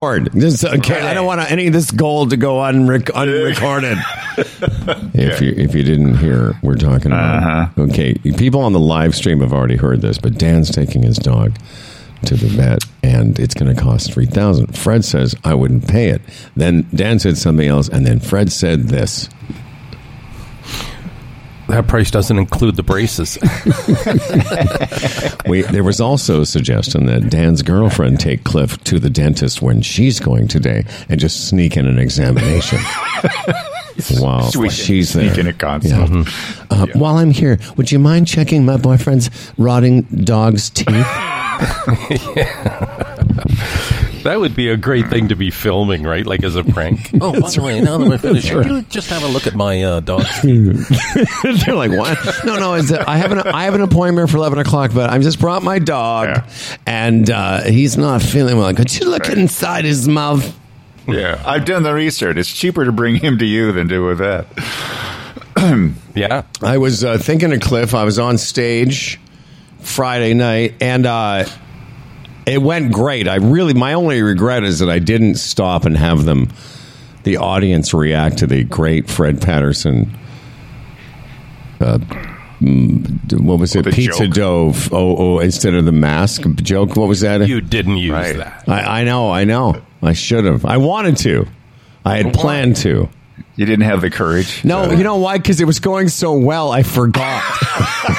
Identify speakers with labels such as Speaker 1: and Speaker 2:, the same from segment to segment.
Speaker 1: Just, okay, I don't want any of this gold to go unrec- unrecorded. if you if you didn't hear, we're talking about. Uh-huh. Okay, people on the live stream have already heard this, but Dan's taking his dog to the vet, and it's going to cost three thousand. Fred says I wouldn't pay it. Then Dan said something else, and then Fred said this.
Speaker 2: That price doesn't include the braces.
Speaker 1: We, there was also a suggestion that Dan's girlfriend take Cliff to the dentist when she's going today and just sneak in an examination. Wow,
Speaker 3: Sneak in-
Speaker 1: she's
Speaker 3: sneak
Speaker 1: there.
Speaker 3: in a consult.
Speaker 1: Yeah. Uh, While I'm here, would you mind checking my boyfriend's rotting dog's teeth?
Speaker 2: that would be a great thing to be filming, right? Like as a prank. oh, by the way, now that we're finished, could you just have a look at my uh, dog's teeth?
Speaker 1: They're like, what? No, no. Is that, I have an I have an appointment for eleven o'clock, but I just brought my dog,
Speaker 3: Yeah.
Speaker 1: and uh, he's not feeling well. Could you look inside his mouth?
Speaker 3: Yeah, I've done the research. It's cheaper to bring him to you than to a vet.
Speaker 2: Yeah.
Speaker 1: I was uh, thinking of Cliff. I was on stage Friday night, and uh, it went great. I really, my only regret is that I didn't stop and have them, the audience, react to the great Fred Patterson. Uh, mm, what was it?
Speaker 3: the
Speaker 1: Pizza
Speaker 3: joke.
Speaker 1: dough. Oh, oh, instead of the mask joke. What was that?
Speaker 2: You didn't use
Speaker 3: Right.
Speaker 2: that.
Speaker 1: I, I know. I know. I should have. I wanted to. I had planned to.
Speaker 3: You didn't have the courage.
Speaker 1: No,
Speaker 3: to-
Speaker 1: you know why? Because it was going so well, I forgot.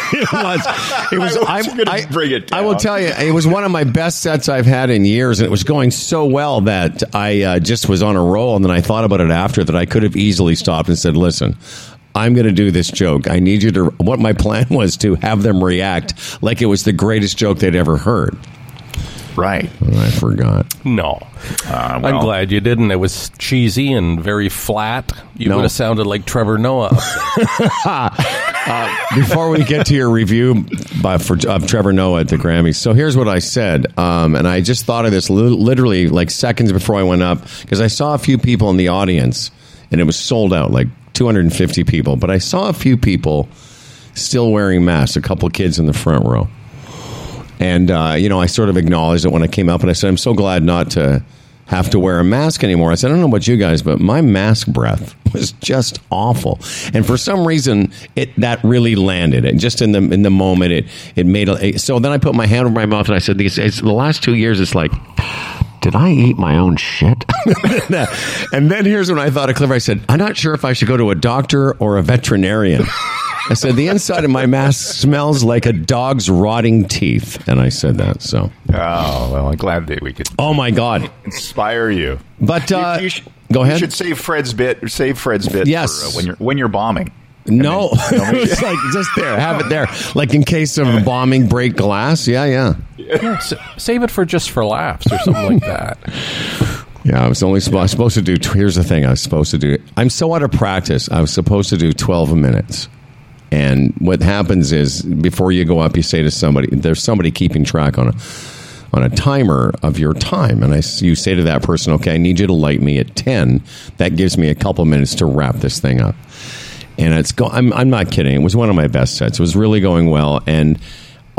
Speaker 1: it was. It was.
Speaker 3: I was
Speaker 1: I,
Speaker 3: bring it
Speaker 1: I will tell you, it was one of my best sets I've had in years, and it was going so well that I uh, just was on a roll. And then I thought about it after that I could have easily stopped and said, "Listen." I'm going to do this joke. I need you to. What my plan was to have them react like it was the greatest joke they'd ever heard.
Speaker 3: Right.
Speaker 1: I forgot.
Speaker 2: No.
Speaker 3: Uh,
Speaker 2: I'm glad you didn't. It was cheesy and very flat. You
Speaker 1: No.
Speaker 2: would have sounded like Trevor Noah.
Speaker 1: before we get to your review by, for of Trevor Noah at the Grammys, so here's what I said, um, and I just thought of this li- literally like seconds before I went up because I saw a few people in the audience, and it was sold out, like 250 people, but I saw a few people still wearing masks, a couple kids in the front row, and uh, you know I sort of acknowledged it when I came up, and I said I'm so glad not to have to wear a mask anymore. I said I don't know about you guys, but my mask breath was just awful, and for some reason it that really landed. And just in the in the moment, it it made a, so. Then I put my hand over my mouth and I said, "These the last two years, it's like." Did I eat my own shit? and then here's when I thought of Cliff. I said, I'm not sure if I should go to a doctor or a veterinarian. I said, the inside of my mask smells like a dog's rotting teeth. And I said that. So,
Speaker 3: Oh well, I'm glad that we could
Speaker 1: oh my God.
Speaker 3: inspire you.
Speaker 1: But, uh,
Speaker 3: you, you sh-
Speaker 1: go ahead.
Speaker 3: You should save Fred's bit. Save Fred's bit.
Speaker 1: Yes.
Speaker 3: for, uh, when you're when you're bombing.
Speaker 1: No, it was like just there, have it there. Like in case of a bombing, break glass. Yeah, yeah.
Speaker 2: yeah, s- save it for just for laughs or something like that.
Speaker 1: Yeah, I was only supposed, I was supposed to do. Here's the thing: I was supposed to do. I'm so out of practice. I was supposed to do 12 minutes, and what happens is before you go up, you say to somebody, "There's somebody keeping track on a on a timer of your time," and I you say to that person, "Okay, I need you to light me at 10." That gives me a couple minutes to wrap this thing up, and it's go. I'm I'm not kidding. It was one of my best sets. It was really going well, and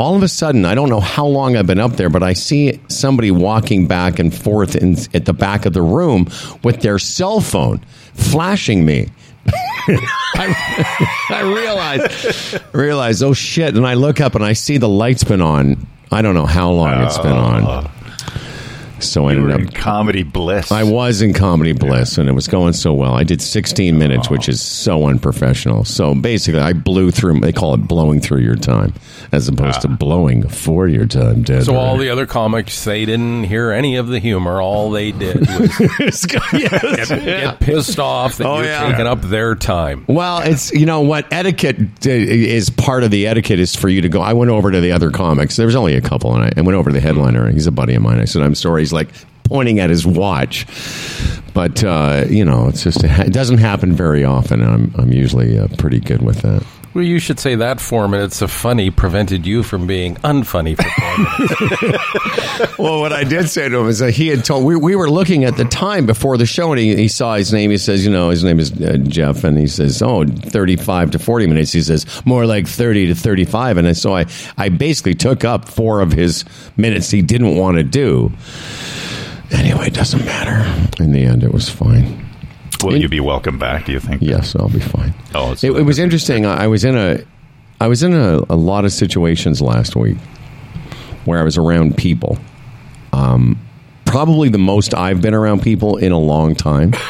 Speaker 1: all of a sudden, I don't know how long I've been up there, but I see somebody walking back and forth in, at the back of the room with their cell phone flashing me. I, I realize, realize, oh shit! And I look up and I see the light's been on. I don't know how long it's been on. Uh, So I ended up
Speaker 3: in comedy bliss.
Speaker 1: I was in Comedy Bliss, and it was going so well. I did 16 minutes, which is so unprofessional. So basically, I blew through. They call it blowing through your time, as opposed to blowing for your time. Dead.
Speaker 2: So all the other comics, they didn't hear any of the humor. All they did was
Speaker 1: yes.
Speaker 2: get pissed off that
Speaker 1: Oh,
Speaker 2: you're
Speaker 1: yeah.
Speaker 2: taking up their time.
Speaker 1: Well, it's you know what etiquette uh, is part of the etiquette is for you to go. I went over to the other comics. There was only a couple, and I, I went over to the headliner. He's a buddy of mine. I said, "I'm sorry." He's like pointing at his watch, but uh, you know, it's just it doesn't happen very often. I'm I'm usually uh, pretty good with that.
Speaker 2: Well, you should say that four minutes of funny prevented you from being unfunny for four minutes.
Speaker 1: well, what I did say to him is that he had told we, we were looking at the time before the show, and he, he saw his name. He says, you know, his name is uh, Jeff, and he says, oh, 35 to 40 minutes. He says, more like 30 to 35. And so I, I basically took up four of his minutes he didn't want to do. Anyway, it doesn't matter. In the end, it was fine.
Speaker 3: Will you be welcome back? Do you think?
Speaker 1: Yes, I'll be fine.
Speaker 3: Oh,
Speaker 1: it, it was interesting. I I was in a, I was in a, a lot of situations last week where I was around people. Um, probably the most I've been around people in a long time.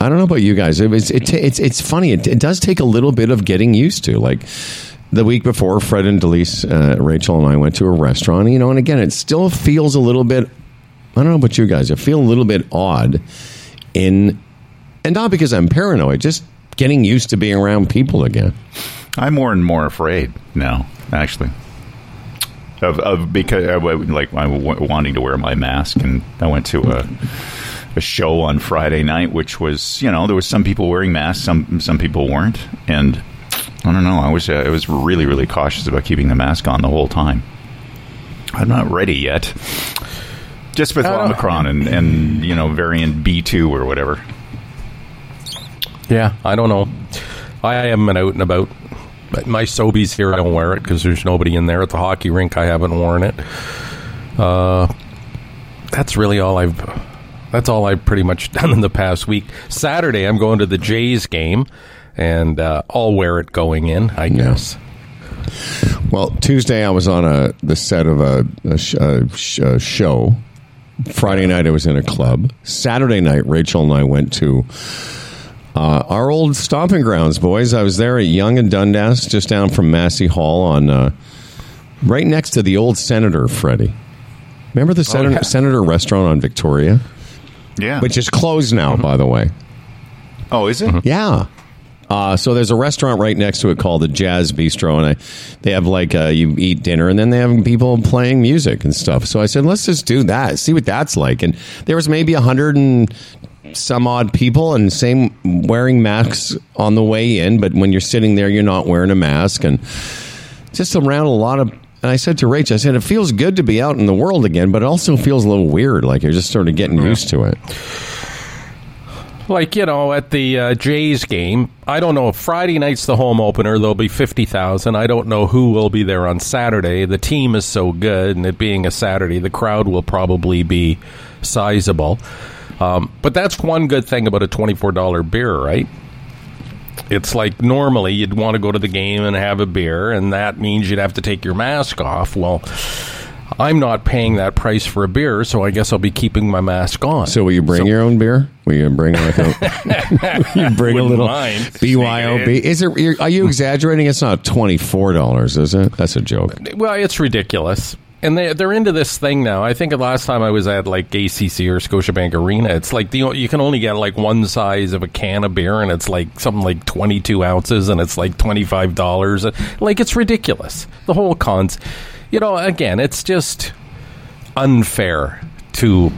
Speaker 1: I don't know about you guys. It was, it, it's it's funny. It, it does take a little bit of getting used to. Like the week before, Fred and Delise, uh, Rachel, and I went to a restaurant. You know, and again, it still feels a little bit. I don't know about you guys. I feel a little bit odd in, and not because I'm paranoid, just getting used to being around people again.
Speaker 3: I'm more and more afraid now, actually. Of, of because like I w- wanting to wear my mask, and I went to a a show on Friday night, which was you know there was some people wearing masks, some some people weren't, and I don't know. I was uh, I was really really cautious about keeping the mask on the whole time. I'm not ready yet. Just with
Speaker 2: I
Speaker 3: Omicron and, and you know variant B two or whatever.
Speaker 2: Yeah, I don't know. I haven't been out and about. But my Sobeys here, I don't wear it because there's nobody in there. At the hockey rink, I haven't worn it. Uh, that's really all I've. That's all I've pretty much done in the past week. Saturday, I'm going to the Jays game, and uh, I'll wear it going in. I guess.
Speaker 1: Well, Tuesday I was on a the set of a, a, sh- a, sh- a show. Friday night I was in a club. Saturday night Rachel and I went to uh, our old stomping grounds, boys. I was there at Yonge and Dundas, just down from Massey Hall, on uh, right next to the old Senator, Freddie. Remember the Senator,
Speaker 2: yeah.
Speaker 1: Senator restaurant on Victoria,
Speaker 3: Yeah.
Speaker 1: which is closed now, by the way.
Speaker 3: oh, is it?
Speaker 1: Yeah. Uh, so there's a restaurant right next to it called the Jazz Bistro, and I, they have like uh, you eat dinner, and then they have people playing music and stuff. So I said, let's just do that, see what that's like. And there was maybe a hundred and some odd people, and same wearing masks on the way in, but when you're sitting there, you're not wearing a mask, and just around a lot of. And I said to Rachel, I said, it feels good to be out in the world again, but it also feels a little weird, like you're just sort of getting used to it.
Speaker 2: Like you know, at the uh, Jays game, I don't know if Friday night's the home opener. There'll be fifty thousand. I don't know who will be there on Saturday. The team is so good, and it being a Saturday, the crowd will probably be sizable. Um, but that's one good thing about a twenty-four dollar beer, right? It's like normally you'd want to go to the game and have a beer, and that means you'd have to take your mask off. Well, I'm not paying that price for a beer, so I guess I'll be keeping my mask on.
Speaker 1: So will you bring
Speaker 2: So-
Speaker 1: your own beer? Will you bring like a you bring a little
Speaker 2: mind.
Speaker 1: BYOB? Is it? Are you exaggerating? It's not twenty four dollars, is it? That's a joke.
Speaker 2: Well, it's ridiculous. And they, they're into this thing now. I think the last time I was at like ACC or Scotiabank Arena, it's like the, you can only get like one size of a can of beer, and it's like something like 22 ounces, and it's like $25. Like, it's ridiculous. The whole cons. You know, again, it's just unfair to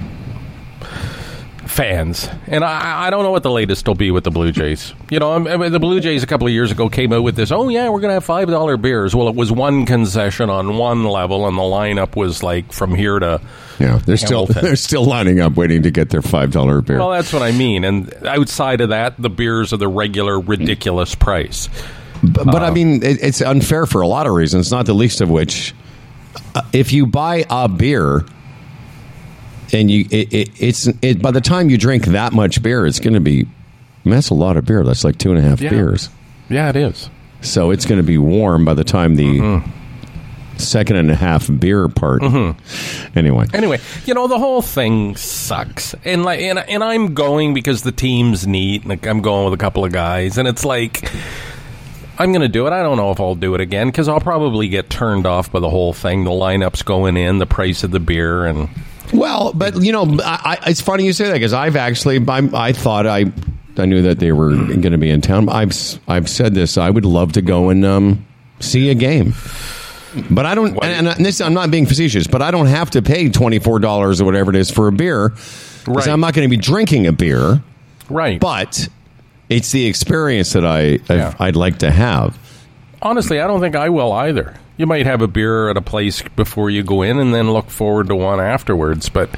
Speaker 2: fans. And I, I don't know what the latest will be with the Blue Jays. You know, I mean, the Blue Jays a couple of years ago came out with this, oh, yeah, we're going to have $5 beers. Well, it was one concession on one level, and the lineup was like from here to.
Speaker 1: Yeah, they're still
Speaker 2: Hamilton.
Speaker 1: they're still lining up waiting to get their five dollar beer.
Speaker 2: Well, that's what I mean. And outside of that, the beers are the regular ridiculous price.
Speaker 1: but, but I mean, it, it's unfair for a lot of reasons. Not the least of which, uh, if you buy a beer. And you, it, it, it's it, by the time you drink that much beer, it's going to be. That's a lot of beer. That's like two and a half
Speaker 2: Yeah.
Speaker 1: beers.
Speaker 2: Yeah, it is.
Speaker 1: So it's going to be warm by the time the
Speaker 2: Mm-hmm.
Speaker 1: second and a half beer part. Anyway,
Speaker 2: Anyway, you know the whole thing sucks, and like, and, and I'm going because the team's neat. Like I'm going with a couple of guys, and it's like I'm going to do it. I don't know if I'll do it again because I'll probably get turned off by the whole thing. The lineups going in, the price of the beer, and
Speaker 1: well, but you know, I, I, it's funny you say that because I've actually, I, I thought I, I knew that they were going to be in town. I've, I've said this. I would love to go and um, see a game. But I don't, and, and this, I'm not being facetious, but I don't have to pay $24 or whatever it is for a beer. 'cause
Speaker 2: Right.
Speaker 1: I'm not going to be drinking a beer,
Speaker 2: right.
Speaker 1: but it's the experience that I,
Speaker 2: Yeah.
Speaker 1: I'd like to have.
Speaker 2: honestly, I don't think I will either. You might have a beer at a place before you go in, and then look forward to one afterwards. But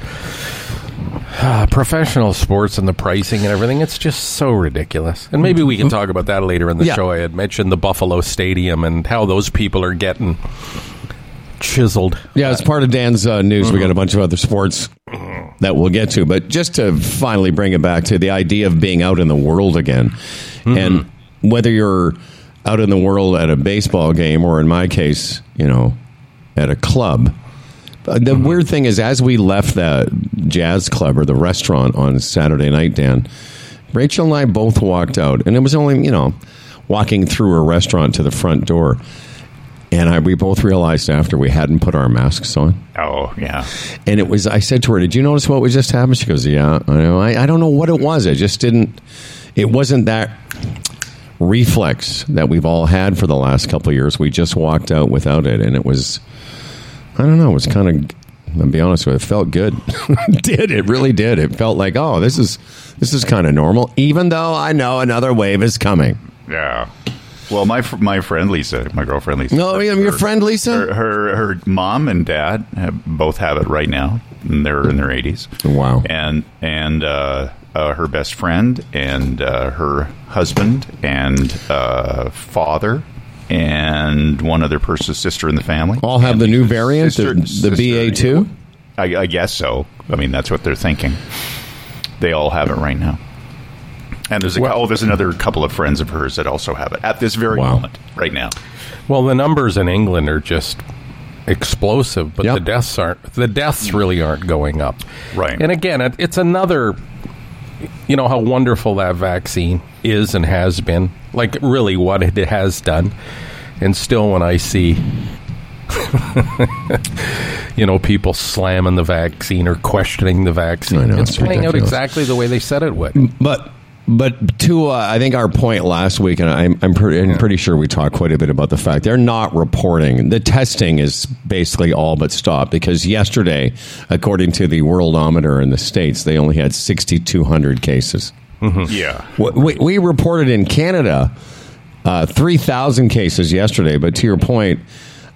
Speaker 2: uh, professional sports and the pricing and everything, it's just so ridiculous. And maybe we can talk about that later in the
Speaker 1: Yeah.
Speaker 2: show. I had mentioned the Buffalo Stadium and how those people are getting chiseled.
Speaker 1: Yeah, it's part of Dan's uh, news. We got a bunch of other sports that we'll get to, but just to finally bring it back to the idea of being out in the world again, and whether you're out in the world at a baseball game or, in my case, you know, at a club. Uh, The weird thing is, as we left that jazz club or the restaurant on Saturday night, Dan, Rachel and I both walked out, and it was only you know walking through a restaurant to the front door. And I, we both realized after we hadn't put our masks on.
Speaker 3: Oh yeah.
Speaker 1: And it was, I said to her, Did you notice what was just happened? She goes, Yeah, I know. I, I don't know what it was. I just didn't, it wasn't that reflex that we've all had for the last couple of years. We just walked out without it. And it was, I don't know, it was kind of, I'll be honest with you, it felt good. it did. It really did. It felt like, oh, this is, this is kind of normal, even though I know another wave is coming.
Speaker 3: Yeah. Well, my fr- my friend Lisa, my girlfriend Lisa.
Speaker 1: No, your
Speaker 3: her-
Speaker 1: friend Lisa?
Speaker 3: Her, her her mom and dad have, both have it right now. And they're in their eighties.
Speaker 1: Wow.
Speaker 3: And and uh, uh, her best friend and uh, her husband and uh, father and one other person's sister in the family
Speaker 1: All have
Speaker 3: And
Speaker 1: the new variant,
Speaker 3: sister-
Speaker 1: the, the BA2?
Speaker 3: I, I guess so. I mean, that's what they're thinking. They all have it right now. And there's a
Speaker 2: Well-
Speaker 3: oh, there's another couple of friends of hers that also have it at this very
Speaker 1: Wow.
Speaker 3: moment, right now.
Speaker 2: Well, the numbers in England are just explosive, but
Speaker 1: Yep.
Speaker 2: the deaths aren't. The deaths really aren't going up.
Speaker 3: Right.
Speaker 2: And again, it, it's another. You know how wonderful that vaccine is and has been. Like really, what it has done. And still, when I see. you know, people slamming the vaccine or questioning the vaccine.
Speaker 1: Know,
Speaker 2: it's,
Speaker 1: it's
Speaker 2: playing out exactly the way they said it would.
Speaker 1: But but to uh, I think our point last week, and I'm I'm pretty, I'm pretty sure we talked quite a bit about the fact they're not reporting the testing is basically all but stopped because yesterday, according to the Worldometer in the states, they only had 6,200 cases.
Speaker 3: Yeah.
Speaker 1: We, we, we reported in Canada uh, 3,000 cases yesterday, but to your point,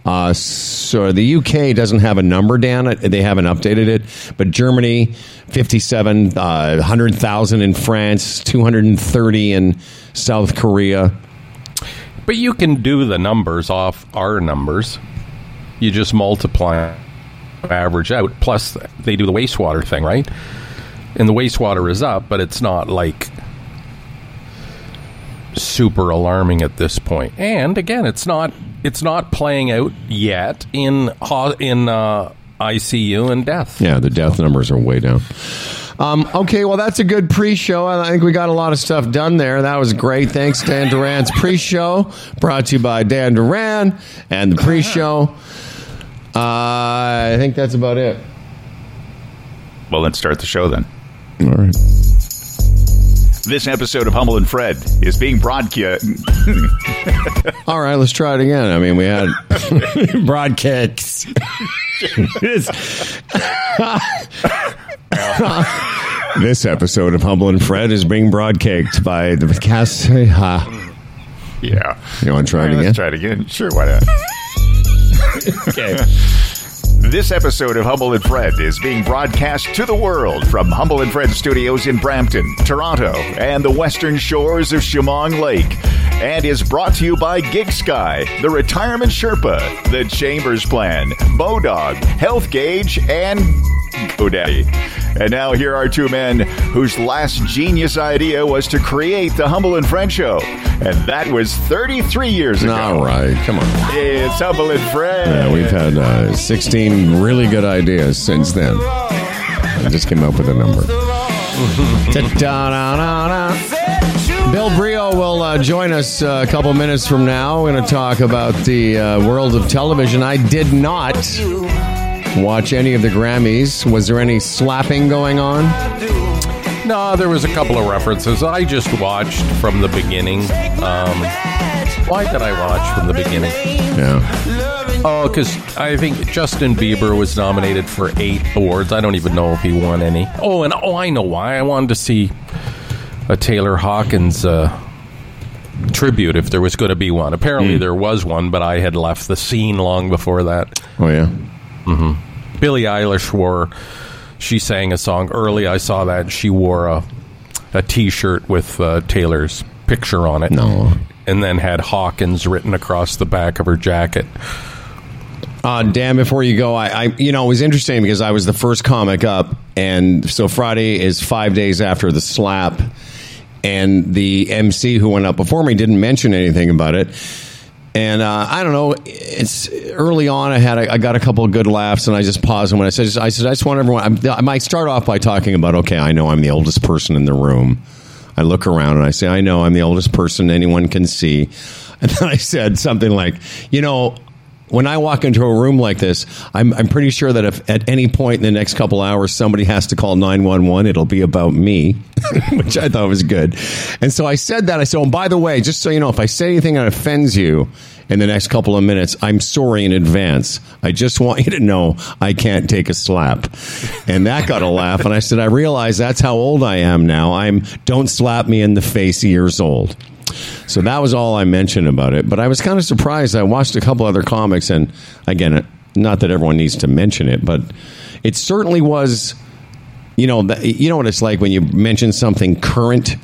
Speaker 1: uh, so the UK doesn't have a number, Dan. They haven't updated it. But Germany, 57, uh, 100,000 in France, 230 in South Korea.
Speaker 2: But you can do the numbers off our numbers. You just multiply, average out. Plus, they do the wastewater thing, right? And the wastewater is up, but it's not like super alarming at this point. And again, it's not it's not playing out yet in in uh, ICU and death.
Speaker 1: Yeah, the death numbers are way down. Um, okay, well, that's a good pre-show. I think we got a lot of stuff done there. That was great. Thanks, Dan Duran's pre-show, brought to you by Dan Duran and the pre-show. Uh, I think that's about it.
Speaker 3: Well, let's start the show then.
Speaker 1: All right.
Speaker 3: This episode of Humble and Fred is being broadcast.
Speaker 1: All right, let's try it again. I mean, we had broadcasts. this episode of Humble and Fred is being broadcast by the cast.
Speaker 3: Yeah.
Speaker 1: you want to try it
Speaker 3: All right,
Speaker 1: again?
Speaker 3: Let's try it again. Sure, why not?
Speaker 1: Okay.
Speaker 3: This episode of Humble and Fred is being broadcast to the world from Humble and Fred Studios in Brampton, Toronto, and the western shores of Chemong Lake, and is brought to you by Gig Sky, the Retirement Sherpa, the Chambers Plan, Bodog, Health Gauge, and GoDaddy. And now here are two men whose last genius idea was to create the Humble and Fred Show, and that was 33 years ago.
Speaker 1: All right, come on.
Speaker 3: It's Humble and Fred.
Speaker 1: Yeah, we've had uh, 16 really good ideas since then. I just came up with a number. Bill Brioux will uh, join us uh, a couple minutes from now. We're going to talk about the uh, world of television. I did not watch any of the Grammys. Was there any slapping going on?
Speaker 2: No, there was a couple of references. I just watched from the beginning. Um, why did I watch from the beginning?
Speaker 1: Yeah.
Speaker 2: Oh, because I think Justin Bieber was nominated for eight awards. I don't even know if he won any. Oh, and oh, I know why. I wanted to see a Taylor Hawkins uh, tribute if there was going to be one. Apparently, there was one, but I had left the scene long before that.
Speaker 1: Oh, yeah.
Speaker 2: Billie Eilish wore. She sang a song early. I saw that she wore a a T-shirt with uh, Taylor's picture on it.
Speaker 1: No.
Speaker 2: and then had Hawkins written across the back of her jacket.
Speaker 1: Uh, Dan, before you go, I, I, you know, it was interesting because I was the first comic up, and so Friday is five days after the slap, and the MC who went up before me didn't mention anything about it. And uh, I don't know. It's early on. I had I got a couple of good laughs, and I just paused. And when I said, I said, I just want everyone. I might start off by talking about. Okay, I know I'm the oldest person in the room. I look around and I say, I know I'm the oldest person anyone can see. And then I said something like, you know, when I walk into a room like this, I'm, I'm pretty sure that if at any point in the next couple hours somebody has to call 911, it'll be about me, which I thought was good. And so I said that. I said, oh, by the way, just so you know, if I say anything that offends you in the next couple of minutes, I'm sorry in advance. I just want you to know I can't take a slap. And that got a laugh. And I said, I realize that's how old I am now. I'm don't slap me in the face years old. So that was all I mentioned about it. But I was kind of surprised. I watched a couple other comics, and again, not that everyone needs to mention it, but it certainly was. You know, you know what it's like when you mention something current.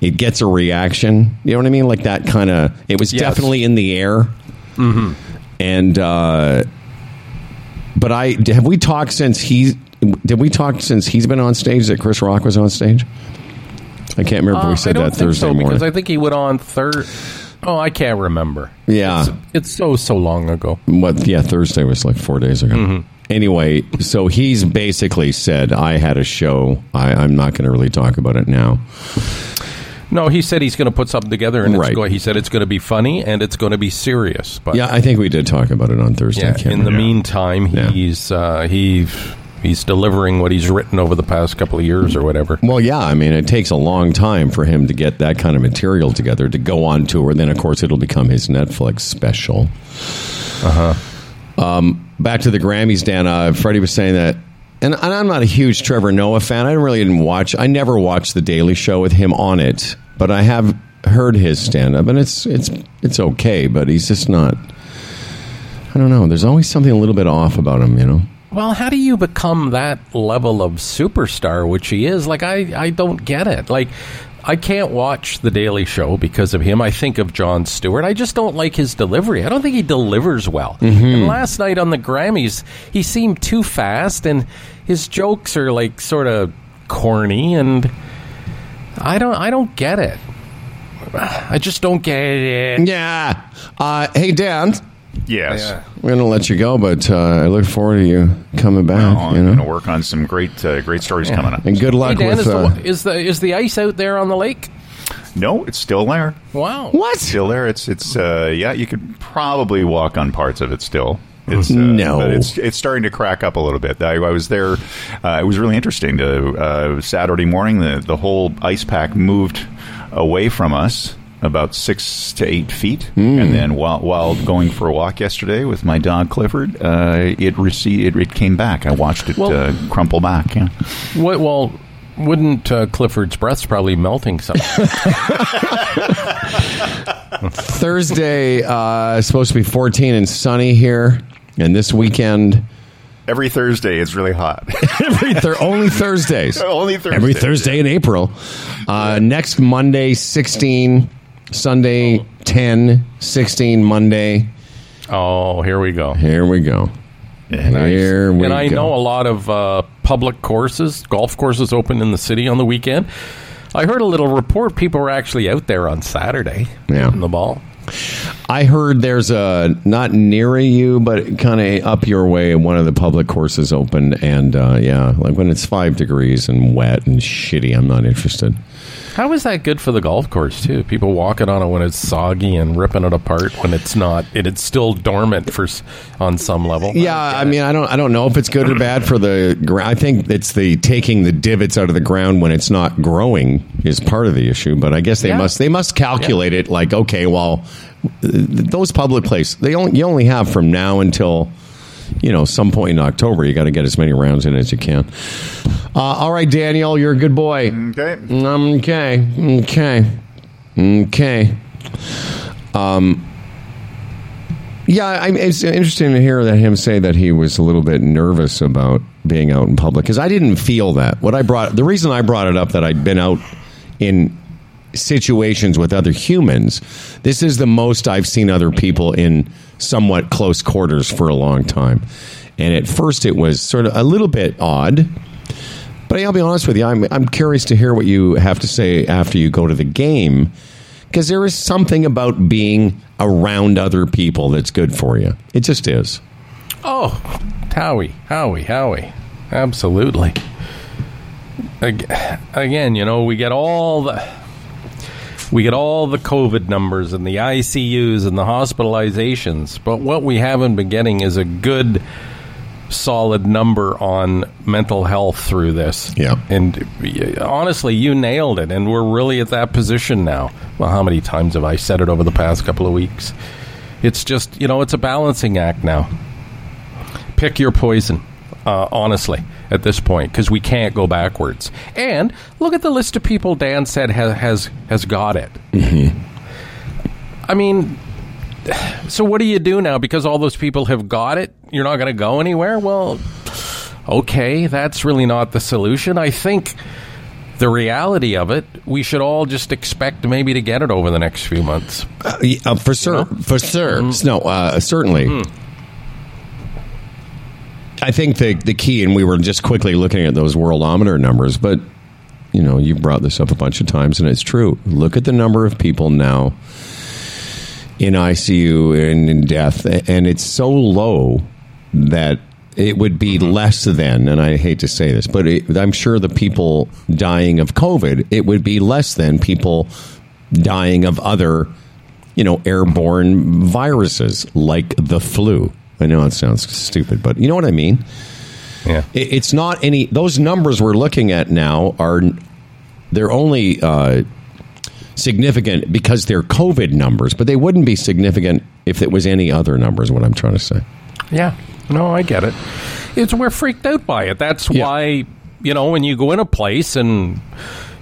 Speaker 1: It gets a reaction. You know what I mean? Like that kind of. It was
Speaker 2: Yes.
Speaker 1: definitely in the air. Mm-hmm. And uh, but I have we talked since he did we talk since he's been on stage that Chris Rock was on stage? I can't remember if we
Speaker 2: I
Speaker 1: said
Speaker 2: don't
Speaker 1: that
Speaker 2: think
Speaker 1: Thursday
Speaker 2: so
Speaker 1: morning.
Speaker 2: because I think he went on third. Oh, I can't remember.
Speaker 1: Yeah.
Speaker 2: it's, it's so so long ago.
Speaker 1: what yeah thursday was like four days ago
Speaker 2: Mm-hmm.
Speaker 1: anyway so he's basically said i had a show I, i'm not going to really talk about it now
Speaker 2: No, he said he's going to put something together, and
Speaker 1: Right.
Speaker 2: it's going, he said it's going to be funny and it's going to be serious. But
Speaker 1: yeah i think we did talk about it on thursday I
Speaker 2: yeah,
Speaker 1: can't
Speaker 2: in the
Speaker 1: remember.
Speaker 2: meantime, he's uh, he he's delivering what he's written over the past couple of years or whatever.
Speaker 1: well yeah i mean it takes a long time for him to get that kind of material together to go on tour. Then of course it'll become his netflix special. Uh-huh. Um, back to the grammys dan. Uh, freddie was saying that and, and i'm not a huge trevor noah fan. I really didn't watch i never watched the daily show with him on it but i have heard his stand-up and it's it's it's okay but he's just not i don't know. There's always something a little bit off about him you know
Speaker 2: Well, how do you become that level of superstar, which he is? Like, I, I don't get it. Like, I can't watch The Daily Show because of him. I think of Jon Stewart. I just don't like his delivery. I don't think he delivers well. And last night on the Grammys, he seemed too fast, and his jokes are like sort of corny, and I don't, I don't get it. I just don't get it.
Speaker 1: yeah uh, hey dan
Speaker 3: Yes.
Speaker 2: Yeah.
Speaker 1: we're gonna let you go but uh, i look forward to you coming back
Speaker 3: Oh, I'm
Speaker 1: you
Speaker 3: going
Speaker 1: know
Speaker 3: to work on some great, uh, great stories coming up.
Speaker 1: and good
Speaker 2: Hey,
Speaker 1: luck
Speaker 2: Dan,
Speaker 1: with
Speaker 2: is,
Speaker 1: uh,
Speaker 2: the, is the is the ice out there on the lake?
Speaker 3: No, it's still there.
Speaker 2: Wow.
Speaker 1: what
Speaker 3: Still there. It's it's uh, yeah. You could probably walk on parts of it still. It's, uh,
Speaker 1: No.
Speaker 3: but it's it's starting to crack up a little bit. I, I was there. Uh, it was really interesting. To uh, Saturday morning, the the whole ice pack moved away from us about six to eight feet,
Speaker 1: Hmm.
Speaker 3: and then while while going for a walk yesterday with my dog Clifford, uh, it received it, it came back. I watched it
Speaker 2: Well-
Speaker 3: uh, crumple back. Yeah.
Speaker 2: What, well, wouldn't uh, Clifford's breath's probably melting something?
Speaker 1: Thursday uh, is supposed to be 14 and sunny here, and this weekend
Speaker 3: Every Thursday, it's really hot.
Speaker 1: every th- only Thursdays.
Speaker 3: Only Thursday.
Speaker 1: Every Thursday in April. Uh, next Monday 16, Sunday 10, 16 Monday.
Speaker 2: oh, here we go.
Speaker 1: Here we go. Here we
Speaker 2: and I
Speaker 1: go.
Speaker 2: know a lot of uh, public courses, golf courses open in the city on the weekend. I heard a little report. People were actually out there on Saturday
Speaker 1: Yeah.
Speaker 2: the ball.
Speaker 1: I heard there's a not near you, but kind of up your way. One of the public courses open, and uh, yeah, like when it's five degrees and wet and shitty, I'm not interested.
Speaker 2: How is that good for the golf course too? People walking on it when it's soggy and ripping it apart when it's not. It, it's still dormant for on some level.
Speaker 1: Yeah, I mean, I don't, I don't know if it's good or bad for the ground. I think it's the taking the divots out of the ground when it's not growing is part of the issue. But I guess they
Speaker 2: Yeah.
Speaker 1: must, they must calculate it like, okay, well, those public places, they only, you only have from now until, you know, some point in October. You got to get as many rounds in as you can. Uh, all right, Daniel, you're a good boy.
Speaker 3: Okay.
Speaker 1: Okay, okay, okay. Um, yeah, I, it's interesting to hear that him say that he was a little bit nervous about being out in public because I didn't feel that. What I brought, the reason I brought it up that I'd been out in situations with other humans, this is the most I've seen other people in somewhat close quarters for a long time. And at first, it was sort of a little bit odd. But I'll be honest with you, I'm, I'm curious to hear what you have to say after you go to the game because there is something about being around other people that's good for you. It just is.
Speaker 2: Oh, Howie, Howie, Howie. Absolutely. Again, you know, we get all the we get all the COVID numbers and the ICUs and the hospitalizations, but what we haven't been getting is a good solid number on mental health through this.
Speaker 1: Yeah.
Speaker 2: And honestly, you nailed it and we're really at that position now. Well, how many times have I said it over the past couple of weeks? It's just, you know, it's a balancing act now pick your poison, uh, honestly, at this point, because we can't go backwards. And look at the list of people Dan said has has, has got it. I mean, so what do you do now? Because all those people have got it, you're not going to go anywhere? Well, okay, that's really not the solution. I think the reality of it, we should all just expect maybe to get it over the next few months.
Speaker 1: Uh, uh, for sure. For sure. No, uh, certainly. I think the the key, and we were just quickly looking at those worldometer numbers, but you know, you brought this up a bunch of times, and it's true. Look at the number of people now in ICU and in death, and it's so low that it would be mm-hmm. less than, and I hate to say this, but it, I'm sure the people dying of COVID, it would be less than people dying of other, you know, airborne viruses like the flu. I know it sounds stupid, but you know what I mean.
Speaker 2: Yeah.
Speaker 1: It, it's not any. Those numbers we're looking at now are they're only uh, significant because they're COVID numbers, but they wouldn't be significant if it was any other numbers. What I'm trying to say.
Speaker 2: Yeah. No, I get it. It's we're freaked out by it. That's
Speaker 1: Yeah.
Speaker 2: why you know when you go in a place and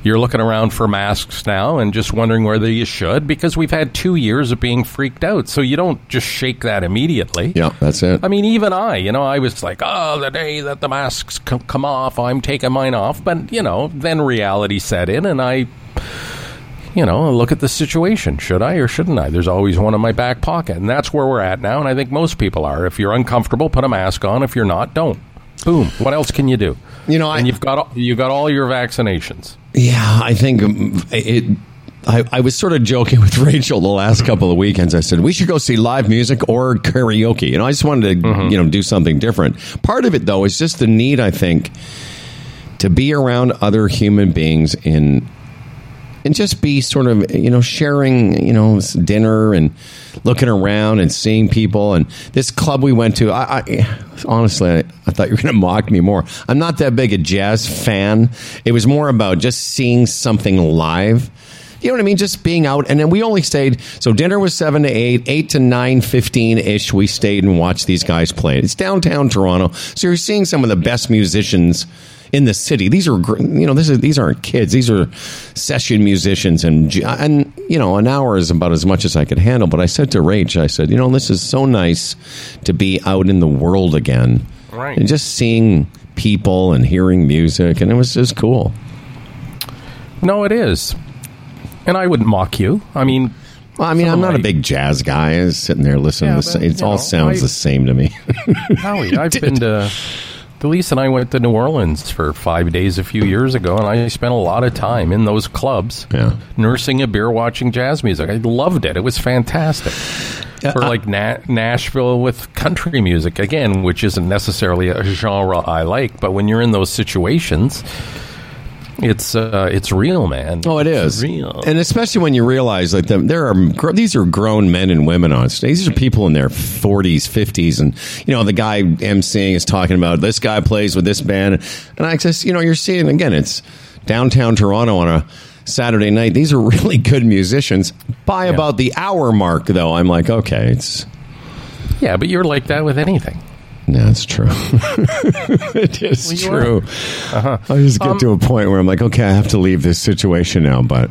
Speaker 2: you're looking around for masks now and just wondering whether you should because we've had two years of being freaked out. So you don't just shake that immediately.
Speaker 1: Yeah, that's it.
Speaker 2: I mean, even I, you know, I was like, oh, the day that the masks c- come off, I'm taking mine off. But, you know, then reality set in and I, you know, look at the situation. Should I or shouldn't I? There's always one in my back pocket. And that's where we're at now. And I think most people are. If you're uncomfortable, put a mask on. If you're not, don't. Boom. What else can you do?
Speaker 1: You know, I-
Speaker 2: and you've got all- you've got all your vaccinations.
Speaker 1: Yeah, I think um, it. I, I was sort of joking with Rachel the last couple of weekends. I said we should go see live music or karaoke. You know, I just wanted to you know do something different. Part of it though is just the need, I think, to be around other human beings in and just be sort of you know sharing you know dinner and looking around and seeing people and this club we went to i, I honestly I, I thought you were going to mock me more. I'm not that big a jazz fan. It was more about just seeing something live you know what I mean? Just being out, and then we only stayed. So dinner was seven to eight, eight to nine fifteen ish. We stayed and watched these guys play. It's downtown Toronto, so you're seeing some of the best musicians in the city. These are you know this is these aren't kids. These are session musicians, and and you know an hour is about as much as I could handle. But I said to Rach, I said, you know, this is so nice to be out in the world again,
Speaker 2: Right.
Speaker 1: And just seeing people and hearing music, and it was just cool.
Speaker 2: No, it is. And I wouldn't mock you. I mean,
Speaker 1: Well, I mean, I'm not a big jazz guy. I was sitting there listening
Speaker 2: Yeah,
Speaker 1: to the same. It all
Speaker 2: know,
Speaker 1: sounds
Speaker 2: I-
Speaker 1: the same to me.
Speaker 2: Howie, I've been to. Delise and I went to New Orleans for five days a few years ago, and I spent a lot of time in those clubs,
Speaker 1: Yeah.
Speaker 2: nursing a beer, watching jazz music. I loved it; it was fantastic. or like Na- Nashville with country music again, which isn't necessarily a genre I like, but when you're in those situations, it's uh, it's real, man.
Speaker 1: Oh, it
Speaker 2: It's real.
Speaker 1: and especially when you realize like the, there are gr- these are grown men and women on stage. These are people in their 40s, 50s, and you know the guy emceeing is talking about this guy plays with this band, and I just you know you're seeing again it's downtown Toronto on a Saturday night. These are really good musicians. By about the hour mark, though, I'm like, okay, it's
Speaker 2: yeah, but you're like that with anything.
Speaker 1: No, it's true. it is
Speaker 2: Well,
Speaker 1: true. Uh-huh. I just get um, to a point where I'm like, okay, I have to leave this situation now, but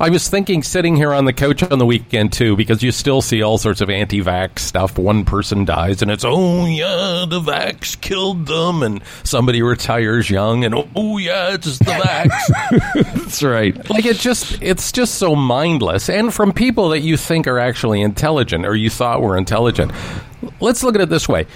Speaker 2: I was thinking sitting here on the couch on the weekend too, because you still see all sorts of anti-vax stuff. One person dies, and it's oh yeah, the vax killed them, and somebody retires young, and oh yeah, it's just the vax.
Speaker 1: That's right.
Speaker 2: like it just, it's just so mindless, and from people that you think are actually intelligent or you thought were intelligent. Let's look at it this way: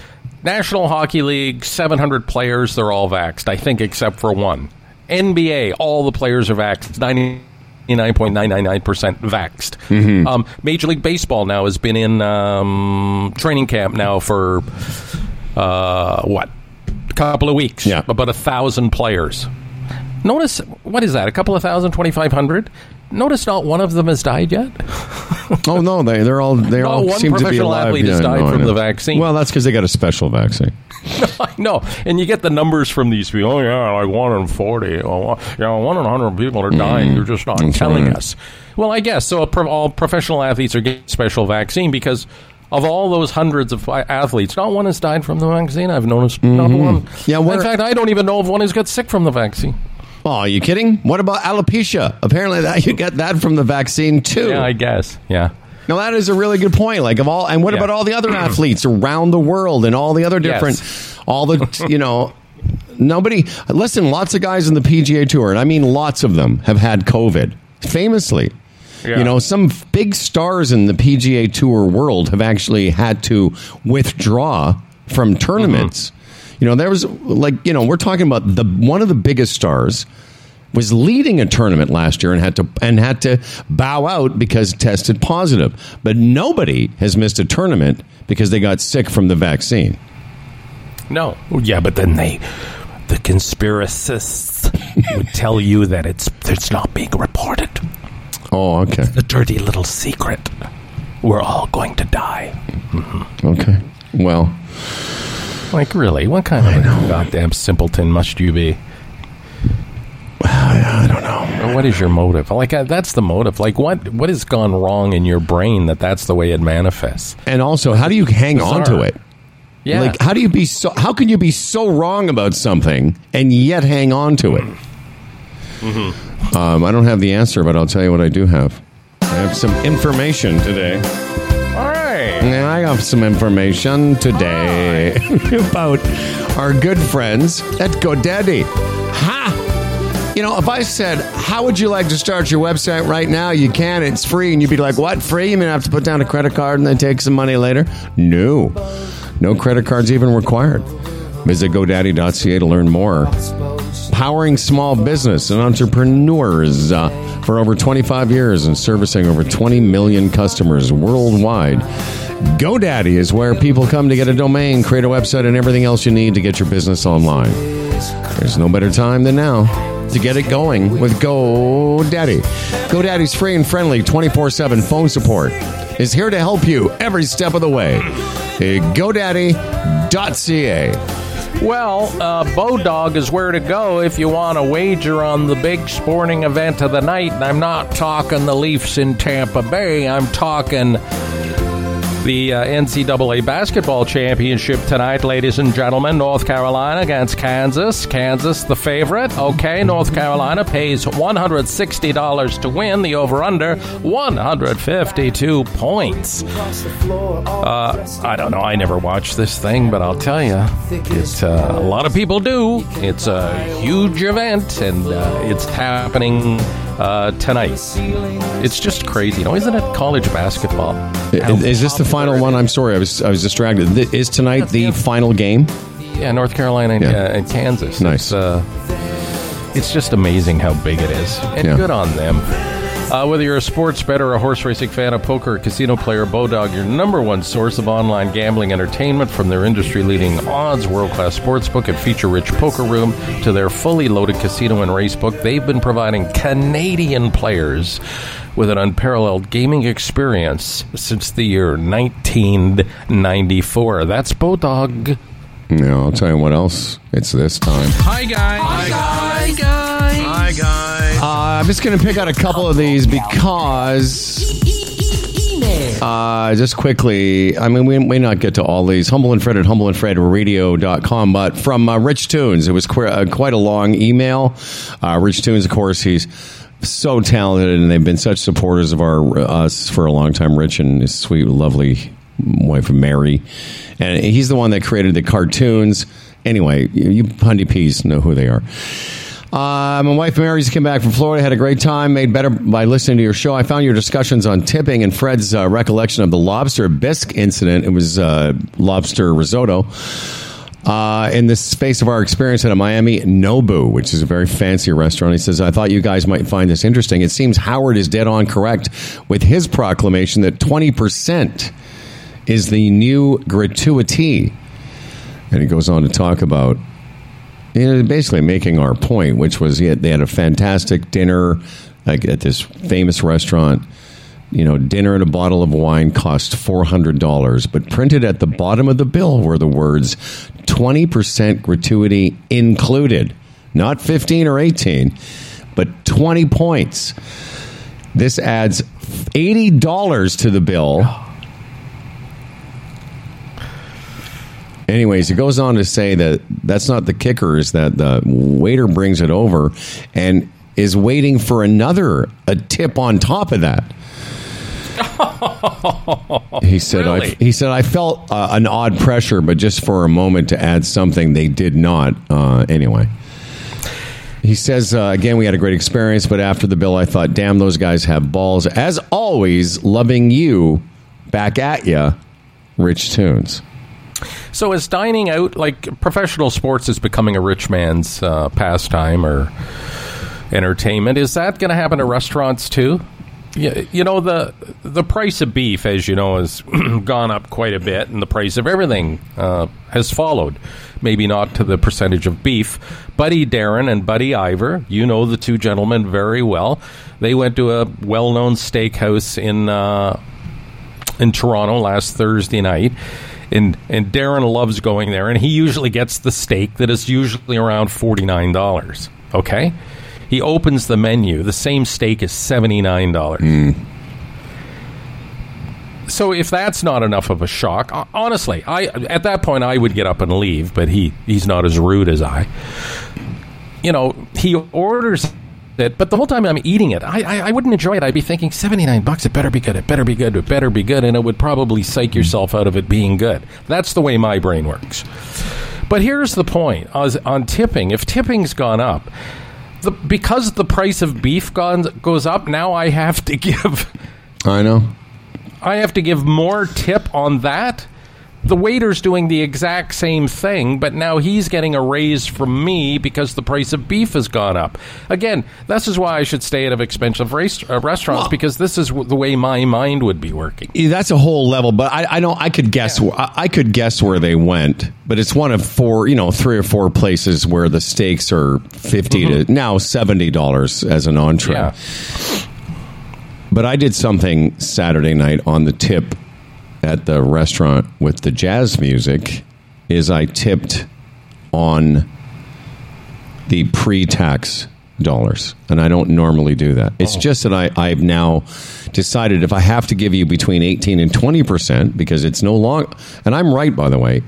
Speaker 2: National Hockey League, seven hundred players, they're all vaxxed, I think, except for one. NBA, all the players are vaxxed. Ninety. 99.999% vaxxed. Um, Major League Baseball now has been in um, training camp now for uh, what? A couple of weeks.
Speaker 1: Yeah.
Speaker 2: About a thousand players. Notice, what is that? A couple of thousand, 2,500? Notice not one of them has died yet.
Speaker 1: Oh no, they they're all they
Speaker 2: Not
Speaker 1: all
Speaker 2: one
Speaker 1: seem to be
Speaker 2: professional
Speaker 1: alive.
Speaker 2: athlete has died
Speaker 1: no,
Speaker 2: from the vaccine.
Speaker 1: Well, that's because they got a special vaccine.
Speaker 2: I know. And you get the numbers from these people. Oh, yeah, like 1 in 40. Oh, yeah, 1 in 100 people are dying. You're just not
Speaker 1: Mm.
Speaker 2: Telling
Speaker 1: right.
Speaker 2: us. Well, I guess. So pro- all professional athletes are getting special vaccine because of all those hundreds of athletes, not one has died from the vaccine. I've noticed not one.
Speaker 1: Mm-hmm. Yeah,
Speaker 2: In fact, I don't even know if one has got sick from the vaccine.
Speaker 1: Oh, are you kidding? What about alopecia? Apparently, that you get that from the vaccine too.
Speaker 2: Yeah, I guess. Yeah.
Speaker 1: Now that is a really good point. Like of all, and what
Speaker 2: Yeah.
Speaker 1: about all the other athletes around the world and all the other different,
Speaker 2: Yes.
Speaker 1: all the you know, nobody. Listen, lots of guys in the PGA Tour, and I mean lots of them have had COVID. Famously,
Speaker 2: Yeah.
Speaker 1: you know, some big stars in the PGA Tour world have actually had to withdraw from tournaments. Mm-hmm. You know, there was like you know, we're talking about the one of the biggest stars was leading a tournament last year and had to and had to bow out because tested positive. But nobody has missed a tournament because they got sick from the vaccine.
Speaker 2: No. Yeah, but then they, the conspiracists would tell you that it's it's not being reported.
Speaker 1: Oh, okay.
Speaker 2: It's The dirty little secret. We're all going to die.
Speaker 1: Okay. Well,
Speaker 2: Like, really? What kind of a goddamn simpleton must you be?
Speaker 1: I don't know.
Speaker 2: Or what is your motive? Like, uh, that's the motive. Like, what what has gone wrong in your brain that that's the way it manifests?
Speaker 1: And also, how do you hang on to
Speaker 2: Bizarre.
Speaker 1: it?
Speaker 2: Yeah.
Speaker 1: Like, how do you be so? How can you be so wrong about something and yet hang on to it? Um, I don't have the answer, but I'll tell you what I do have. I have some information today. Yeah, I have some information today about our good friends at GoDaddy. Ha! You know, if I said, How would you like to start your website right now? You can, it's free. And you'd be like, What? Free? You mean I have to put down a credit card and then take some money later? No. No credit cards even required. Visit GoDaddy.ca to learn more. Powering small business and entrepreneurs uh, for over 25 years and servicing over 20 million customers worldwide. GoDaddy is where people come to get a domain, create a website, and everything else you need to get your business online. There's no better time than now to get it going with GoDaddy. GoDaddy's free and friendly 24 7 phone support is here to help you every step of the way. GoDaddy.ca.
Speaker 2: Well, uh, Bodog is where to go if you want to wager on the big sporting event of the night. And I'm not talking the Leafs in Tampa Bay. I'm talking the uh, NCAA basketball championship tonight, ladies and gentlemen. North Carolina against Kansas. Kansas, the favorite. Okay, North Carolina pays $160 to win. The over under 152 points. Uh, I don't know. I never watched this thing, but I'll tell you, uh, a lot of people do. It's a huge event, and uh, it's happening uh, tonight. It's just crazy, you know, isn't it? College basketball.
Speaker 1: Is, is this the final one? I'm sorry, I was I was distracted. Th- Is tonight the final game?
Speaker 2: Yeah, North Carolina and,
Speaker 1: Yeah.
Speaker 2: uh, and Kansas.
Speaker 1: Nice.
Speaker 2: It's, uh, it's just amazing how big it is, and
Speaker 1: Yeah.
Speaker 2: good on them. Uh, whether you're a sports bettor, a horse racing fan, a poker, or casino player, Bodog, your number one source of online gambling entertainment, from their industry-leading odds, world-class sportsbook, and feature-rich poker room to their fully loaded casino and race book, they've been providing Canadian players with an unparalleled gaming experience since the year 1994. That's Bodog.
Speaker 1: No, I'll tell you what else. It's this time.
Speaker 2: Hi guys. Hi guys. Hi guys.
Speaker 1: I'm just going to pick out a couple of these because. Uh, just quickly, I mean, we may not get to all these. Humble and Fred at humbleandfredradio.com, but from uh, Rich Tunes, it was qu- uh, quite a long email. Uh, Rich Tunes, of course, he's so talented, and they've been such supporters of our us for a long time. Rich and his sweet, lovely wife Mary, and he's the one that created the cartoons. Anyway, you, you Hundy Peas know who they are. Uh, my wife Mary just came back from Florida, had a great time, made better by listening to your show. I found your discussions on tipping and Fred's uh, recollection of the lobster bisque incident. It was uh, lobster risotto. Uh, in the space of our experience at a Miami Nobu, which is a very fancy restaurant, he says, I thought you guys might find this interesting. It seems Howard is dead on correct with his proclamation that 20% is the new gratuity. And he goes on to talk about basically making our point, which was had, they had a fantastic dinner like at this famous restaurant. You know, dinner and a bottle of wine cost four hundred dollars, but printed at the bottom of the bill were the words twenty percent gratuity included, not fifteen or eighteen, but twenty points. This adds eighty dollars to the bill Anyways, it goes on to say that that's not the kicker, is that the waiter brings it over and is waiting for another a tip on top of that. he said
Speaker 2: Really?
Speaker 1: I, he said I felt uh, an odd pressure but just for a moment to add something they did not uh, anyway he says uh, again we had a great experience but after the bill I thought damn those guys have balls as always loving you back at ya Rich Tunes
Speaker 2: So is dining out like professional sports is becoming a rich man's uh, pastime or entertainment? Is that going to happen to restaurants too? You, you know the the price of beef, as you know, has gone up quite a bit, and the price of everything uh, has followed. Maybe not to the percentage of beef. Buddy Darren and Buddy Ivor, you know the two gentlemen very well. They went to a well known steakhouse in. Uh, in Toronto last Thursday night. And and Darren loves going there, and he usually gets the steak that is usually around forty nine dollars. Okay, he opens the menu. The same steak is seventy nine dollars. Hmm. So if that's not enough of a shock, honestly, I at that point I would get up and leave. But he he's not as rude as I. You know, he orders it, but the whole time I'm eating it, I, I I wouldn't enjoy it. I'd be thinking seventy nine bucks. It better be good. It better be good. It better be good, and it would probably psych yourself out of it being good. That's the way my brain works. But here's the point: As- on tipping, if tipping's gone up, the, because the price of beef goes up, now I have to give.
Speaker 1: I know
Speaker 2: I have to give more tip on that. The waiter's doing the exact same thing, but now he's getting a raise from me because the price of beef has gone up. Again, this is why I should stay out of expensive race, uh, restaurants
Speaker 1: Well-
Speaker 2: because this is w- the way my mind would be working.
Speaker 1: Yeah, that's a whole level, but I, I know I could guess. wh- I, I could guess where they went, but it's one of four, you know, three or four places where the steaks are 50 to now seventy dollars as an entree.
Speaker 2: Yeah.
Speaker 1: But I did something Saturday night on the tip at the restaurant with the jazz music. Is I tipped on the pre-tax dollars, and I don't normally do that. It's oh. just that I I've now decided if I have to give you between eighteen and twenty percent because it's no longer, and I'm right by the way.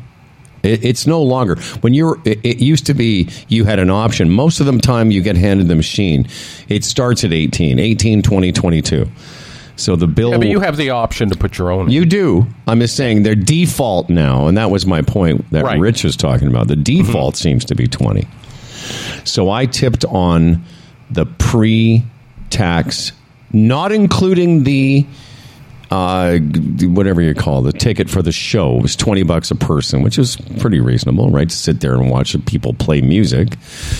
Speaker 1: It, it's no longer when you're. It, it used to be you had an option. Most of the time, you get handed the machine. It starts at 18, 18, 20, 22. So the bill.
Speaker 2: Yeah, but you have the option to put your own.
Speaker 1: You do. I'm just saying their default now, and that was my point that
Speaker 2: Right. Mm-hmm.
Speaker 1: Rich was talking about. The default seems to be 20. So I tipped on the pre-tax, not including the uh, whatever you call it, the ticket for the show. It was 20 bucks a person, which is pretty reasonable, right? To sit there and watch people play music.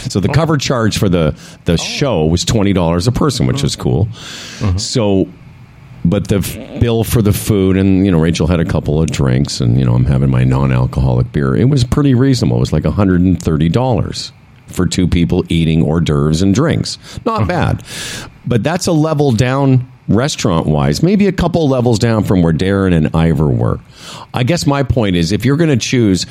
Speaker 1: So
Speaker 2: Oh.
Speaker 1: the cover charge for the the show was $20 a person, which was cool.
Speaker 2: Mm-hmm.
Speaker 1: So but the f- bill for the food and you know Rachel had a couple of drinks and you know I'm having my non-alcoholic beer. It was pretty reasonable. It was like $130 for two people eating hors d'oeuvres and drinks. Not oh. bad. But that's a level down restaurant wise. Maybe a couple levels down from where Darren and Ivor were. I guess my point is if you're going to choose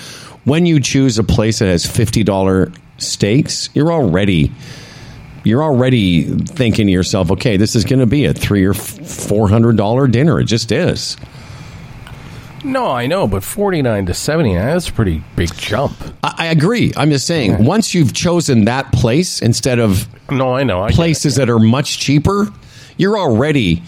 Speaker 1: when you choose a place that has $50 steaks, you're already you're already thinking to yourself, okay, this is going to be a three or four hundred dollar dinner. It just is.
Speaker 2: No, I know, but 49 to 79, eh, that's a pretty big jump.
Speaker 1: I, I agree. I'm just saying, once you've chosen that place instead of
Speaker 2: No, I know. I it.
Speaker 1: places that are much cheaper, you're already.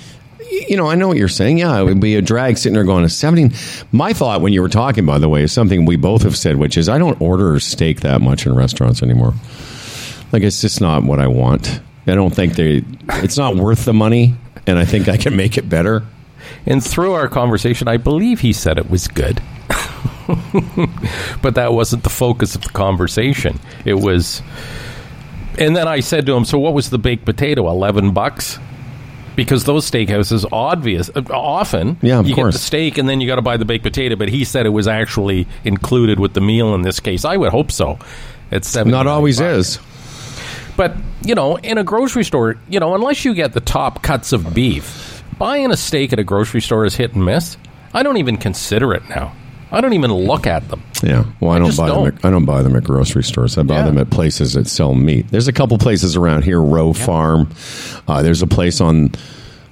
Speaker 1: You know, I know what you're saying. Yeah, it would be a drag sitting there going to 17. My thought when you were talking, by the way, is something we both have said, which is I don't order steak that much in restaurants anymore. Like, it's just not what I want. I don't think they, it's not worth the money, and I think I can make it better.
Speaker 2: And through our conversation, I believe he said it was good. but that wasn't the focus of the conversation. It was. And then I said to him, So what was the baked potato? 11 bucks? Because those steakhouses, obvious, often,
Speaker 1: Yeah, of
Speaker 2: you
Speaker 1: course.
Speaker 2: get the steak and then you got to buy the baked potato. But he said it was actually included with the meal in this case. I would hope so. It's seven.
Speaker 1: Not always is.
Speaker 2: But, you know, in a grocery store, you know, unless you get the top cuts of beef, buying a steak at a grocery store is hit and miss. I don't even consider it now. I don't even look at them.
Speaker 1: Yeah, well, I, don't buy them.
Speaker 2: don't.
Speaker 1: At, I don't buy them at grocery stores. I buy
Speaker 2: Yeah.
Speaker 1: them at places that sell meat. There's a couple places around here. Rowe Farm. Uh, there's a place on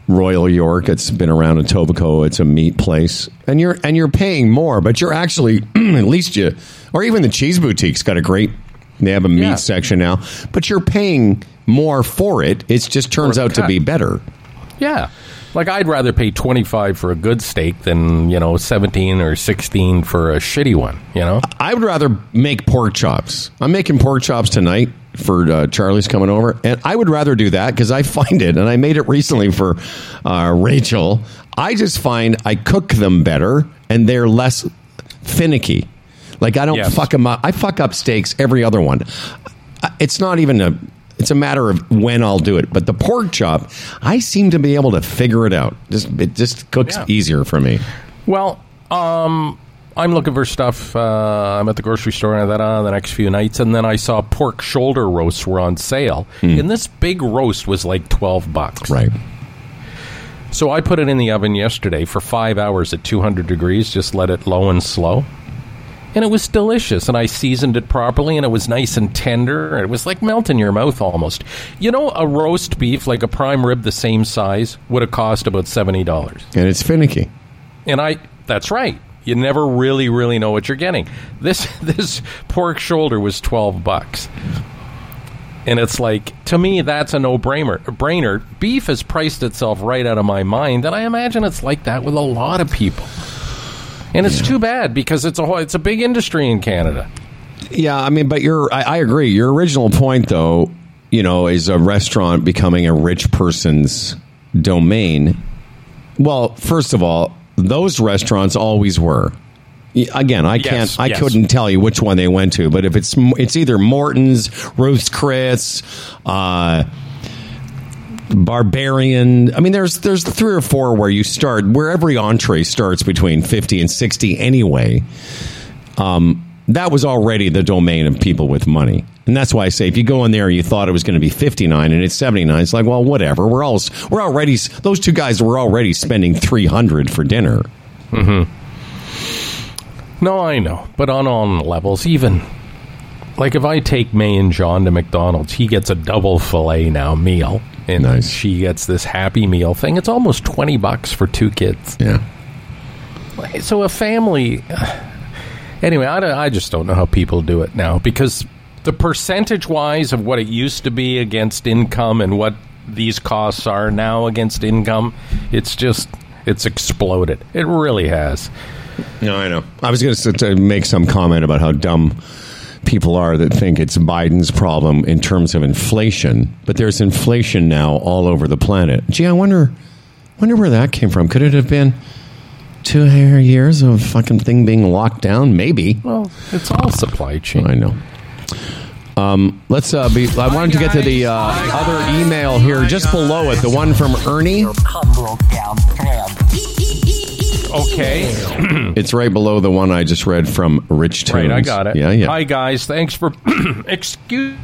Speaker 1: Royal York. It's been around in Etobicoke. It's a meat place, and you're and you're paying more, but you're actually at least you, or even the cheese boutique's got a great. They have a meat
Speaker 2: Yeah.
Speaker 1: section now, but you're paying more for it. It just turns out to be better.
Speaker 2: Yeah. Like I'd rather pay 25 for a good steak than, you know, 17 or 16 for a shitty one, you know?
Speaker 1: I would rather make pork chops. I'm making pork chops tonight for uh, Charlie's coming over, and I would rather do that because I find it, and I made it recently for uh, Rachel. I just find I cook them better, and they're less finicky. Like I don't
Speaker 2: Yes.
Speaker 1: fuck them up. I fuck up steaks every other one. Uh, It's not even a. It's a matter of when I'll do it. But the pork chop, I seem to be able to figure it out. Just it just cooks
Speaker 2: Yeah.
Speaker 1: easier for me.
Speaker 2: Well, um, I'm looking for stuff. Uh, I'm at the grocery store and that on the next few nights, and then I saw pork shoulder roasts were on sale, and this big roast was like twelve bucks.
Speaker 1: Right.
Speaker 2: So I put it in the oven yesterday for five hours at 200 degrees. Just let it low and slow, and it was delicious. And I seasoned it properly, and it was nice and tender. It was like melt in your mouth almost. You know, a roast beef like a prime rib the same size would have cost about seventy dollars.
Speaker 1: And it's finicky.
Speaker 2: And I that's right. You never really really know what you're getting. This this pork shoulder was 12 bucks. And it's like to me that's a no-brainer. Brainer. Beef has priced itself right out of my mind and I imagine it's like that with a lot of people. And it's too bad because it's a whole, it's a big industry in Canada.
Speaker 1: Yeah, I mean, but you're. I, I agree. Your original point, though, you know, is a restaurant becoming a rich person's domain. Well, first of all, those restaurants always were. Again, I can't. I
Speaker 2: yes.
Speaker 1: couldn't tell you which one they went to, but if it's it's either Morton's, Ruth's Chris, uh, Barberian. I mean, there's there's three or four where you start where every entree starts between fifty and sixty anyway Um, that was already the domain of people with money. And that's why I say if you go in there and you thought it was going to be 59 and it's 79, it's like, well, whatever. We're all we're already those two guys were already spending 300 for dinner. Mm-hmm.
Speaker 2: No, I know, but on all levels, even like if I take May and John to McDonald's, he gets a double fillet now meal, and
Speaker 1: Nice.
Speaker 2: she gets this Happy Meal thing. It's almost twenty bucks for two kids.
Speaker 1: Yeah.
Speaker 2: So a family. Anyway, I, I just don't know how people do it now because the percentage wise of what it used to be against income and what these costs are now against income, it's just it's exploded. It really has.
Speaker 1: No, I know. I was going to make some comment about how dumb people are that think it's Biden's problem in terms of inflation, but there's inflation now all over the planet. Gee, I wonder, wonder where that came from. Could it have been two years of fucking thing being locked down? Maybe.
Speaker 2: Well, it's all supply chain.
Speaker 1: I know. Um, let's uh, be. I wanted to get to the uh, other email here, just below it, the one from Ernie.
Speaker 4: Humble down thread.
Speaker 2: Okay.
Speaker 1: It's right below the one I just read from Rich Tunes.
Speaker 2: Right, I got it.
Speaker 1: Yeah, yeah.
Speaker 2: Hi guys, thanks for excuse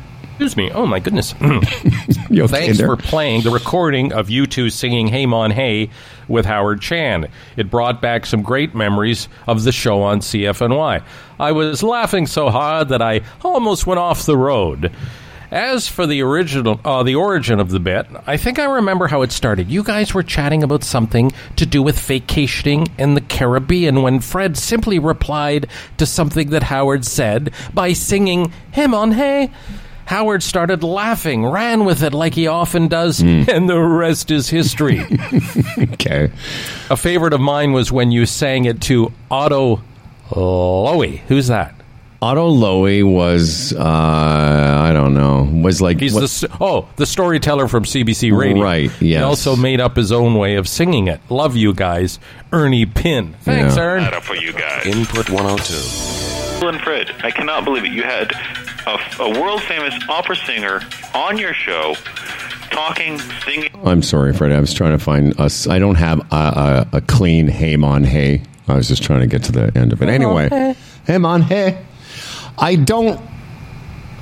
Speaker 2: me. Oh my goodness.
Speaker 1: Okay
Speaker 2: thanks
Speaker 1: there?
Speaker 2: for playing the recording of you two singing Hey Mon Hey with Howard Chan. It brought back some great memories of the show on CFNY. I was laughing so hard that I almost went off the road. As for the original, uh, the origin of the bit, I think I remember how it started. You guys were chatting about something to do with vacationing in the Caribbean when Fred simply replied to something that Howard said by singing "Him on Hey." Howard started laughing, ran with it like he often does, and the rest is history.
Speaker 1: Okay.
Speaker 2: A favorite of mine was when you sang it to Otto Lowy. Who's that?
Speaker 1: Otto Lowy was, uh, I don't know, was like.
Speaker 2: He's
Speaker 1: what-
Speaker 2: the oh the storyteller from CBC Radio.
Speaker 1: Right,
Speaker 2: He also made up his own way of singing it. Love you guys, Ernie Pin. Thanks,
Speaker 1: Yeah.
Speaker 2: Ern.
Speaker 5: up for you guys.
Speaker 6: Input 102.
Speaker 5: And Fred, I cannot believe it. You had a, a world famous opera singer on your show talking, singing.
Speaker 1: I'm sorry, Fred. I was trying to find us. I don't have a, a, a clean hey mon hey. I was just trying to get to the end of it. Anyway, hey mon hey. I don't.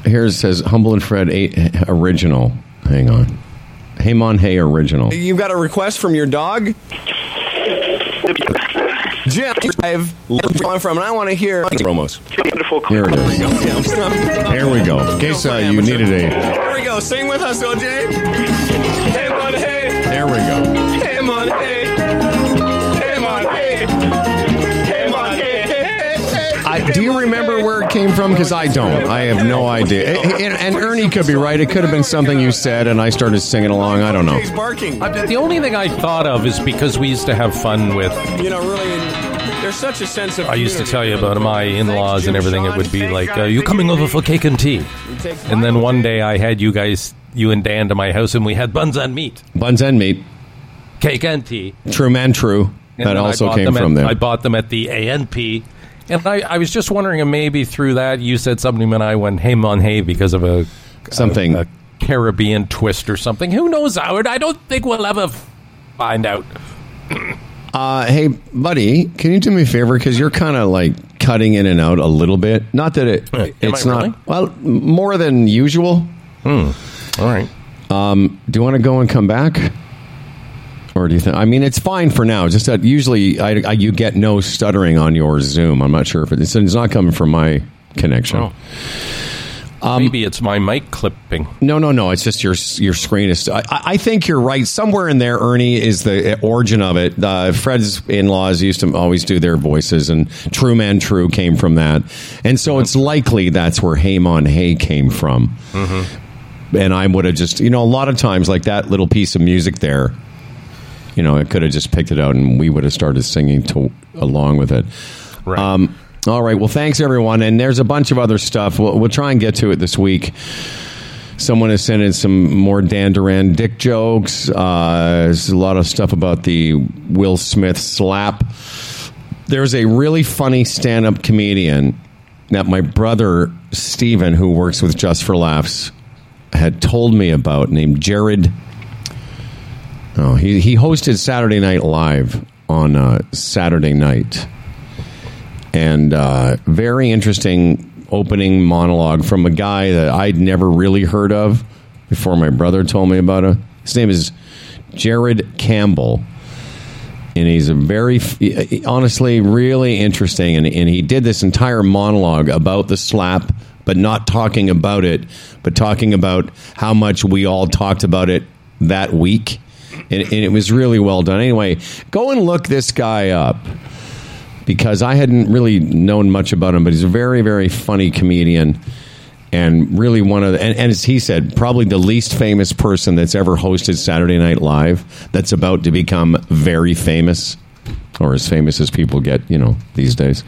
Speaker 1: Here it says Humble and Fred eight, original. Hang on. Hey mon hey original.
Speaker 7: You've got a request from your dog? Jim, I've gone from, and I want to hear promos.
Speaker 5: Wonderful.
Speaker 1: Here it is. Here we go. In case uh, you needed a.
Speaker 7: Here we go. Sing with us, OJ. Hey, man, hey.
Speaker 1: There we go.
Speaker 7: Hey, man, hey. Hey, man, hey. Hey, man, hey. Hey, hey.
Speaker 1: I, do you remember where it came from? Because I don't. I have no idea. And, and Ernie could be right. It could have been something you said, and I started singing along. I don't know.
Speaker 7: He's barking.
Speaker 2: The only thing I thought of is because we used to have fun with.
Speaker 7: You know, really, there's such a sense of.
Speaker 2: I used to tell you about my in-laws and
Speaker 7: Thanks,
Speaker 2: everything. It would be like,
Speaker 7: guys.
Speaker 2: uh, "You
Speaker 7: Thank
Speaker 2: coming over for cake and tea?" And then one day I had you guys, you and Dan, to my house, and we had buns and meat,
Speaker 1: Buns and meat.
Speaker 2: cake and tea.
Speaker 1: True man, true.
Speaker 2: And
Speaker 1: that also came from
Speaker 2: at,
Speaker 1: there.
Speaker 2: I bought them at the A&P. And I, I was just wondering maybe through that you said something when I went hey mon hey because of a
Speaker 1: Something.
Speaker 2: a, a Caribbean twist or something. Who knows, Howard? I don't think we'll ever find out.
Speaker 1: Uh, hey, buddy, can you do me a favor? Because you're kind of like cutting in and out a little bit. Not that it,
Speaker 2: Am
Speaker 1: it's
Speaker 2: I
Speaker 1: not.
Speaker 2: really?
Speaker 1: Well, more than usual.
Speaker 2: All right.
Speaker 1: Do you want to go and come back? Or do you think? I mean, it's fine for now. Just that usually I, I, you get no stuttering on your Zoom. I'm not sure if it, it's, it's not coming from my connection.
Speaker 2: Oh.
Speaker 1: Um,
Speaker 2: maybe it's my mic clipping.
Speaker 1: No, no, no. It's just your your screen is. I, I think you're right. Somewhere in there, Ernie is the origin of it. Uh, Fred's in laws used to always do their voices, and True Man True came from that, and so it's likely that's where Hey Mon Hey came from. And I would have just, you know, a lot of times like that little piece of music there. You know, I could have just picked it out, and we would have started singing to, along with it.
Speaker 2: Right.
Speaker 1: Um, all right. Well, thanks everyone. And there's a bunch of other stuff. We'll, we'll try and get to it this week. Someone has sent in some more Dan Duran dick jokes. Uh, there's a lot of stuff about the Will Smith slap. There's a really funny stand up comedian that my brother, Steven, who works with Just for Laughs, had told me about named Jerrod. Oh, he, he hosted Saturday Night Live on uh, Saturday night and uh, very interesting opening monologue from a guy that I'd never really heard of before my brother told me about it. His name is Jared Campbell. And he's a very, honestly, really interesting. And, and he did this entire monologue about the slap, but not talking about it, but talking about how much we all talked about it that week. And, and it was really well done. Anyway, go and look this guy up because I hadn't really known much about him, but he's a very, very funny comedian and really one of the, and, and as he said, probably the least famous person that's ever hosted Saturday Night Live that's about to become very famous or as famous as people get, you know, these days.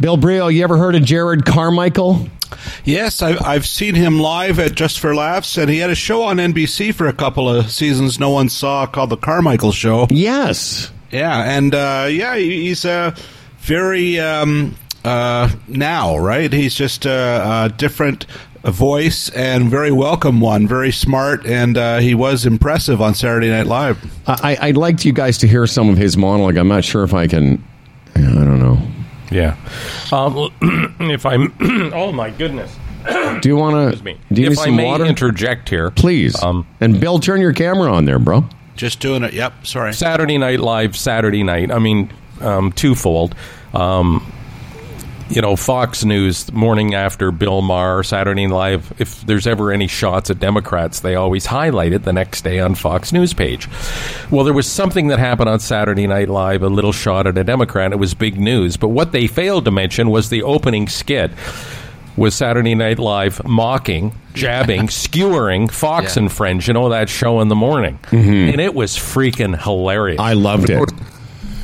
Speaker 1: Bill Brioux, you ever heard of Jerrod Carmichael?
Speaker 8: Yes, I've, I've seen him live at Just for Laughs, and he had a show on NBC for a couple of seasons no one saw called The Carmichael Show.
Speaker 1: Yes.
Speaker 8: Yeah, and uh, yeah, he's a very um, uh, now right. He's just a, a different voice and very welcome one, very smart, and uh, he was impressive on Saturday Night Live.
Speaker 1: I, I'd like you guys to hear some of his monologue. I'm not sure if I can, I don't know.
Speaker 2: Yeah. Um, if I'm, oh my goodness.
Speaker 1: Do you want
Speaker 2: Excuse
Speaker 1: to,
Speaker 2: me.
Speaker 1: do you
Speaker 2: if
Speaker 1: need
Speaker 2: I
Speaker 1: some
Speaker 2: may
Speaker 1: water?
Speaker 2: interject here,
Speaker 1: Please.
Speaker 2: Um,
Speaker 1: and Bill, turn your camera on there, bro.
Speaker 8: Just doing it. Yep. Sorry.
Speaker 2: Saturday Night Live, Saturday night. I mean, um, twofold. Um, you know, Fox News morning after Bill Maher, Saturday Night Live, if there's ever any shots at Democrats, they always highlight it the next day on Fox News page. Well, there was something that happened on Saturday Night Live, a little shot at a Democrat. It was big news. But what they failed to mention was the opening skit was Saturday Night Live mocking, jabbing, skewering Fox and Friends, you know, that show in the morning. Mm-hmm. And it was freaking hilarious.
Speaker 1: I loved it.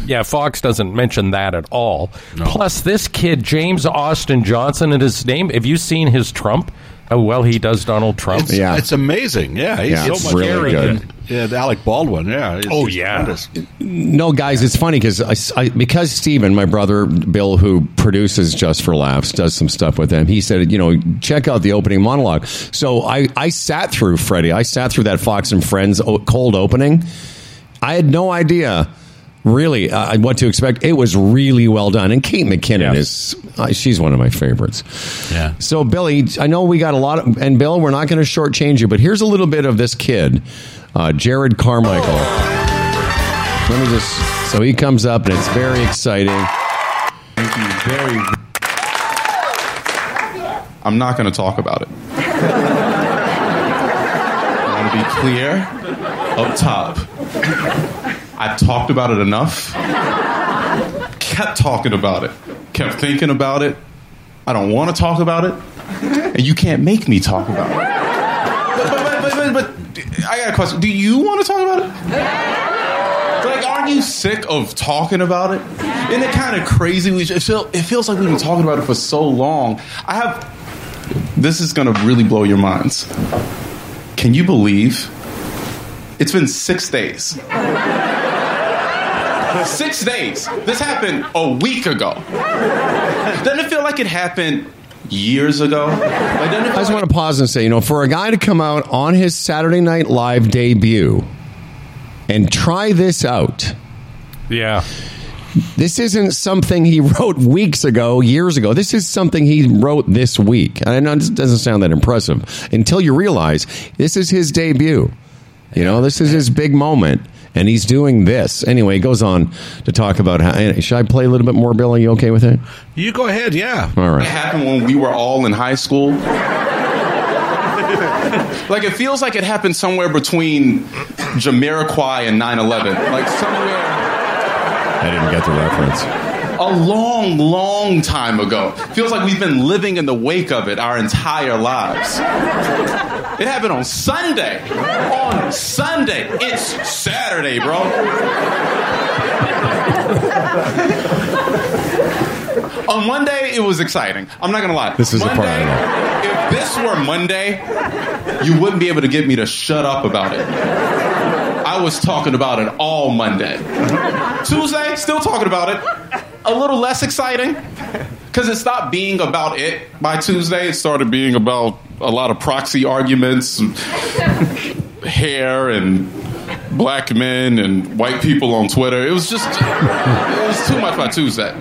Speaker 2: Yeah, Fox doesn't mention that at all. Plus, this kid, James Austin Johnson, and his name, have you seen his Trump? How well he does Donald Trump?
Speaker 8: It's,
Speaker 1: Yeah.
Speaker 8: it's amazing. Yeah, he's
Speaker 1: Yeah,
Speaker 8: so
Speaker 1: it's
Speaker 8: much
Speaker 1: really
Speaker 8: better
Speaker 1: good.
Speaker 8: than- Yeah, Alec Baldwin. Yeah. he's-
Speaker 2: Oh,
Speaker 8: he's
Speaker 2: yeah.
Speaker 8: tremendous.
Speaker 1: No, guys, it's funny because I, I, because Steven, my brother Bill, who produces Just for Laughs, does some stuff with them. He said, you know, check out the opening monologue. So I, I sat through Freddie. I sat through that Fox and Friends cold opening. I had no idea. Really, uh, what to expect? It was really well done, and Kate McKinnon
Speaker 2: Yeah.
Speaker 1: is uh, she's one of my favorites.
Speaker 8: Yeah.
Speaker 1: So, Billy, I know we got a lot of, and Bill, we're not going to shortchange you, but here's a little bit of this kid, uh, Jerrod Carmichael. Let me just. So he comes up, and it's very exciting.
Speaker 9: Thank you very. I'm not going to talk about it. I want to be clear up top. I talked about it enough. Kept talking about it. Kept thinking about it. I don't want to talk about it. And you can't make me talk about it. But, but, but, but, I got a question. Do you want to talk about it? Like, aren't you sick of talking about it? Isn't it kind of crazy? We it, feel, it feels like we've been talking about it for so long. I have. This is going to really blow your minds. Can you believe it's been six days? Six days. This happened a week ago. Doesn't it feel like it happened years ago? Like, doesn't it feel
Speaker 1: I just
Speaker 9: like-
Speaker 1: want to pause and say, you know, for a guy to come out on his Saturday Night Live debut and try this out,
Speaker 2: Yeah.
Speaker 1: this isn't something he wrote weeks ago, years ago. This is something he wrote this week. I know it doesn't sound that impressive until you realize this is his debut. You know, this is his big moment. And he's doing this. Anyway, he goes on to talk about how. Eh, should I play a little bit more, Bill? Are you okay with it?
Speaker 8: You go ahead. Yeah.
Speaker 1: All right.
Speaker 9: It happened when we were all in high school. like it feels like it happened somewhere between Jamiroquai and 9/11. Like somewhere
Speaker 1: I didn't get the reference.
Speaker 9: A long, long time ago. Feels like we've been living in the wake of it our entire lives. It happened on Sunday. On Sunday. It's Saturday, bro. on Monday, it was exciting. I'm not gonna lie.
Speaker 1: This is the
Speaker 9: Monday,
Speaker 1: part I
Speaker 9: If this were Monday, you wouldn't be able to get me to shut up about it. I was talking about it all Monday. Tuesday, still talking about it. A little less exciting because it stopped being about it by Tuesday. It started being about a lot of proxy arguments, hair, and black men and white people on Twitter. It was just, it was too much by Tuesday.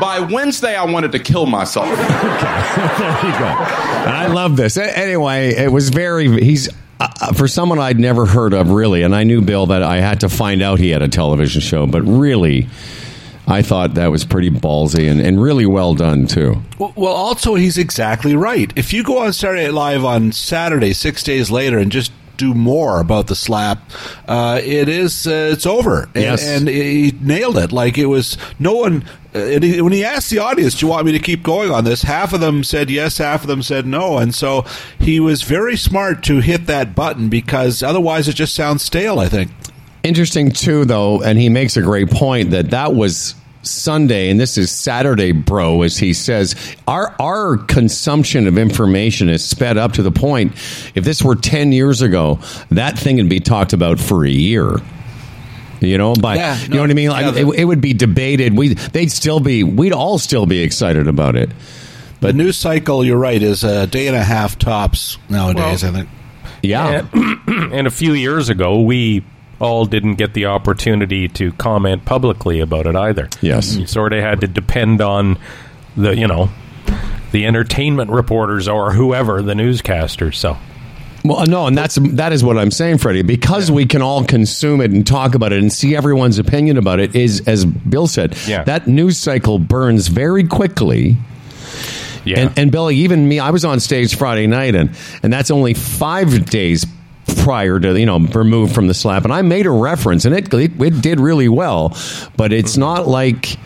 Speaker 9: By Wednesday, I wanted to kill myself.
Speaker 1: there you go. I love this. Anyway, it was very. He's uh, uh, for someone I'd never heard of, really. And I knew Bill that I had to find out he had a television show, but really. I thought that was pretty ballsy and, and really well done too.
Speaker 8: Well, also he's exactly right. If you go on Saturday Night Live on Saturday, six days later, and just do more about the slap, uh, it is uh, it's over. And,
Speaker 1: Yes.
Speaker 8: and he nailed it. Like it was no one. Uh, he, when he asked the audience, "Do you want me to keep going on this?" Half of them said yes, half of them said no, and so he was very smart to hit that button because otherwise it just sounds stale. I think.
Speaker 1: Interesting too, though, and he makes a great point that that was Sunday and this is Saturday, bro. As he says, our our consumption of information is sped up to the point. If this were ten years ago, that thing would be talked about for a year. You know, by
Speaker 8: Yeah,
Speaker 1: you
Speaker 8: no,
Speaker 1: know what I mean. Like
Speaker 8: yeah,
Speaker 1: it, it would be debated. We they'd still be. We'd all still be excited about it.
Speaker 8: But the news cycle, you're right, is a day and a half tops nowadays. I think.
Speaker 1: Yeah.
Speaker 2: And, and a few years ago, we all didn't get the opportunity to comment publicly about it either.
Speaker 1: Yes.
Speaker 2: You sort of had to depend on the, you know, the entertainment reporters or whoever, the newscasters. So,
Speaker 1: Well, uh, no, and that's that is what I'm saying, Freddie. Because we can all consume it and talk about it and see everyone's opinion about it, is as Bill said,
Speaker 2: Yeah.
Speaker 1: that news cycle burns very quickly.
Speaker 2: Yeah.
Speaker 1: And, and Billy, even me, I was on stage Friday night, and and that's only five days prior to you know removed from the slap, and I made a reference, and it it, it did really well, but it's not like.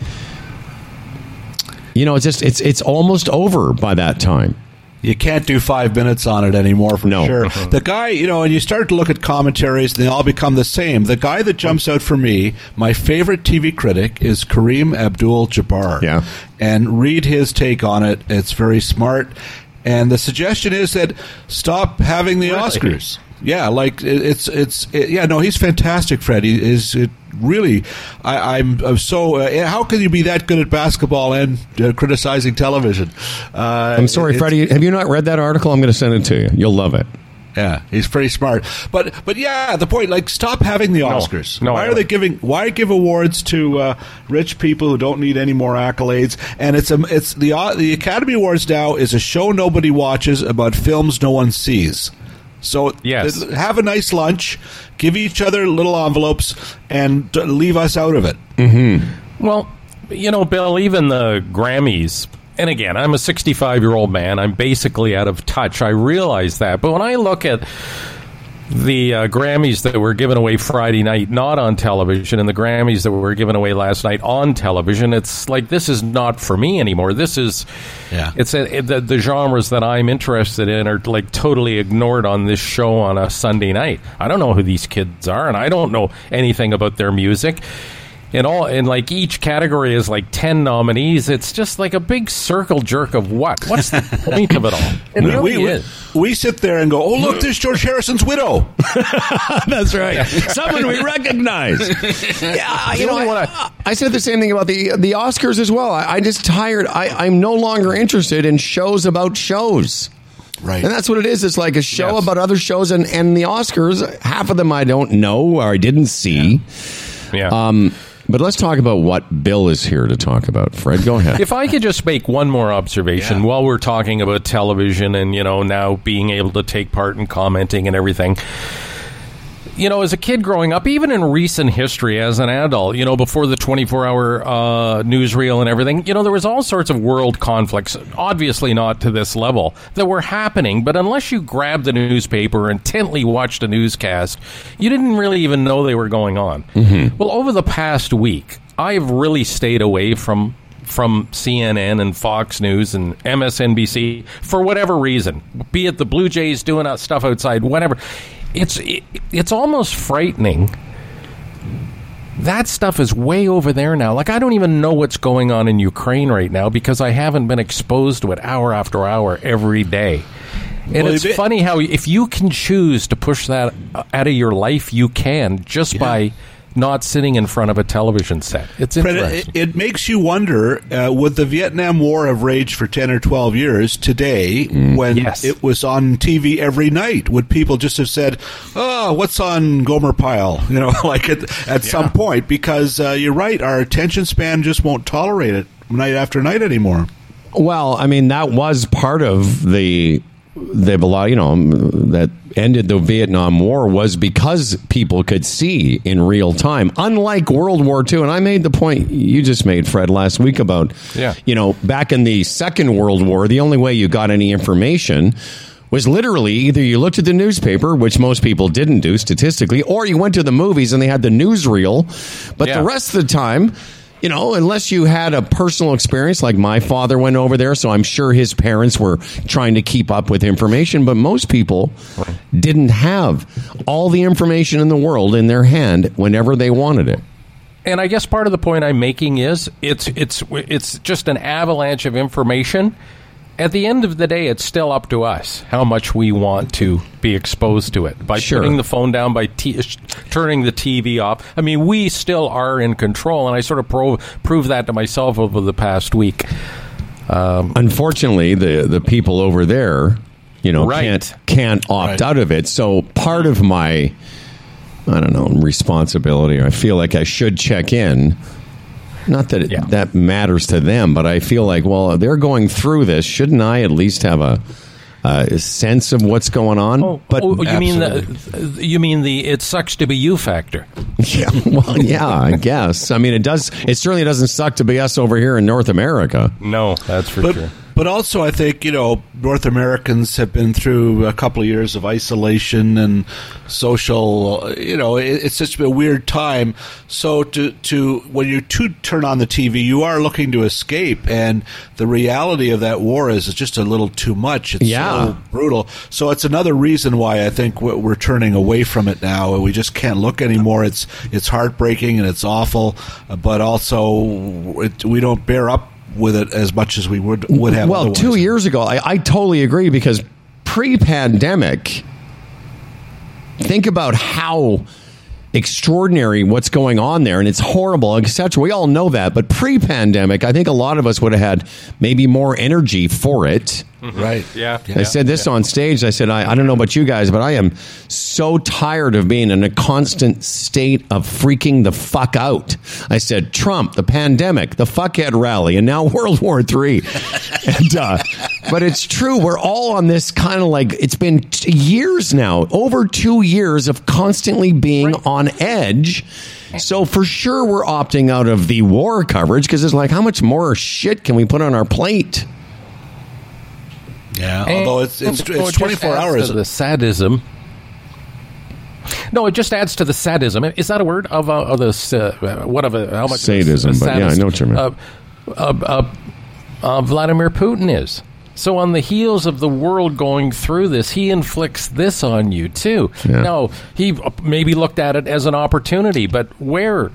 Speaker 1: You know, it's just it's it's almost over by that time.
Speaker 8: You can't do five minutes on it anymore for
Speaker 1: No.
Speaker 8: sure.
Speaker 2: Uh-huh.
Speaker 8: The guy, you know, and you start to look at commentaries, and they all become the same. The guy that jumps out for me, my favorite TV critic, is Kareem Abdul Jabbar.
Speaker 1: Yeah.
Speaker 8: And read his take on it. It's very smart. And the suggestion is that stop having the Oscars. Yeah, like it's it's it, yeah. No, he's fantastic. Fred he is it really. I, I'm, I'm so. Uh, how can you be that good at basketball and uh, criticizing television? Uh,
Speaker 1: I'm sorry,
Speaker 8: it's-
Speaker 1: Freddie. Have you not read that article? I'm going to send it to you. You'll love it.
Speaker 8: yeah, he's pretty smart. But but yeah, the point like stop having the Oscars.
Speaker 2: No,
Speaker 8: why are they giving why give awards to uh, rich people who don't need any more accolades? And it's a it's the uh, the Academy Awards now is a show nobody watches about films no one sees. So
Speaker 2: Yes.
Speaker 8: th- have a nice lunch, give each other little envelopes, and d- leave us out of it. Mm-hmm.
Speaker 2: Well, you know, Bill, even the Grammys, and again, I'm a 65 year old man. I'm basically out of touch. I realize that. But when I look at the uh, Grammys that were given away Friday night, not on television, and the Grammys that were given away last night on television, it's like this is not for me anymore. This is,
Speaker 8: Yeah.
Speaker 2: it's a, it, the, the genres that I'm interested in are like totally ignored on this show on a Sunday night. I don't know who these kids are, and I don't know anything about their music. And all, and like each category is like ten nominees. It's just like a big circle jerk of what? What's the point of it all? It
Speaker 8: We-
Speaker 2: really
Speaker 8: we, we,
Speaker 2: is.
Speaker 8: we sit there and go, "Oh, look, there's George Harrison's widow."
Speaker 1: That's right. Someone we recognize. yeah, you know,
Speaker 2: only one
Speaker 1: I, I said the same thing about the the Oscars as well. I, I just tired. I, I'm no longer interested in shows about shows.
Speaker 8: Right.
Speaker 1: And that's what it is. It's like a show
Speaker 2: Yes.
Speaker 1: about other shows, and, and the Oscars. Half of them I don't know or I didn't see.
Speaker 2: Yeah.
Speaker 1: Um, but let's talk about what Bill is here to talk about. Fred, go ahead.
Speaker 2: If I could just make one more observation while we're talking about television and, you know, now being able to take part in commenting and everything. You know, as a kid growing up, even in recent history as an adult, you know, before the 24 hour uh, newsreel and everything, you know, there was all sorts of world conflicts, obviously not to this level, that were happening. But unless you grabbed the newspaper intently watched a newscast, you didn't really even know they were going on. Well, over the past week, I've really stayed away from from CNN and Fox News and MSNBC for whatever reason, be it the Blue Jays doing stuff outside, whatever. It's it, it's almost frightening. That stuff is way over there now. Like I don't even know what's going on in Ukraine right now because I haven't been exposed to it hour after hour every day. And
Speaker 8: Well,
Speaker 2: it's
Speaker 8: it-
Speaker 2: funny how if you can choose to push that out of your life, you can just by not sitting in front of a television set. It's
Speaker 8: Fred,
Speaker 2: interesting.
Speaker 8: it, it makes you wonder uh, would the Vietnam War have raged for 10 or 12 years today when
Speaker 2: Yes.
Speaker 8: it was on TV every night? Would people just have said, oh, what's on Gomer Pyle? You know, like at, at some point, because uh, you're right, our attention span just won't tolerate it night after night anymore.
Speaker 1: Well, I mean, that was part of the the you know that ended the Vietnam War was because people could see in real time, unlike World War II. And I made the point you just made, Fred, last week about
Speaker 2: Yeah.
Speaker 1: you know back in the Second World War, the only way you got any information. Was literally either you looked at the newspaper, which most people didn't do statistically, or you went to the movies and they had the newsreel. But
Speaker 2: Yeah.
Speaker 1: the rest of the time, you know, unless you had a personal experience, like my father went over there, so I'm sure his parents were trying to keep up with information, but most people didn't have all the information in the world in their hand whenever they wanted it.
Speaker 2: And I guess part of the point I'm making is it's it's it's just an avalanche of information. At the end of the day, it's still up to us how much we want to be exposed to it by
Speaker 1: Sure.
Speaker 2: putting the phone down, by t- sh- turning the TV off. I mean, we still are in control, and I sort of pro- proved that to myself over the past week.
Speaker 1: Um, Unfortunately, the the people over there, you know,
Speaker 2: Right.
Speaker 1: can't can't opt
Speaker 8: Right.
Speaker 1: out of it. So part of my I don't know, responsibility, I feel like I should check in. Not that it,
Speaker 2: Yeah.
Speaker 1: that matters to them, but I feel like, well, they're going through this. Shouldn't I at least have a, a sense of what's going on?
Speaker 2: Oh,
Speaker 1: but
Speaker 2: oh, you mean the you mean the it sucks to be you factor?
Speaker 1: yeah, well, yeah, I guess. I mean, it does. It certainly doesn't suck to be us over here in North America.
Speaker 2: No, that's for
Speaker 8: But
Speaker 2: sure.
Speaker 8: But also I think you know North Americans have been through a couple of years of isolation and social. You know, it, it's such a weird time. So to to when you to turn on the TV, you are looking to escape, and the reality of that war is it's just a little too much. It's
Speaker 1: Yeah.
Speaker 8: so brutal. So it's another reason why I think we're we're turning away from it now. We just can't look anymore. It's it's heartbreaking and it's awful, uh, but also it, we don't bear up with it as much as we would would have.
Speaker 1: Well,
Speaker 8: otherwise.
Speaker 1: two years ago, I, I totally agree because pre-pandemic, think about how extraordinary what's going on there, and it's horrible, etc. We all know that, but pre-pandemic, I think a lot of us would have had maybe more energy for it.
Speaker 8: Right?
Speaker 2: Yeah.
Speaker 1: I said this on stage. I said, I, I don't know about you guys, but I am so tired of being in a constant state of freaking the fuck out. I said, Trump, the pandemic, the fuckhead rally, and now World War III. and, uh, but it's true. We're all on this kind of like, it's been t- years now, over two years of constantly being on edge. So for sure, we're opting out of the war coverage because it's like, how much more shit can we put on our plate?
Speaker 8: Yeah. Although it's it's,
Speaker 2: Well,
Speaker 8: it's twenty four hours.
Speaker 2: to the sadism. No, it just adds to the sadism. Is that a word of, uh, of this? Uh, what of a how much
Speaker 1: Sadism, but yeah, I know what you mean.
Speaker 2: Uh, uh, uh, uh, Vladimir Putin is. So on the heels of the world going through this, he inflicts this on you too.
Speaker 1: Yeah.
Speaker 2: No, he maybe looked at it as an opportunity, but where?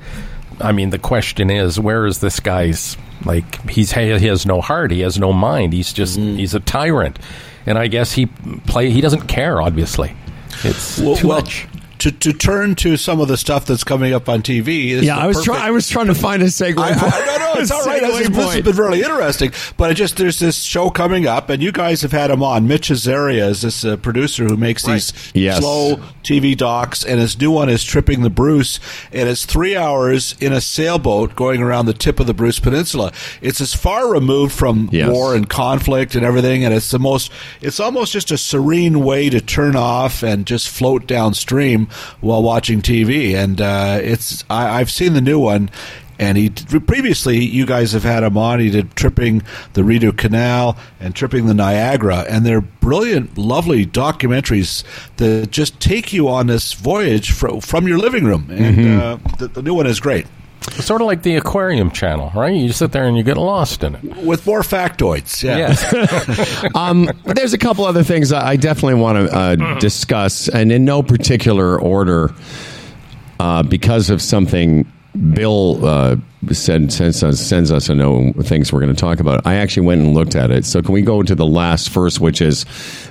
Speaker 2: I mean, the question is, where is this guy's like? He's he has no heart. He has no mind. He's just
Speaker 8: Mm-hmm.
Speaker 2: he's a tyrant, and I guess he play. He doesn't care. Obviously, it's
Speaker 8: well,
Speaker 2: too
Speaker 8: well,
Speaker 2: much.
Speaker 8: To to turn to some of the stuff that's coming up on TV.
Speaker 1: Yeah, I was
Speaker 8: perfect-
Speaker 1: trying. I was trying to find a segue.
Speaker 8: I, I, no, no, it's all right. This, this has been really interesting. But it just there's this show coming up, and you guys have had him on. Mitch Azaria is this uh, producer who makes these
Speaker 1: Yes.
Speaker 8: slow TV docs, and his new one is Tripping the Bruce, and it's three hours in a sailboat going around the tip of the Bruce Peninsula. It's as far removed from
Speaker 1: Yes.
Speaker 8: war and conflict and everything, and it's the most. It's almost just a serene way to turn off and just float downstream while watching TV. And uh, it's I, I've seen the new one. And he previously, you guys have had him on. He did tripping the Rideau Canal and tripping the Niagara, and they're brilliant, lovely documentaries that just take you on this voyage fro- from your living room. And uh, the, the new one is great
Speaker 2: It's sort of like the aquarium channel, right? You sit there and you get lost in it.
Speaker 8: with more factoids. Yeah,
Speaker 2: Yes.
Speaker 1: um, there's a couple other things I I definitely want to uh, discuss, and in no particular order, uh, because of something Bill uh, said sends us, sends us a note things we're going to talk about. I actually went and looked at it. So can we go to the last first, which is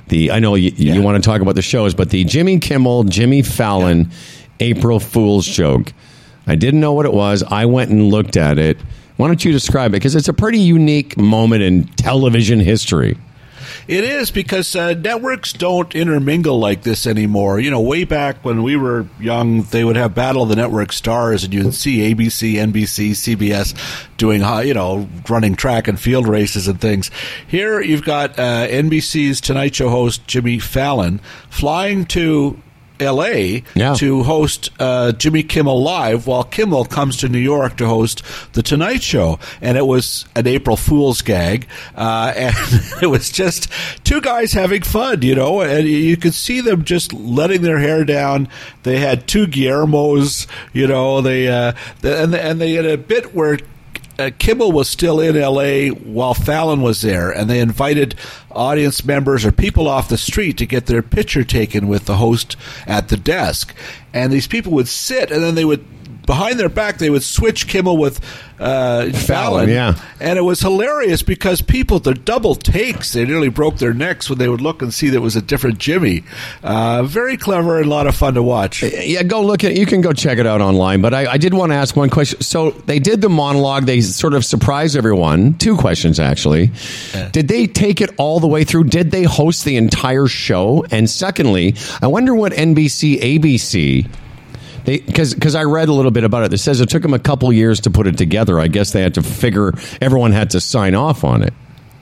Speaker 1: the I know you, you want to talk about the shows, but the Jimmy Kimmel, Jimmy Fallon, April Fool's joke. I didn't know what it was. I went and looked at it. Why don't you describe it? Because it's a pretty unique moment in television history.
Speaker 8: It is because uh, networks don't intermingle like this anymore. You know, way back when we were young, they would have Battle of the Network Stars, and you'd see ABC, NBC, CBS doing, you know, running track and field races and things. Here, you've got uh, NBC's Tonight Show host Jimmy Fallon flying to L.A.
Speaker 1: Yeah.
Speaker 8: to host uh, Jimmy Kimmel Live, while Kimmel comes to New York to host The Tonight Show. And it was an April Fool's gag. Uh, and it was just two guys having fun, you know, and you could see them just letting their hair down. They had two Guillermos, you know, they, uh, and, and they had a bit where uh, Kimmel was still in L.A. while Fallon was there, and they invited audience members or people off the street to get their picture taken with the host at the desk. And these people would sit, and then they would. Behind their back, they would switch Kimmel with uh, Fallon,
Speaker 1: yeah.
Speaker 8: and it was hilarious because people, the double takes, they nearly broke their necks when they would look and see that it was a different Jimmy. Uh, very clever and a lot of fun to watch.
Speaker 1: Yeah, go look at. You can go check it out online. But I, I did want to ask one question. So they did the monologue. They sort of surprised everyone. Two questions actually. Did they take it all the way through? Did they host the entire show? And secondly, I wonder what NBC, ABC. Because because I read a little bit about it. It says it took them a couple years to put it together. I guess they had to figure. Everyone had to sign off on it.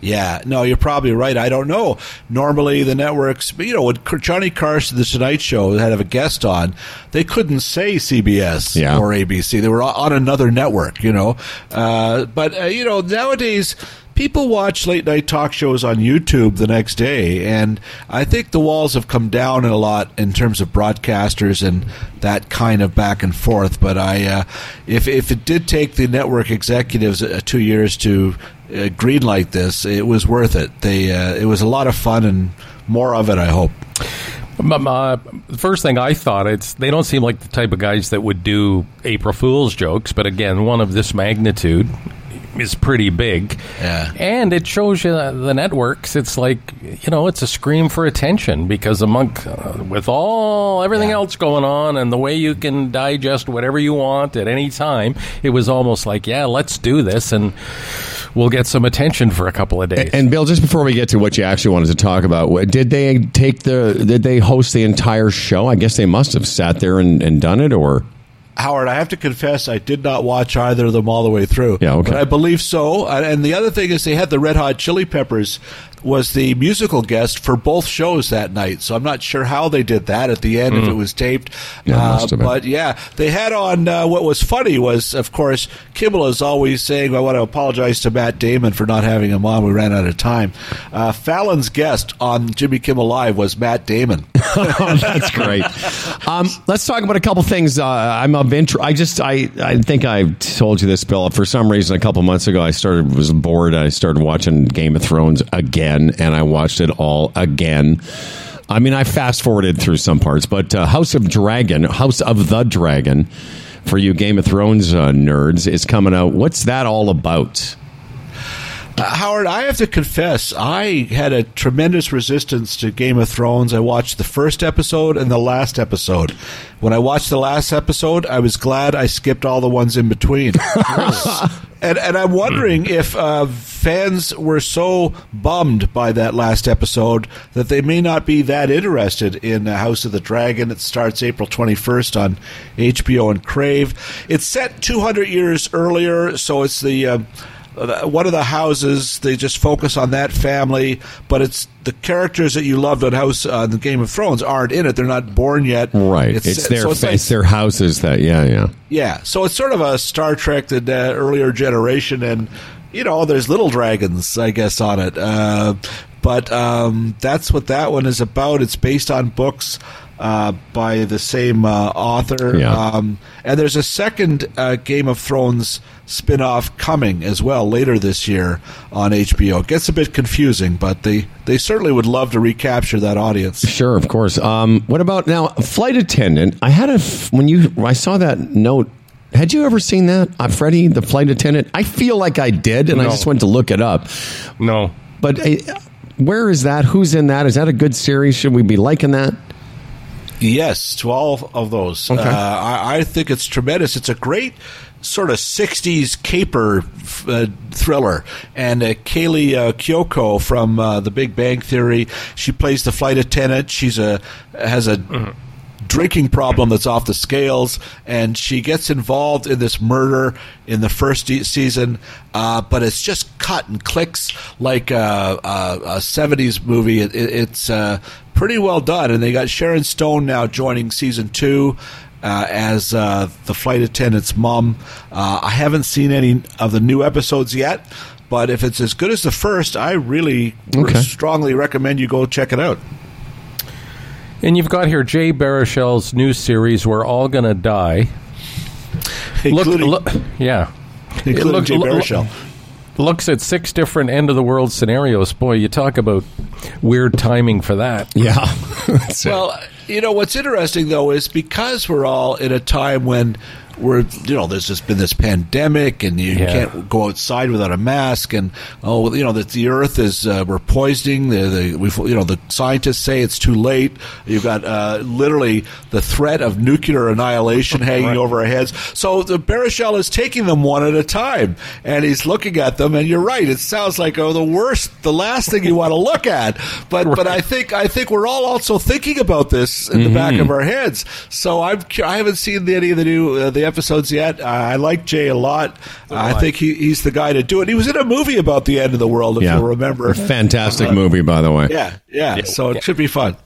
Speaker 8: Yeah, no, you're probably right. I don't know. Normally, the networks, you know, when Johnny Carson, The Tonight Show, had a guest on, they couldn't say CBS
Speaker 1: Yeah.
Speaker 8: or ABC. They were on another network, you know. Uh, but, uh, you know, nowadays, people watch late night talk shows on YouTube the next day, and I think the walls have come down a lot in terms of broadcasters and that kind of back and forth. But I, uh, if if it did take the network executives uh, two years to uh, greenlight this, it was worth it. They uh, it was a lot of fun and more of it. I hope.
Speaker 2: Uh, the first thing I thought, it's they don't seem like the type of guys that would do April Fool's jokes. But again, one of this magnitude is pretty big,
Speaker 8: Yeah.
Speaker 2: and it shows you the networks. It's like you know, it's a scream for attention because among uh, with all everything
Speaker 8: Yeah.
Speaker 2: else going on and the way you can digest whatever you want at any time, it was almost like, yeah, let's do this and we'll get some attention for a couple of days.
Speaker 1: And Bill, just before we get to what you actually wanted to talk about, did they take the? Did they host the entire show? I guess they must have sat there and, and done it, or
Speaker 8: Howard, I have to confess, I did not watch either of them all the way through.
Speaker 1: Yeah, okay.
Speaker 8: But I believe so. And the other thing is, they had the Red Hot Chili Peppers was the musical guest for both shows that night. So I'm not sure how they did that at the end if it was taped.
Speaker 1: Hmm. Yeah,
Speaker 8: Uh, but yeah, they had on. Uh, what was funny was, of course, Kimmel is always saying, "I want to apologize to Matt Damon for not having him on. We ran out of time." Uh, Fallon's guest on Jimmy Kimmel Live was Matt Damon.
Speaker 1: oh, that's great. Um, let's talk about a couple things. Uh, I'm of interest. I just, I, I think I told you this, Bill. For some reason, a couple months ago, I started was bored. I started watching Game of Thrones again, and I watched it all again. I mean, I fast forwarded through some parts, but uh, House of Dragon, House of the Dragon, for you Game of Thrones uh, nerds, is coming out. What's that all about?
Speaker 8: Uh, Howard, I have to confess, I had a tremendous resistance to Game of Thrones. I watched the first episode and the last episode. When I watched the last episode, I was glad I skipped all the ones in between. and, and I'm wondering if uh, fans were so bummed by that last episode that they may not be that interested in House of the Dragon. It starts April 21st on HBO and Crave. It's set 200 years earlier, so it's the. Uh, uh, one of the houses they just focus on that family but it's the characters that you loved on house on the game of thrones aren't in it they're not born yet
Speaker 1: Right. It's, their
Speaker 8: so
Speaker 1: it's,
Speaker 8: like-
Speaker 1: their houses that. Yeah, yeah.
Speaker 8: yeah so it's sort of a star trek the uh, earlier generation and you know there's little dragons i guess on it uh, but um, that's what that one is about it's based on books uh, by the same uh, author
Speaker 1: Yeah.
Speaker 8: um, and there's a second uh, Game of Thrones spin-off coming as well later this year on HBO. It gets a bit confusing, but they, they certainly would love to recapture that audience.
Speaker 1: Sure, of course. Um, what about now? Flight attendant. I had a f- when you I saw that note. Had you ever seen that, uh, Freddie, the flight attendant? I feel like I did, and I just went to look it up.
Speaker 2: no.
Speaker 1: But uh, where is that? Who's in that? Is that a good series? Should we be liking that?
Speaker 8: Yes, to all of those.
Speaker 1: Okay.
Speaker 8: Uh, I, I think it's tremendous. It's a great sort of 60s caper uh, thriller. And uh, Kaley uh, Cuoco from uh, The Big Bang Theory, she plays the flight attendant. She's a has a drinking problem that's off the scales, and she gets involved in this murder in the first e- season. Uh, but it's just cut and clicks like a, a, a '70s movie. It, it, it's uh, pretty well done, and they got Sharon Stone now joining season two. Uh, as uh, the flight attendant's mom, uh, I haven't seen any of the new episodes yet, but if it's as good as the first, I really
Speaker 1: Okay.
Speaker 8: strongly recommend you go check it out.
Speaker 2: And you've got here Jay Baruchel's new series, We're All Gonna Die.
Speaker 8: Including,
Speaker 2: look yeah.
Speaker 8: including
Speaker 2: look-
Speaker 8: Jay
Speaker 2: look-
Speaker 8: Baruchel.
Speaker 2: Looks at six different end of the world scenarios. Boy, you talk about weird timing for that.
Speaker 1: Yeah.
Speaker 8: Well, you know what's interesting though is because we're all in a time when we're you know there's just been this pandemic and you
Speaker 2: Yeah.
Speaker 8: can't go outside without a mask and oh you know that the earth is uh, we're poisoning. The, the we you know the scientists say it's too late. You've got uh, literally the threat of nuclear annihilation hanging over our heads. So the Baruchel is taking them one at a time and he's looking at them and you're right. It sounds like oh the worst the last thing you want to look at. But but I think I think we're all also thinking about this in the back of our heads. So I'm I haven't seen any of the new uh, the episodes yet. Uh, I like Jay a lot. I think he, he's the guy to do it. He was in a movie about the end of the world if
Speaker 1: yeah.
Speaker 8: you remember.
Speaker 1: A Fantastic movie, by the way.
Speaker 8: yeah. Yeah. So it should be fun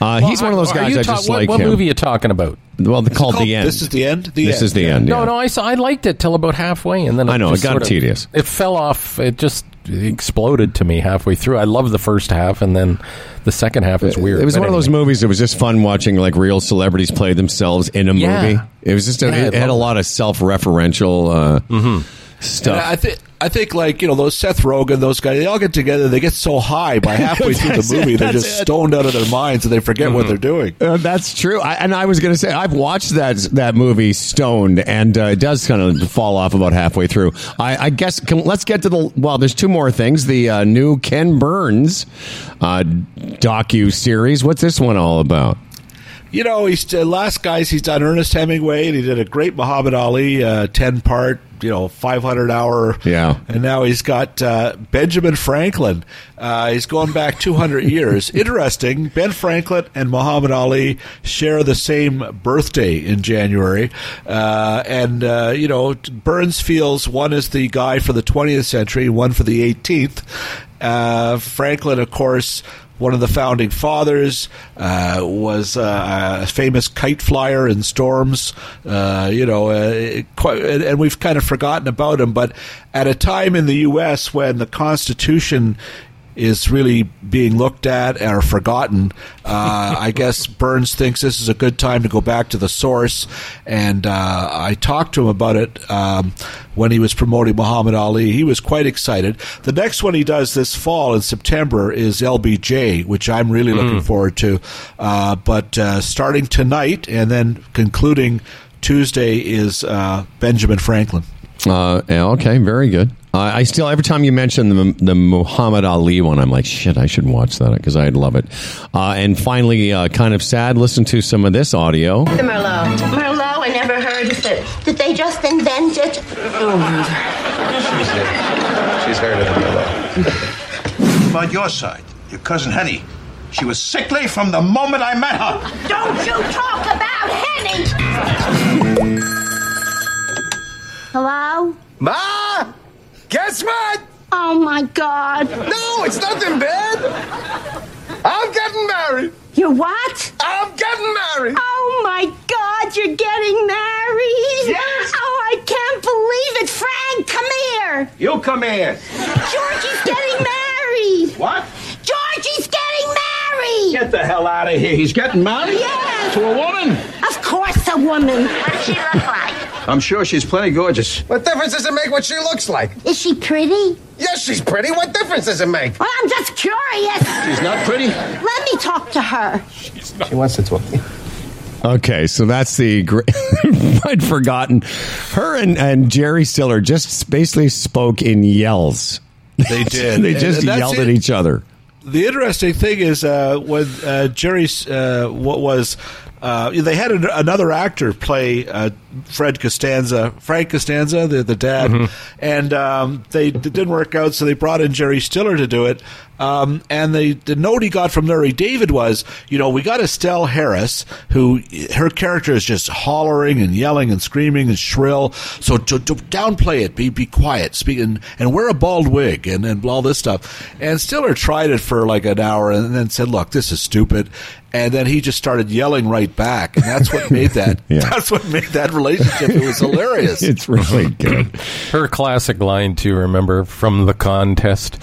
Speaker 1: Uh, he's one of those guys
Speaker 2: you
Speaker 1: I
Speaker 2: ta-
Speaker 1: just
Speaker 2: what,
Speaker 1: like
Speaker 2: what
Speaker 1: him.
Speaker 2: movie are you talking about?
Speaker 1: Well, they're called
Speaker 8: Called
Speaker 1: the end.
Speaker 8: This is the end. The
Speaker 1: this
Speaker 8: end.
Speaker 1: is the end.
Speaker 2: No,
Speaker 1: yeah.
Speaker 2: no, I saw, I liked it till about halfway, and then
Speaker 1: I know, it
Speaker 2: just
Speaker 1: got
Speaker 2: sort of-
Speaker 1: tedious.
Speaker 2: It fell off. It just exploded to me halfway through. I loved the first half, and then the second half is weird.
Speaker 1: It was
Speaker 2: But
Speaker 1: one of those movies It was just fun watching like real celebrities play themselves in a
Speaker 2: Yeah.
Speaker 1: movie. It was just a,
Speaker 2: Yeah,
Speaker 1: it
Speaker 2: I
Speaker 1: had a lot of self-referential uh,
Speaker 8: And
Speaker 1: stuff.
Speaker 8: I think I think like you know those Seth Rogen, those guys, they all get together. They get so high by halfway through the
Speaker 1: it,
Speaker 8: movie, they're just
Speaker 1: it.
Speaker 8: stoned out of their minds and they forget what they're doing.
Speaker 1: Uh, that's true. I, and I was going to say I've watched that that movie Stoned, and uh, it does kind of fall off about halfway through. I, I guess can, let's get to the well. There's two more things. The uh, new Ken Burns uh, docu series. What's this one all about?
Speaker 8: You know, he's the last guys he's done Ernest Hemingway, and he did a great Muhammad Ali uh, ten part, you know, five hundred hour.
Speaker 1: Yeah.
Speaker 8: and now he's got uh, Benjamin Franklin. Uh, he's going back two hundred years. Interesting. Ben Franklin and Muhammad Ali share the same birthday in January, uh, and uh, you know, Burns feels one is the guy for the twentieth century, one for the eighteenth. Uh, Franklin, of course one of the founding fathers, uh, was uh, a famous kite flyer in storms. Uh, you know, uh, quite, and, and we've kind of forgotten about him. But at a time in the U.S. when the Constitution is really being looked at or forgotten. Uh, I guess Burns thinks this is a good time to go back to the source, and uh, I talked to him about it um, when he was promoting Muhammad Ali. He was quite excited. The next one he does this fall in September is LBJ, which I'm really looking forward to. Uh, but uh, starting tonight and then concluding Tuesday is uh, Benjamin Franklin.
Speaker 1: Uh, okay, very good. Uh, I still every time you mention the the Muhammad Ali one, I'm like, shit, I should watch that because I'd love it. Uh, and finally, uh, kind of sad. Listen to some of this audio.
Speaker 10: The Merlot. Merlot, I never heard of it. Did they just invent it? Oh,
Speaker 11: She's heard of the Merlot. About your side, your cousin Henny. She was sickly from the moment I met her.
Speaker 10: Don't you talk about Henny! Hello?
Speaker 7: Ma! Guess what?
Speaker 10: Oh my god.
Speaker 7: No, it's nothing bad. I'm getting married.
Speaker 10: You're what?
Speaker 7: I'm getting married.
Speaker 10: Oh my god, you're getting married?
Speaker 7: Yes.
Speaker 10: Oh, I can't believe it. Frank, come here.
Speaker 11: You come here.
Speaker 10: Georgie's getting married.
Speaker 11: What?
Speaker 10: Georgie's getting married.
Speaker 11: Get the hell out of here. He's getting married?
Speaker 10: Yes.
Speaker 11: To a woman?
Speaker 10: Of course, a woman. What does she look like?
Speaker 11: I'm sure she's plenty gorgeous.
Speaker 7: What difference does it make what she looks like?
Speaker 10: Is she pretty?
Speaker 7: Yes, she's pretty. What difference does it make?
Speaker 10: Well, I'm just curious.
Speaker 11: She's not pretty?
Speaker 10: Let me talk to her.
Speaker 11: She wants to talk to you.
Speaker 1: Okay, so that's the great. I'd forgotten. Her and, and Jerry Stiller just basically spoke in yells.
Speaker 8: They did.
Speaker 1: they just yelled
Speaker 8: it.
Speaker 1: at each other.
Speaker 8: The interesting thing is uh, when uh, Jerry's uh, what was uh, they had an, another actor play uh, Fred Costanza, Frank Costanza, the the dad, and um, they it didn't work out, so they brought in Jerry Stiller to do it. Um, and the the note he got from Larry David was, you know, we got Estelle Harris, who her character is just hollering and yelling and screaming and shrill. So to, to downplay it, be be quiet, speak and, and wear a bald wig and and all this stuff. And Stiller tried it for like an hour and then said, "Look, this is stupid." And then he just started yelling right back, and that's what made that.
Speaker 1: Yeah.
Speaker 8: That's what made that relationship. It was hilarious.
Speaker 1: It's really good.
Speaker 2: Her classic line, too, remember, from the contest.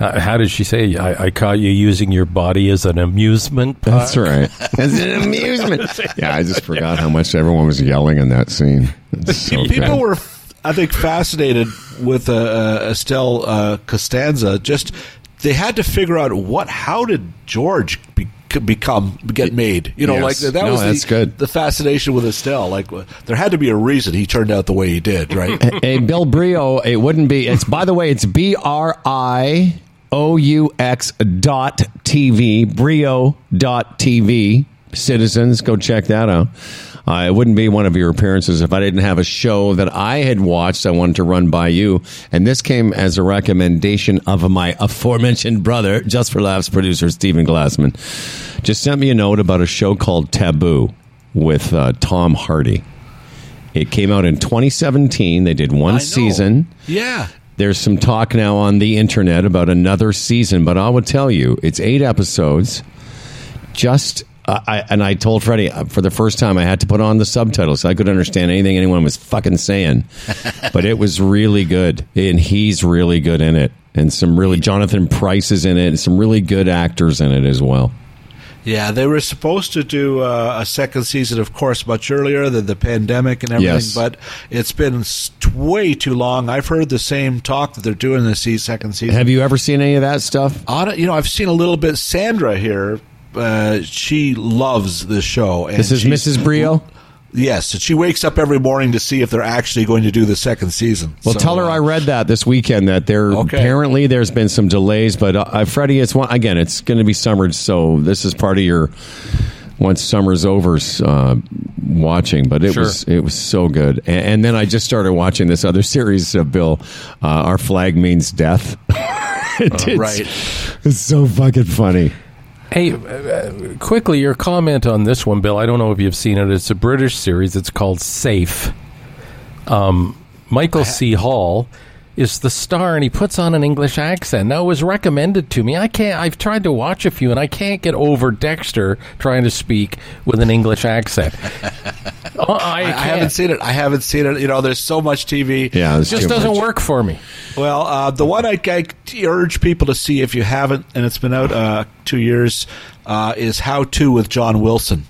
Speaker 2: Uh, how did she say? I, I caught you using your body as an amusement park.
Speaker 1: That's right. As an amusement. Yeah, I just forgot how much everyone was yelling in that scene. So
Speaker 8: People
Speaker 1: good.
Speaker 8: were, I think, fascinated with uh, uh, Estelle uh, Costanza. Just they had to figure out what, how did George be, become get made? You know,
Speaker 1: Yes.
Speaker 8: like that
Speaker 1: No,
Speaker 8: was
Speaker 1: that's
Speaker 8: the,
Speaker 1: good.
Speaker 8: the fascination with Estelle. Like there had to be a reason he turned out the way he did, right?
Speaker 1: Hey, Bill Brioux, it wouldn't be. It's by the way, it's B R I O U X dot TV, Brioux dot TV. Citizens, go check that out. Uh, it wouldn't be one of your appearances if I didn't have a show that I had watched. I wanted to run by you, and this came as a recommendation of my aforementioned brother, just for laughs producer Stephen Glassman. Just sent me a note about a show called Taboo with uh, Tom Hardy. It came out in 2017. They did one season.
Speaker 8: yeah.
Speaker 1: There's some talk now on the internet about another season, but I will tell you, it's eight episodes. just. I, and I told Freddie uh, for the first time I had to put on the subtitles so I could understand anything anyone was fucking saying. but it was really good, and he's really good in it, and some really Jonathan Pryce is in it, and some really good actors in it as well.
Speaker 8: Yeah, they were supposed to do uh, a second season, of course, much earlier than the pandemic and everything,
Speaker 1: Yes.
Speaker 8: but it's been way too long. I've heard the same talk that they're doing the se- second season.
Speaker 1: Have you ever seen any of that stuff?
Speaker 8: You know, I've seen a little bit. Sandra here, uh, she loves this show. And
Speaker 1: This is Mrs. Brioux.
Speaker 8: Yes, and she wakes up every morning to see if they're actually going to do the second season.
Speaker 1: Well,
Speaker 8: So,
Speaker 1: tell her
Speaker 8: uh,
Speaker 1: I read that this weekend that there
Speaker 8: Okay.
Speaker 1: apparently there's been some delays, but uh, Freddie, it's one again. It's going to be summer, so this is part of your once summer's over uh, watching. But it
Speaker 2: Sure.
Speaker 1: was it was so good, and, and then I just started watching this other series of Bill. Uh, Our flag means death. It's-
Speaker 8: right.
Speaker 1: It's so fucking funny.
Speaker 2: Hey, uh, quickly, your comment on this one, Bill. I don't know if you've seen it. It's a British series. It's called Safe. Um, Michael C. Hall is the star, and he puts on an English accent. Now, it was recommended to me. I can't. I've tried to watch a few, and I can't get over Dexter trying to speak with an English accent. Oh, I,
Speaker 8: I, I haven't seen it. I haven't seen it. You know, there's so much TV.
Speaker 1: Yeah,
Speaker 2: It just doesn't
Speaker 1: much.
Speaker 2: work for me.
Speaker 8: Well, uh, the one I, I urge people to see if you haven't, and it's been out uh, two years, uh, is How To with John Wilson.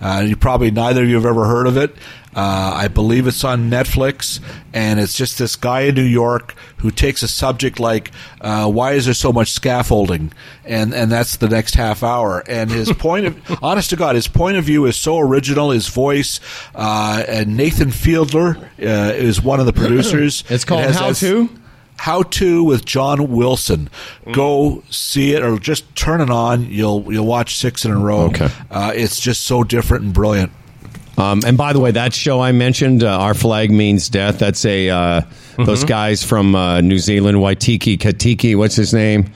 Speaker 8: Uh, you probably neither of you have ever heard of it. Uh, I believe it's on Netflix, and it's just this guy in New York who takes a subject like uh, why is there so much scaffolding, and and that's the next half hour. And his point of, honest to God, his point of view is so original. His voice, uh, and Nathan Fielder uh, is one of the producers.
Speaker 1: It's called
Speaker 8: It has
Speaker 1: How
Speaker 8: that-
Speaker 1: To?
Speaker 8: how to with John Wilson. Go see it or just turn it on. You'll you'll watch six in a row.
Speaker 1: Okay.
Speaker 8: Uh, it's just so different and brilliant.
Speaker 1: Um, and by the way, that show I mentioned, uh, Our Flag Means Death, that's a uh, those guys from uh, New Zealand, Waitiki Katiki, what's his name?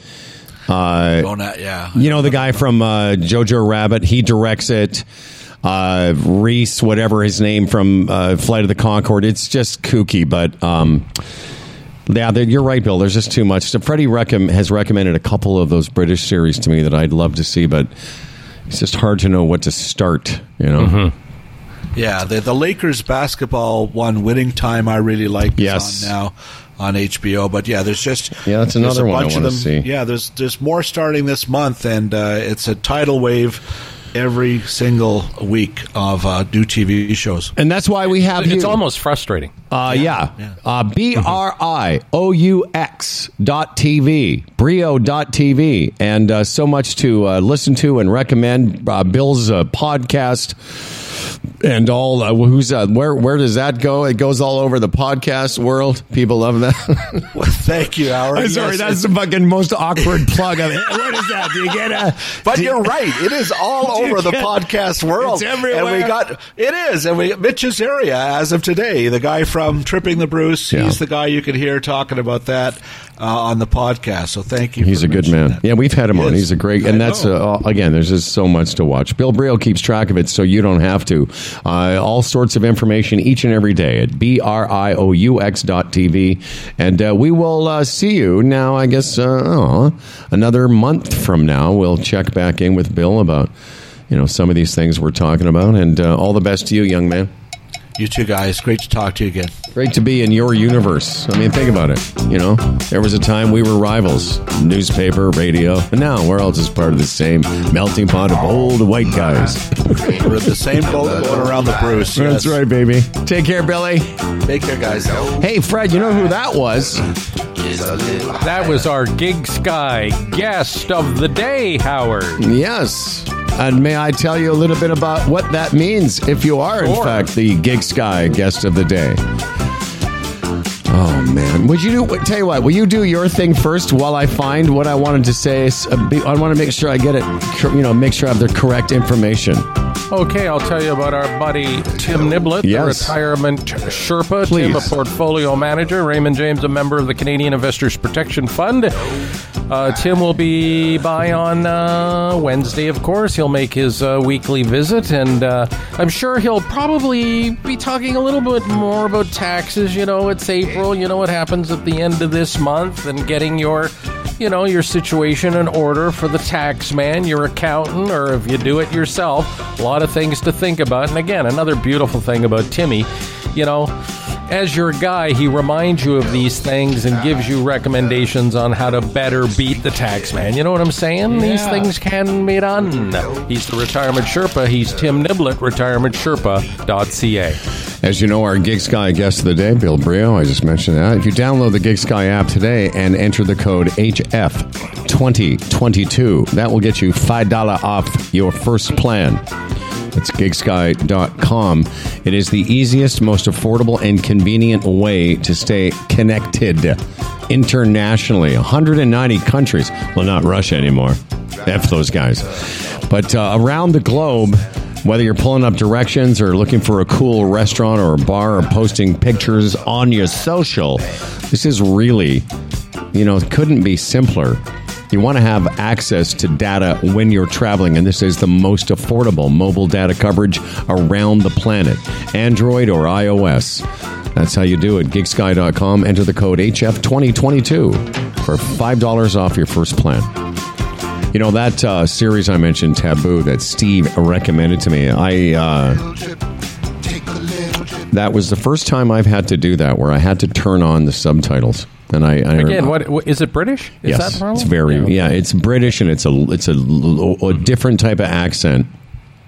Speaker 1: Uh,
Speaker 8: yeah.
Speaker 1: you know the guy from uh, Jojo Rabbit. He directs it. Uh, Rhys, whatever his name from uh, Flight of the Concord. It's just kooky, but um, yeah, you're right, Bill. There's just too much. So Freddie Reckham has recommended a couple of those British series to me that I'd love to see, but it's just hard to know what to start. You know.
Speaker 8: Yeah, the the Lakers basketball one winning time I really like is
Speaker 1: Yes.
Speaker 8: on now on HBO. But yeah, there's just
Speaker 1: Yeah, that's another
Speaker 8: a
Speaker 1: one I
Speaker 8: bunch of
Speaker 1: wanna
Speaker 8: them.
Speaker 1: see.
Speaker 8: Yeah, there's there's more starting this month, and uh, it's a tidal wave every single week of uh, new TV shows.
Speaker 1: And that's why we have
Speaker 2: It's
Speaker 1: you.
Speaker 2: almost frustrating.
Speaker 1: Uh, yeah.
Speaker 8: yeah.
Speaker 1: Uh, B R I O U X dot TV, Brioux dot TV. And uh, so much to uh, listen to and recommend. Uh, Bill's uh, podcast and all. Uh, who's uh, where? Where does that go? It goes all over the podcast world. People love that.
Speaker 8: Well, thank you, Howard.
Speaker 1: I'm sorry,
Speaker 8: Yes,
Speaker 1: that's the fucking most awkward plug of it. What is that? Do you get a?
Speaker 8: But you're right. It is all over the
Speaker 1: get-
Speaker 8: podcast world.
Speaker 1: It's everywhere.
Speaker 8: And we got it is, and we Mitch's area as of today. The guy from Tripping the Bruce.
Speaker 1: Yeah.
Speaker 8: He's the guy you can hear talking about that uh, on the podcast. So thank you.
Speaker 1: He's a good man.
Speaker 8: that.
Speaker 1: Yeah, we've had him
Speaker 8: He
Speaker 1: on.
Speaker 8: is.
Speaker 1: He's a great,
Speaker 8: I
Speaker 1: and that's uh, again. There's just so much to watch. Bill Brioux keeps track of it, so you don't have to. Uh, all sorts of information each and every day at b r i o u x dot tv, and uh, we will uh, see you now. I guess uh, oh, another month from now, we'll check back in with Bill about you know some of these things we're talking about, and uh, all the best to you, young man.
Speaker 8: You two guys. Great to talk to you again.
Speaker 1: Great to be in your universe. I mean, think about it. You know, there was a time we were rivals newspaper, radio, and now we're all just part of the same melting pot of old white guys.
Speaker 8: We're in the same boat going around the Bruce.
Speaker 1: That's right, baby. Take care, Billy.
Speaker 8: Take care, guys.
Speaker 1: Hey, Fred, you know who that was?
Speaker 2: That was our Gig Sky guest of the day, Howard.
Speaker 1: Yes. And may I tell you a little bit about what that means if you are, in fact, the Gig Sky guest of the day? Oh, man. Would you do, tell you what, will you do your thing first while I find what I wanted to say? Uh, I want to make sure I get it, you know, make sure I have the correct information.
Speaker 2: Okay, I'll tell you about our buddy Tim Niblett,
Speaker 1: Yes.
Speaker 2: the retirement Sherpa.
Speaker 1: Please.
Speaker 2: Tim, a portfolio manager. Raymond James, a member of the Canadian Investors Protection Fund. Uh, Tim will be by on uh, Wednesday, of course. He'll make his uh, weekly visit, and uh, I'm sure he'll probably be talking a little bit more about taxes. You know, it's April. You know what happens at the end of this month, and getting your you know, your situation in order for the tax man, your accountant, or if you do it yourself. A lot of things to think about. And again, another beautiful thing about Timmy, you know, as your guy, he reminds you of these things and gives you recommendations on how to better beat the tax man. You know what I'm saying? These things can be done. He's the retirement Sherpa. He's Tim Niblett, retirementsherpa.ca.
Speaker 1: As you know, our Gig Sky guest of the day, Bill Brioux, I just mentioned that. If you download the Gig Sky app today and enter the code HF2022, that will get you $5 off your first plan. It's gigsky.com. It is the easiest, most affordable, and convenient way to stay connected internationally. 190 countries. Well, not Russia anymore. F those guys. But uh, around the globe, whether you're pulling up directions or looking for a cool restaurant or bar or posting pictures on your social, this is really, you know, couldn't be simpler. You want to have access to data when you're traveling, and this is the most affordable mobile data coverage around the planet, Android or iOS. That's how you do it. Gigsky.com. Enter the code HF2022 for $5 off your first plan. You know, that uh, series I mentioned, Taboo, that Steve recommended to me, I. Uh, that was the first time I've had to do that, where I had to turn on the subtitles. And I, I
Speaker 2: Again, what, what is it British? Is
Speaker 1: yes,
Speaker 2: that problem?
Speaker 1: it's very yeah. It's British and it's a it's a, a different type of accent.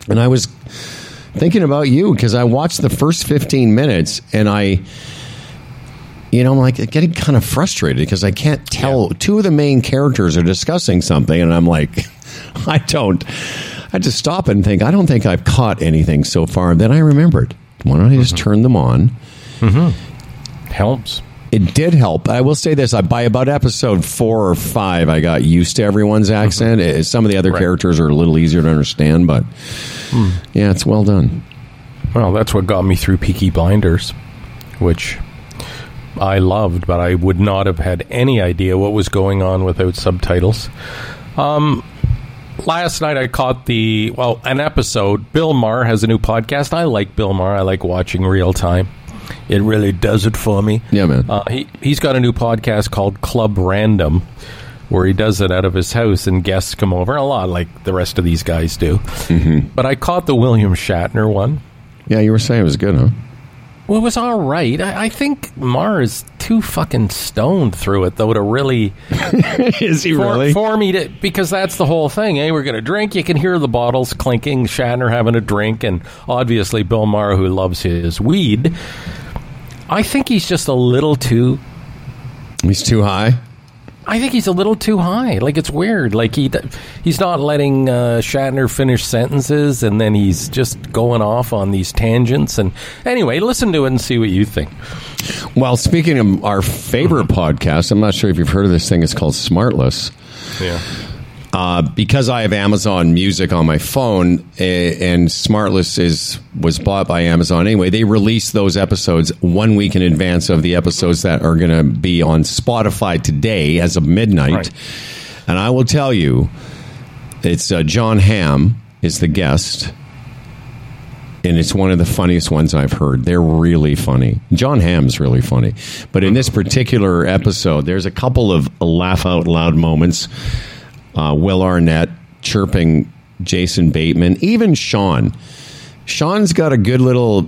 Speaker 1: And I was thinking about you because I watched the first fifteen minutes and I, you know, I'm like getting kind of frustrated because I can't tell. Two of the main characters are discussing something, and I'm like, I don't. I just stop and think. I don't think I've caught anything so far. Then I remembered. Why don't I just turn them on? Mm-hmm.
Speaker 2: Helps.
Speaker 1: It did help. I will say this: I, by about episode four or five, I got used to everyone's accent. Eh, Some of the other characters are a little easier to understand, but yeah, it's well done.
Speaker 2: Well, that's what got me through Peaky Blinders, which I loved, but I would not have had any idea what was going on without subtitles. Um, last night I caught the well an episode. Bill Maher has a new podcast. I like Bill Maher. I like watching real time. It really does it for me.
Speaker 1: Yeah, man.
Speaker 2: Uh, he he's got a new podcast called Club Random, where he does it out of his house and guests come over a lot, like the rest of these guys do.
Speaker 1: Mm-hmm.
Speaker 2: But I caught the William Shatner one.
Speaker 1: Yeah, you were saying it was good, huh?
Speaker 2: Well, it was all right. I, I think Maher is too fucking stoned through it, though, to really.
Speaker 1: is he
Speaker 2: for,
Speaker 1: really?
Speaker 2: For me to. Because that's the whole thing. Hey, we're going to drink. You can hear the bottles clinking, Shatner having a drink, and obviously Bill Maher, who loves his weed. I think he's just a little too.
Speaker 1: He's too high.
Speaker 2: I think he's a little too high. Like it's weird. Like he he's not letting uh, Shatner finish sentences, and then he's just going off on these tangents. And anyway, listen to it and see what you think.
Speaker 1: Well, speaking of our favorite podcast, I'm not sure if you've heard of this thing. It's called Smartless.
Speaker 2: Yeah.
Speaker 1: Uh, because I have Amazon Music on my phone, eh, and Smartless is was bought by Amazon anyway. They release those episodes one week in advance of the episodes that are going to be on Spotify today as of midnight.
Speaker 2: Right.
Speaker 1: And I will tell you, it's uh, Jon Hamm is the guest, and it's one of the funniest ones I've heard. They're really funny. Jon Hamm's really funny, but in this particular episode, there's a couple of laugh out loud moments. Uh, Will Arnett chirping Jason Bateman, even Sean. Sean's got a good little.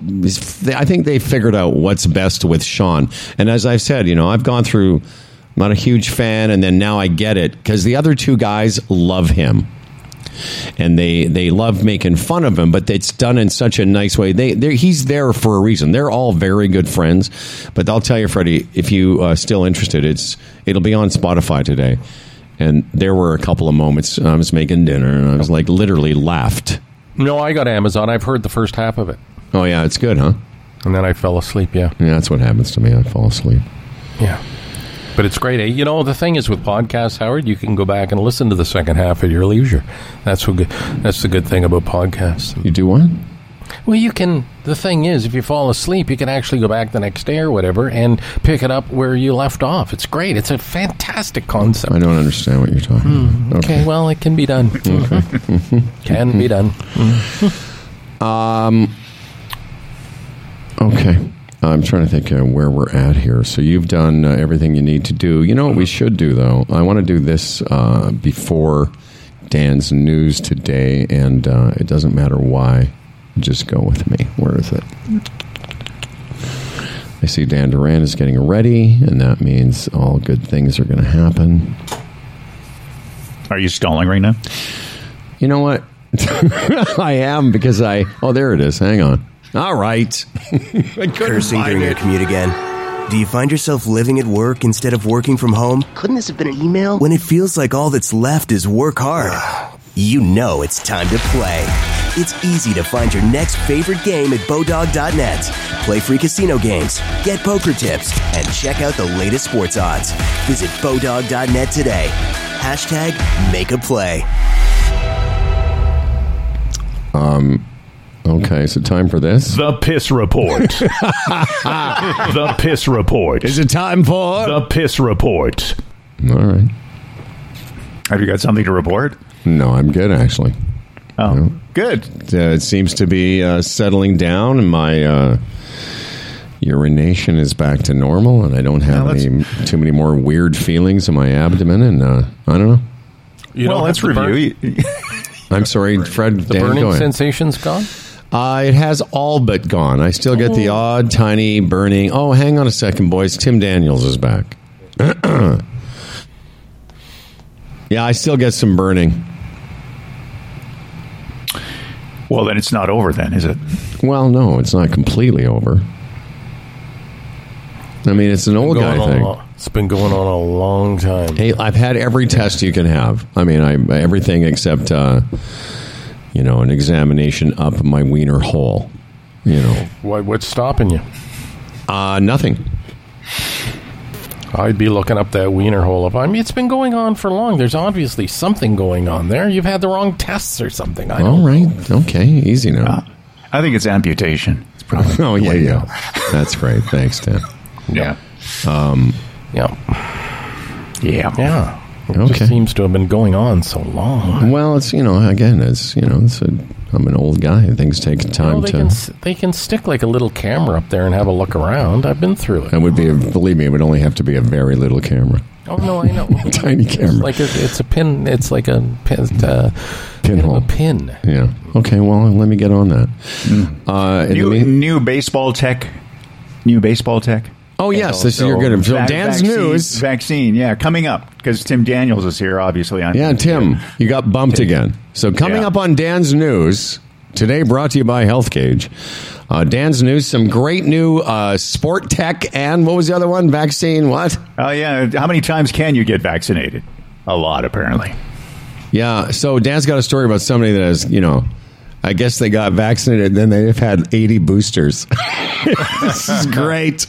Speaker 1: I think they figured out what's best with Sean. And as I've said, you know, I've gone through. I'm not a huge fan, and then now I get it because the other two guys love him and they they love making fun of him, but it's done in such a nice way. They he's there for a reason. They're all very good friends, but I'll tell you, Freddie, if you uh, still interested, it's it'll be on Spotify today. And there were a couple of moments I was making dinner, and I was like literally laughed.
Speaker 2: No, I got Amazon. I've heard the first half of it,
Speaker 1: Oh yeah, it's good, huh?
Speaker 2: and then I fell asleep. Yeah,
Speaker 1: Yeah, that's what happens to me. I fall asleep.
Speaker 2: yeah. But it's great. eh? You know, the thing is with podcasts, Howard, you can go back and listen to the second half at your leisure. That's what good. That's the good thing about podcasts.
Speaker 1: You do what?
Speaker 2: Well, you can. The thing is, if you fall asleep, you can actually go back the next day or whatever and pick it up where you left off. It's great. It's a fantastic concept.
Speaker 1: I don't understand what you're talking about.
Speaker 2: Okay, well, it can be done. Okay. can be done.
Speaker 1: Um. Okay. I'm trying to think uh, where we're at here. So you've done uh, everything you need to do. You know what we should do, though? I want to do this uh, before Dan's news today, and uh, it doesn't matter why. Just go with me. Where is it? I see Dan Duran is getting ready, and that means all good things are going to happen.
Speaker 3: Are you stalling right now?
Speaker 1: You know what? I am because I. Oh, there it is. Hang on. All right. I couldn't
Speaker 12: Cursing
Speaker 1: find
Speaker 12: during your commute again? Do you find yourself living at work instead of working from home? Couldn't this have been an email? When it feels like all that's left is work hard, you know it's time to play. It's easy to find your next favorite game at Bodog.net. Play free casino games, get poker tips, and check out the latest sports odds. Visit Bodog.net today. Hashtag make a play.
Speaker 1: Um. Okay, so time for this.
Speaker 13: The piss report. the piss report.
Speaker 1: Is it time for
Speaker 13: the piss report?
Speaker 1: All right.
Speaker 3: Have you got something to report?
Speaker 1: No, I'm good actually.
Speaker 3: Oh, good.
Speaker 1: Uh, it seems to be uh, settling down, and my uh, urination is back to normal, and I don't have
Speaker 3: Now,
Speaker 1: any too many more weird feelings in my abdomen, and uh, I don't know.
Speaker 2: You
Speaker 3: well,
Speaker 2: don't
Speaker 3: let's
Speaker 2: have the
Speaker 3: review.
Speaker 1: I'm sorry, Fred.
Speaker 2: The
Speaker 1: Dan,
Speaker 2: burning
Speaker 1: go
Speaker 2: sensation's gone.
Speaker 1: Uh, it has all but gone. I still get the odd, tiny burning. Oh, hang on a second, boys. Tim Daniels is back. yeah, I still get some burning.
Speaker 3: Well, then it's not over, then, is it?
Speaker 1: Well, no, it's not completely over. I mean, it's an old guy thing.
Speaker 2: lo- It's been going on a long time.
Speaker 1: Hey, I've had every test you can have. I mean, I everything except uh, you know an examination up my wiener hole. You know,
Speaker 2: Why, what's stopping you?
Speaker 1: uh, nothing.
Speaker 2: I'd be looking up that wiener hole. If I mean, it's been going on for long. There's obviously something going on there. You've had the wrong tests or something. I
Speaker 1: All
Speaker 2: don't.
Speaker 1: okay, easy now.
Speaker 3: I think it's amputation. It's probably
Speaker 1: oh yeah, yeah. That's great. Thanks, Tim.
Speaker 3: yeah.
Speaker 1: Um,
Speaker 2: Yeah,
Speaker 3: Yeah.
Speaker 2: yeah. It
Speaker 1: Okay.
Speaker 2: just seems to have been going on so long.
Speaker 1: well, it's you know again, it's you know, it's a, I'm an old guy. And things take time
Speaker 2: Well, they
Speaker 1: to.
Speaker 2: can they can stick like a little camera up there and have a look around. I've been through it.
Speaker 1: It would be, a, believe me, it would only have to be a very little camera,
Speaker 2: Oh no, I know.
Speaker 1: tiny
Speaker 2: It's
Speaker 1: camera,
Speaker 2: like a, it's a pin. It's like a pin. Uh,
Speaker 1: pinhole.
Speaker 2: a pin.
Speaker 1: Yeah. Okay. Well, let me get on that. Uh,
Speaker 3: New,
Speaker 1: mean-
Speaker 3: new baseball tech. New baseball tech.
Speaker 1: Oh yes, this is your good. So Dan's
Speaker 3: vaccine,
Speaker 1: news.
Speaker 3: Vaccine, yeah, coming up because Tim Daniels is here, obviously. On,
Speaker 1: Yeah, Tim, you got bumped again. So coming
Speaker 3: Yeah.
Speaker 1: up on Dan's news today, brought to you by HealthGauge. Uh, Dan's news, some great new uh, sport tech, and what was the other one? Vaccine. What?
Speaker 3: Oh yeah, how many times can you get vaccinated? A lot, apparently.
Speaker 1: Yeah. So Dan's got a story about somebody that has, you know, I guess they got vaccinated, and then they've had 80 boosters. this is great.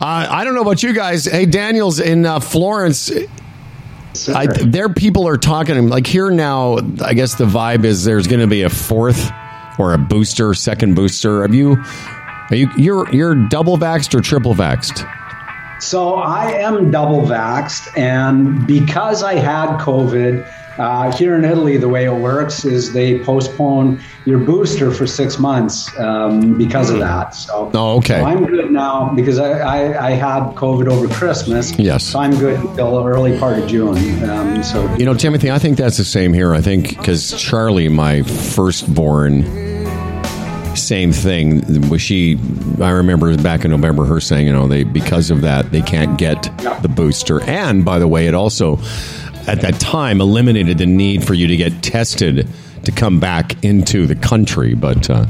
Speaker 1: Uh, I don't know about you guys. Hey, Daniels in uh, Florence. I, there, people are talking like here now. I guess the vibe is there's going to be a fourth or a booster, second booster. Have you? Are you you're you're double vaxxed or triple vaxxed?
Speaker 14: So I am double vaxxed, and because I had COVID, uh, here in Italy, the way it works is they postpone your booster for six months um, because of that. So,
Speaker 1: Oh, okay.
Speaker 14: so I'm good now because I, I, I had COVID over Christmas.
Speaker 1: Yes.
Speaker 14: So I'm good until early part of June. Um, so
Speaker 1: You know, Timothy, I think that's the same here. I think because Charlie, my firstborn, same thing. Was she? I remember back in November her saying, you know, they because of that they can't get the booster. And by the way, it also at that time eliminated the need for you to get tested to come back into the country. But uh,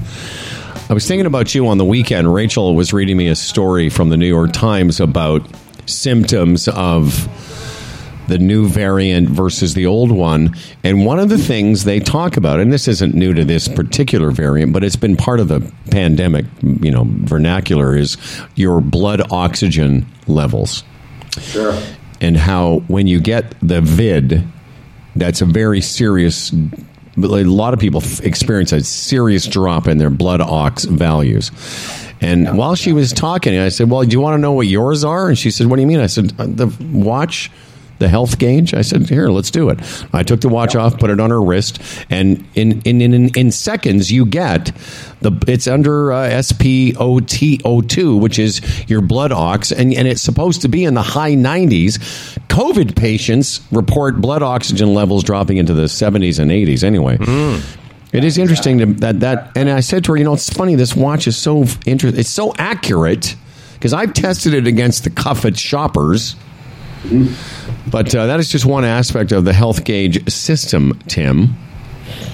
Speaker 1: I was thinking about you on the weekend. Rachel was reading me a story from the New York Times about symptoms of the new variant versus the old one. And one of the things they talk about, and this isn't new to this particular variant, but it's been part of the pandemic, you know, vernacular, is your blood oxygen levels.
Speaker 14: Sure.
Speaker 1: And how when you get the vid, that's a very serious. A lot of people experience a serious drop in their blood ox values. And while she was talking, I said, "Well, do you want to know what yours are?" And she said, "What do you mean?" I said, "Uh, "The watch the health gauge? I said, here, let's do it. I took the watch off, put it on her wrist, and in in in, in seconds you get the it's under uh, SpO2, which is your blood ox, and and it's supposed to be in the high 90s. COVID patients report blood oxygen levels dropping into the 70s and 80s. Anyway. It is interesting to, that that, and I said to her, you know, it's funny. This watch is so interesting. It's so accurate because I've tested it against the cuff at shoppers. But uh, that is just one aspect of the health gauge system, Tim.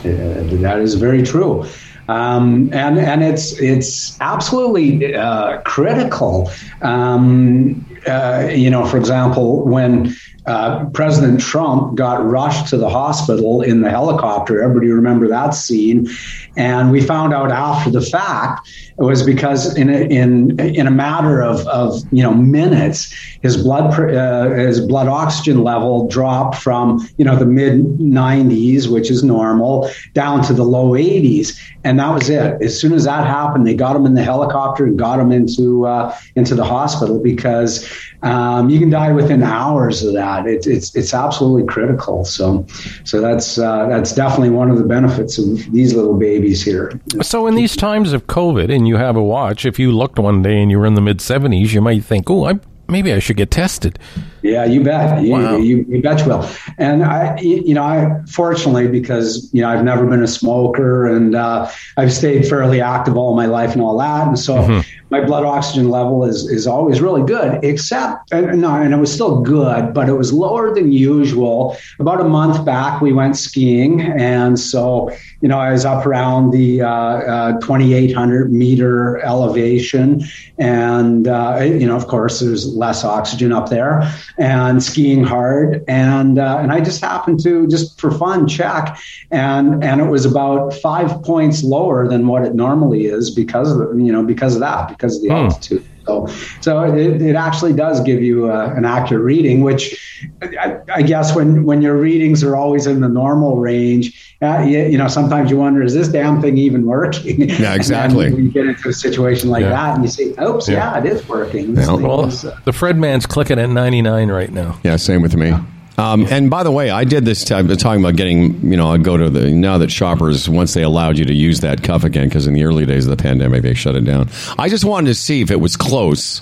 Speaker 14: that is very true. Um, and and it's it's absolutely uh, critical. Um, uh, you know, for example, when uh, President Trump got rushed to the hospital in the helicopter, everybody remember that scene, and we found out after the fact was because in a, in in a matter of, of you know minutes, his blood uh, his blood oxygen level dropped from you know the mid 90s, which is normal, down to the low 80s, and that was it. As soon as that happened, they got him in the helicopter and got him into uh, into the hospital because um, you can die within hours of that. It, it's it's absolutely critical. So so that's uh, that's definitely one of the benefits of these little babies here.
Speaker 2: So, in these times of COVID, and you have a watch, if you looked one day and you were in the mid 70s, you might think, oh, I, maybe I should get tested.
Speaker 14: Yeah, you bet. You,
Speaker 2: Wow.
Speaker 14: you, you bet you will. And I, you know, I fortunately because you know I've never been a smoker and uh, I've stayed fairly active all my life and all that, and so
Speaker 2: Mm-hmm.
Speaker 14: My blood oxygen level is is always really good. Except, and, no, and it was still good, but it was lower than usual. About a month back, we went skiing, and so you know I was up around the uh, uh, 2,800 meter elevation, and uh, you know, of course, there's less oxygen up there and skiing hard and uh, and I just happened to just for fun check and and it was about five points lower than what it normally is because of you know because of that because of the
Speaker 2: Hmm.
Speaker 14: altitude. So, so it, it actually does give you uh, an accurate reading, which I, I guess when, when your readings are always in the normal range, uh, you, you know, sometimes you wonder, is this damn thing even working?
Speaker 1: Yeah, exactly.
Speaker 14: And then you get into a situation like
Speaker 2: Yeah.
Speaker 14: that and you say, oops,
Speaker 2: Yeah.
Speaker 14: yeah, it is working.
Speaker 1: Yeah.
Speaker 2: Well,
Speaker 14: is, uh,
Speaker 2: the Fred man's clicking at 99 right now.
Speaker 1: Yeah, same with me. Um, and by the way, I did this. I've been talking about getting, you know, I go to the now that shoppers once they allowed you to use that cuff again because in the early days of the pandemic they shut it down. I just wanted to see if it was close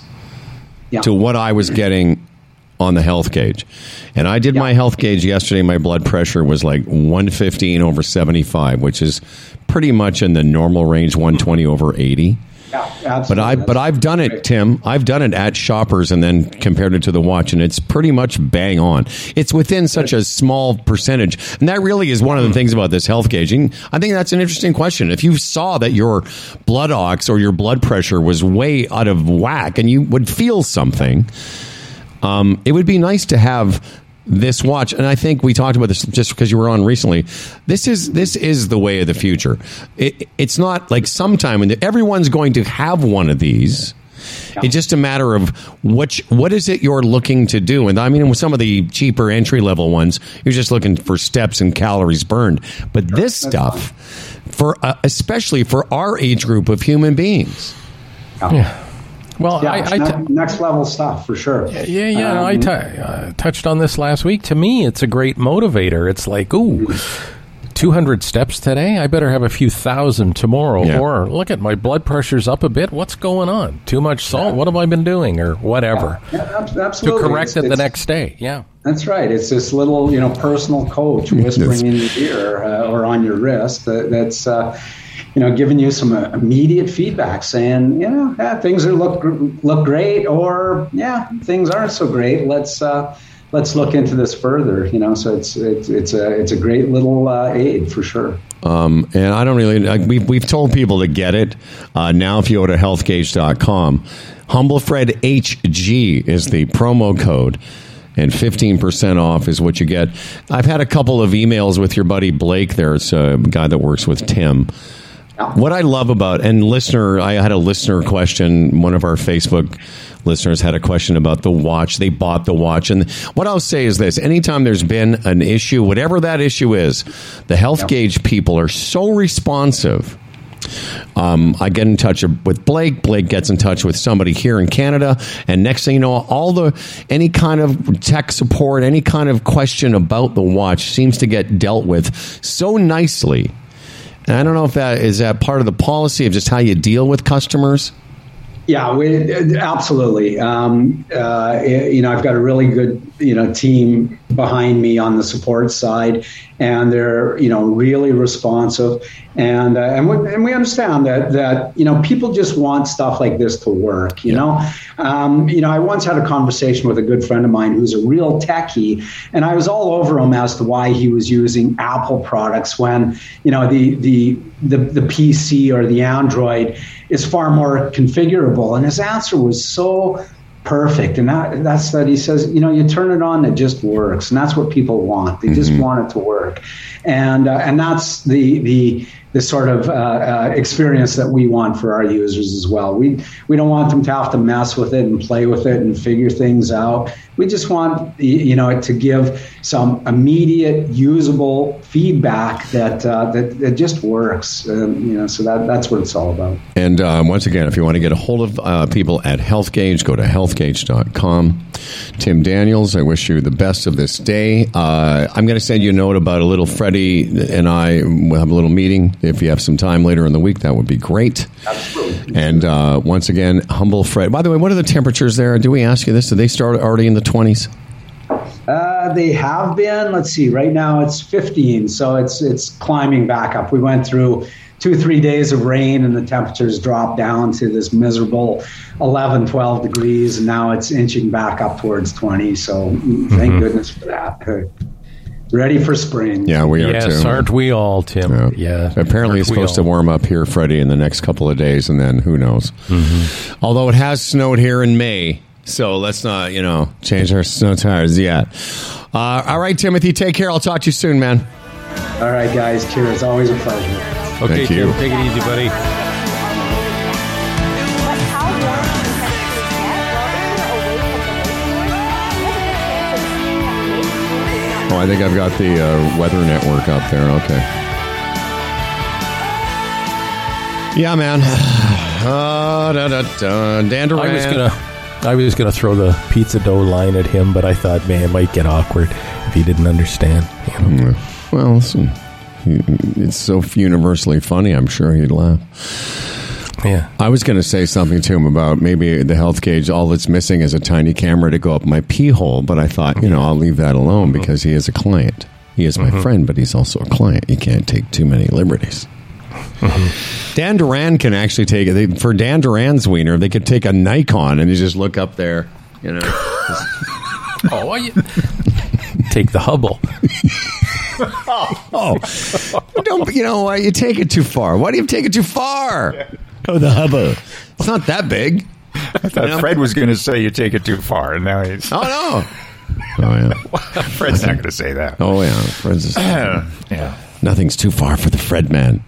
Speaker 14: Yeah.
Speaker 1: to what I was getting on the health gauge, and I did my health gauge yesterday. My blood pressure was like 115 over 75, which is pretty much in the normal range, 120 over 80.
Speaker 14: Yeah,
Speaker 1: But. I but I've done it, Tim. I've done it at Shoppers and then compared it to the watch, and it's pretty much bang on. It's within such a small percentage, and that really is one of the things about this health gauging. I think that's an interesting question. If you saw that your blood ox or your blood pressure was way out of whack, and you would feel something, um, it would be nice to have this watch and i think we talked about this just because you were on recently this is this is the way of the future. It, it's not like sometime when everyone's going to have one of these. It's just a matter of which what is it you're looking to do? And i mean with some of the cheaper entry level ones you're just looking for steps and calories burned. But this stuff for uh, especially for our age group of human beings.
Speaker 2: Yeah. Well,
Speaker 14: yeah,
Speaker 2: I,
Speaker 14: it's
Speaker 2: I
Speaker 14: ne-
Speaker 2: t-
Speaker 14: next level stuff for sure.
Speaker 2: yeah, yeah. I
Speaker 14: Um,
Speaker 2: t- uh, touched on this last week. To me, it's a great motivator. It's like, ooh, 200 steps today. I better have a few thousand tomorrow.
Speaker 1: Yeah.
Speaker 2: Or look at my blood pressure's up a bit. What's going on? Too much salt? What have I been doing? Or whatever.
Speaker 14: Yeah, ab-
Speaker 2: To correct
Speaker 14: It's-
Speaker 2: it the
Speaker 14: it's-
Speaker 2: next day. Yeah.
Speaker 14: That's right. It's this little, you know, personal coach whispering in your ear uh, or on your wrist that, that's, uh, you know, giving you some uh, immediate feedback, saying, you know, yeah, things are look look great, or yeah, things aren't so great. Let's uh, let's look into this further. You know, so it's it's it's a it's a great little uh, aid for sure.
Speaker 1: Um, and I don't really, like, we've, we've told people to get it. Uh, now, if you go to healthgauge.com, HumbleFred HG is the promo code. And 15% off is what you get. I've had a couple of emails with your buddy Blake there. It's a guy that works with Tim. What I love about, and listener, I had a listener question. One of our Facebook listeners had a question about the watch. They bought the watch. And what I'll say is this anytime there's been an issue, whatever that issue is, the health gauge people are so responsive Um, I get in touch with Blake. Blake gets in touch with somebody here in Canada, and next thing you know, all the any kind of tech support, any kind of question about the watch seems to get dealt with so nicely. I don't know if that is that part of the policy of just how you deal with customers.
Speaker 14: Yeah, we, absolutely. Um, uh, you know, I've got a really good you know team behind me on the support side, and they're you know really responsive, and uh, and, we, and we understand that that you know people just want stuff like this to work. You know, um, you know, I once had a conversation with a good friend of mine who's a real techie, and I was all over him as to why he was using Apple products when you know the the the, the PC or the Android is far more configurable. And his answer was so perfect. And that, that's that he says, you know, you turn it on, it just works. And that's what people want. They mm-hmm. just want it to work. And, uh, and that's the, the, the sort of uh, uh, experience that we want for our users as well. We we don't want them to have to mess with it and play with it and figure things out. We just want you know to give some immediate usable feedback that uh, that, that just works. Um, you know, so that that's what it's all about.
Speaker 1: And um, once again, if you want to get a hold of uh, people at HealthGauge, go to healthgauge.com. Tim Daniels, I wish you the best of this day. Uh, I'm going to send you a note about a little Freddie and I will have a little meeting if you have some time later in the week, that would be great.
Speaker 14: Absolutely.
Speaker 1: And uh, once again, humble Fred. By the way, what are the temperatures there? Do we ask you this? Do they start already in the 20s?
Speaker 14: Uh, they have been. Let's see. Right now it's 15, so it's it's climbing back up. We went through two three days of rain and the temperatures dropped down to this miserable 11 12 degrees and now it's inching back up towards 20 so thank mm-hmm. goodness for that ready for spring.
Speaker 1: Yeah, we are
Speaker 2: yes,
Speaker 1: too.
Speaker 2: aren't we all, Tim?
Speaker 1: Yeah.
Speaker 2: yeah.
Speaker 1: Apparently, it's supposed to warm up here, Freddie, in the next couple of days, and then who knows? Mm-hmm. Although it has snowed here in May, so let's not, you know, change our snow tires yet. Uh, all right, Timothy, take care. I'll talk to you soon, man.
Speaker 14: All right, guys. Cheers. Always a pleasure.
Speaker 2: Okay, Thank you. Tim, take it easy, buddy.
Speaker 1: Oh, I think I've got the uh, weather network up there. Okay. Yeah, man. Uh, da, da, da. Dan Duran.
Speaker 2: I was gonna, I was gonna throw the pizza dough line at him, but I thought, man, it might get awkward if he didn't understand. You know?
Speaker 1: Mm, well, listen, it's so universally funny. I'm sure he'd laugh.
Speaker 2: Yeah.
Speaker 1: I was going to say something to him about maybe the health gauge. All that's missing is a tiny camera to go up my pee hole. But I thought, you know, I'll leave that alone mm-hmm. because he is a client. He is my mm-hmm. friend, but he's also a client. You can't take too many liberties. Mm-hmm. Dan Duran can actually take it for Dan Duran's wiener. They could take a Nikon and you just look up there. You know.
Speaker 2: oh, you, take the Hubble.
Speaker 1: oh, oh, don't you know? Why you take it too far. Why do you take it too far? Yeah.
Speaker 2: Oh, the hubba.
Speaker 1: It's not that big.
Speaker 3: I thought you know? Fred was going to say you take it too far, and now he's.
Speaker 1: Oh no. Oh
Speaker 3: yeah. Fred's not going to say that.
Speaker 1: Oh yeah. Fred's. Just,
Speaker 3: yeah.
Speaker 1: Nothing's too far for the Fred man.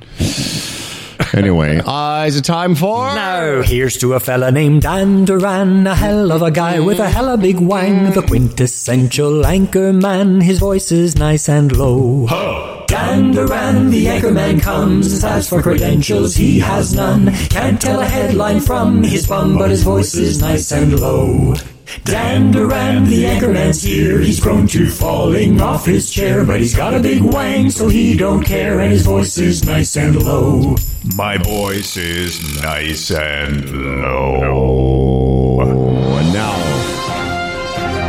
Speaker 1: Anyway, uh, is it time for?
Speaker 15: No. Here's to a fella named Dan Duran, a hell of a guy with a hella big wang, the quintessential anchor man. His voice is nice and low. Huh. Dan Duran, the anchorman comes. As for credentials, he has none. Can't tell a headline from his bum, but his voice is nice and low. Dan Duran, the anchorman's here. He's prone to falling off his chair, but he's got a big wang, so he don't care, and his voice is nice and low.
Speaker 3: My voice is nice and low.
Speaker 1: And now,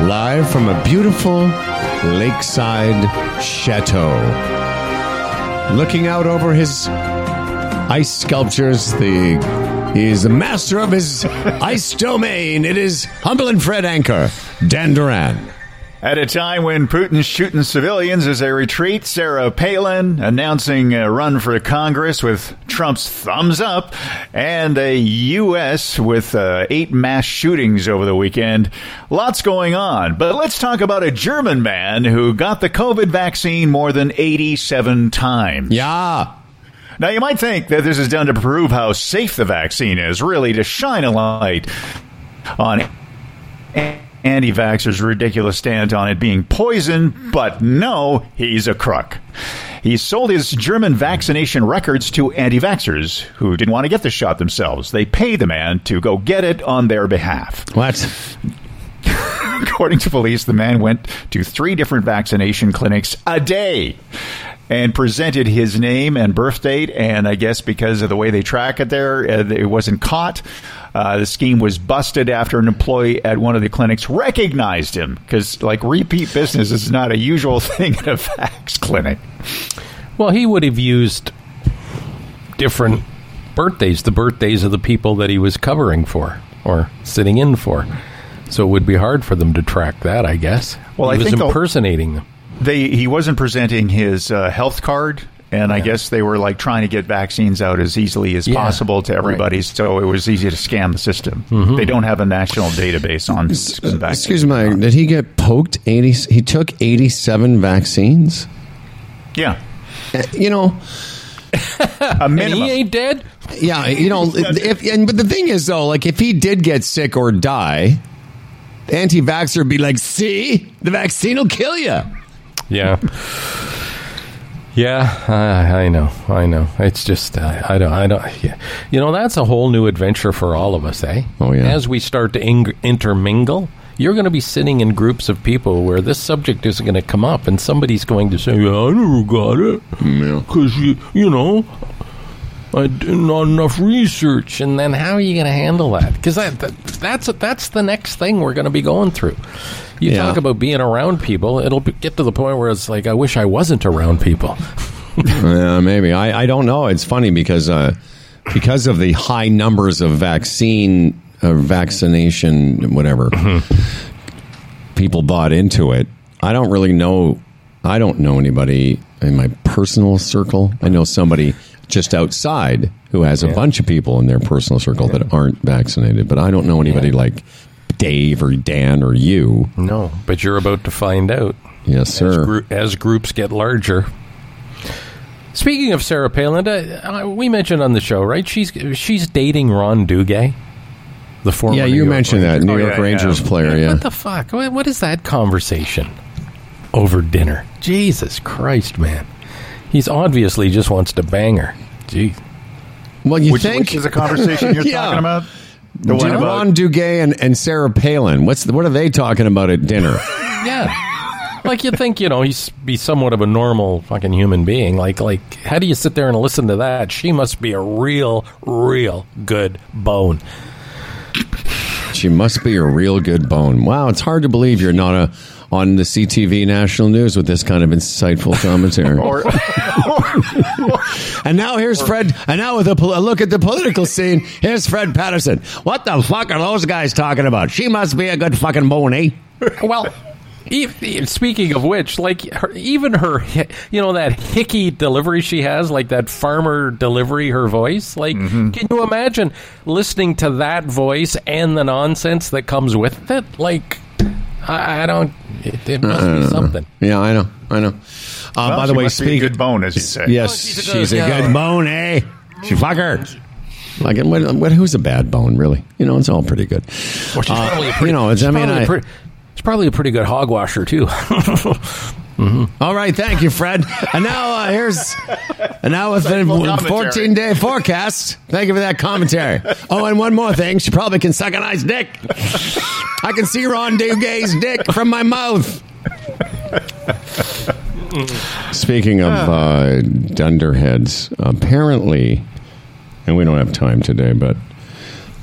Speaker 1: live from a beautiful lakeside chateau, looking out over his ice sculptures, the he is the master of his ice domain. It is Humble and Fred Anchor, Dan Duran.
Speaker 3: At a time when Putin's shooting civilians as they retreat, Sarah Palin announcing a run for Congress with Trump's thumbs up, and a U.S. with uh, eight mass shootings over the weekend. Lots going on. But let's talk about a German man who got the COVID vaccine more than 87 times.
Speaker 1: Yeah.
Speaker 3: Now, you might think that this is done to prove how safe the vaccine is, really to shine a light on anti vaxxers' ridiculous stance on it being poison, but no, he's a crook. He sold his German vaccination records to anti vaxxers who didn't want to get the shot themselves. They pay the man to go get it on their behalf.
Speaker 1: What?
Speaker 3: According to police, the man went to three different vaccination clinics a day and presented his name and birth date. And I guess because of the way they track it there, uh, it wasn't caught. Uh, the scheme was busted after an employee at one of the clinics recognized him because, like, repeat business is not a usual thing at a fax clinic.
Speaker 2: Well, he would have used different birthdays, the birthdays of the people that he was covering for or sitting in for. So it would be hard for them to track that, I guess.
Speaker 3: Well,
Speaker 2: he
Speaker 3: I
Speaker 2: was impersonating them.
Speaker 3: They he wasn't presenting his uh, health card, and I guess they were like trying to get vaccines out as easily as
Speaker 2: Yeah,
Speaker 3: possible to everybody, so it was easy to scam the system.
Speaker 1: Mhm.
Speaker 3: They don't have a national database on vaccines.
Speaker 1: Excuse me, did he get poked 80? He took 87 vaccines?
Speaker 3: Yeah.
Speaker 1: You know,
Speaker 3: a
Speaker 2: minimum. he ain't dead?
Speaker 1: Yeah, you know, if and but the thing is though, like if he did get sick or die, the anti-vaxxer would be like, "See, the vaccine will kill you."
Speaker 2: Yeah. Yeah, I, I know, I know. It's just uh, I don't, I don't. Yeah. You know, that's a whole new adventure for all of us, eh?
Speaker 1: Oh yeah.
Speaker 2: As we start to ing- intermingle, you're going to be sitting in groups of people where this subject isn't going to come up, and somebody's going to say, "Yeah, I never got it because you, you know." I did not enough research, and then how are you going to handle that? Because that, that, that's that's the next thing we're going to be going through. You
Speaker 1: Yeah.
Speaker 2: talk about being around people; it'll be, get to the point where it's like, I wish I wasn't around people.
Speaker 1: yeah, maybe. I, I don't know. It's funny because uh, because of the high numbers of vaccine uh, vaccination, whatever people bought into it. I don't really know. I don't know anybody in my personal circle. I know somebody just outside who has a bunch of people in their personal circle that aren't vaccinated, but I don't know anybody like Dave or Dan or you.
Speaker 2: No, but you're about to find out.
Speaker 1: Yes,
Speaker 2: As,
Speaker 1: sir.
Speaker 2: gru- as groups get larger. Speaking of Sarah Palin, uh, uh, we mentioned on the show, right? She's she's dating Ron Duguay, the former.
Speaker 1: yeah,
Speaker 2: New
Speaker 1: you
Speaker 2: York
Speaker 1: mentioned that
Speaker 2: Ranger.
Speaker 1: New
Speaker 2: Oh,
Speaker 1: York
Speaker 2: yeah,
Speaker 1: Rangers
Speaker 2: yeah.
Speaker 1: player. Yeah,
Speaker 2: What the fuck? What, what is that conversation over dinner? Jesus Christ, man! He's obviously just wants to bang her. Gee.
Speaker 1: Well, you
Speaker 3: Which-
Speaker 1: think
Speaker 3: which is the conversation you're talking about? The one
Speaker 1: Ron
Speaker 3: about
Speaker 1: Duguay and, and Sarah Palin. What's the, what are they talking about at dinner?
Speaker 2: Yeah. Like you think, you know, he's be somewhat of a normal fucking human being. Like, like, how do you sit there and listen to that? She must be a real, real good bone.
Speaker 1: she must be a real good bone. Wow, it's hard to believe you're not a, on the CTV national news with this kind of insightful commentary.
Speaker 3: or,
Speaker 1: and now here's Fred. And now with a, pol- a look at the political scene, here's Fred Patterson. What the fuck are those guys talking about? She must be a good fucking bone, eh?
Speaker 2: Well, speaking of which, like her, even her, you know, that hickey delivery she has, like that farmer delivery, her voice. Like, can you imagine listening to that voice and the nonsense that comes with it? Like, I, I don't. It, it must
Speaker 1: I
Speaker 2: be
Speaker 1: don't know.
Speaker 2: something.
Speaker 1: Yeah, I know. I know. Uh,
Speaker 3: Well,
Speaker 1: by the
Speaker 3: she
Speaker 1: way,
Speaker 3: must be a
Speaker 1: speak
Speaker 3: good bone, as you say.
Speaker 1: Yes,
Speaker 2: Oh, she's a
Speaker 1: she's
Speaker 2: good-
Speaker 1: a good bone, eh? She fucker. Like, what, what, who's a bad bone, really? You know, it's all pretty good.
Speaker 2: Well, she's
Speaker 1: Uh,
Speaker 2: probably a pretty,
Speaker 1: you know, it's, I mean,
Speaker 2: probably a
Speaker 1: I,
Speaker 2: pretty- she's probably a pretty good hog washer too.
Speaker 1: all right, thank you, Fred. And now uh, here's, and now with the 14 day forecast. Thank you for that commentary. Oh, and one more thing, she probably can suck a nice dick. I can see Ron Duguay's dick from my mouth. Speaking of uh, dunderheads, apparently, and we don't have time today, but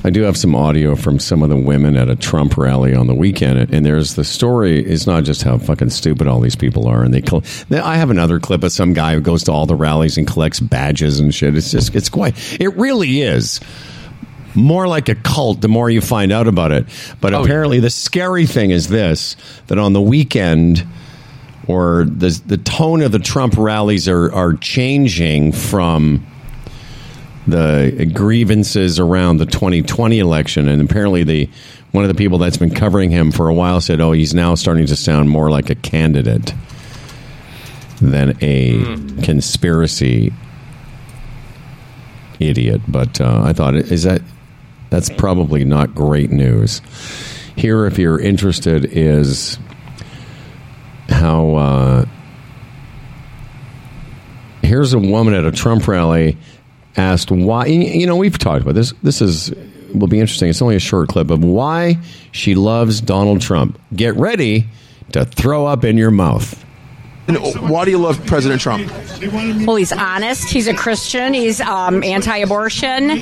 Speaker 1: I do have some audio from some of the women at a Trump rally on the weekend, and there's the story. It's not just how fucking stupid all these people are, and they. col- I have another clip of some guy who goes to all the rallies and collects badges and shit. It's just, it's quite. It really is more like a cult the more you find out about it. But oh, apparently, the scary thing is this: that on the weekend or the the tone of the Trump rallies are are changing from the grievances around the 2020 election, and apparently the one of the people that's been covering him for a while said, "Oh, he's now starting to sound more like a candidate than a conspiracy idiot." But uh, I thought, is that that's probably not great news. Here, if you're interested, is how uh, here's a woman at a Trump rally asked why. You know, we've talked about this. This is will be interesting. It's only a short clip of why she loves Donald Trump. Get ready to throw up in your mouth.
Speaker 16: And why do you love President Trump?
Speaker 17: Well, he's honest. He's a Christian. He's um, anti-abortion,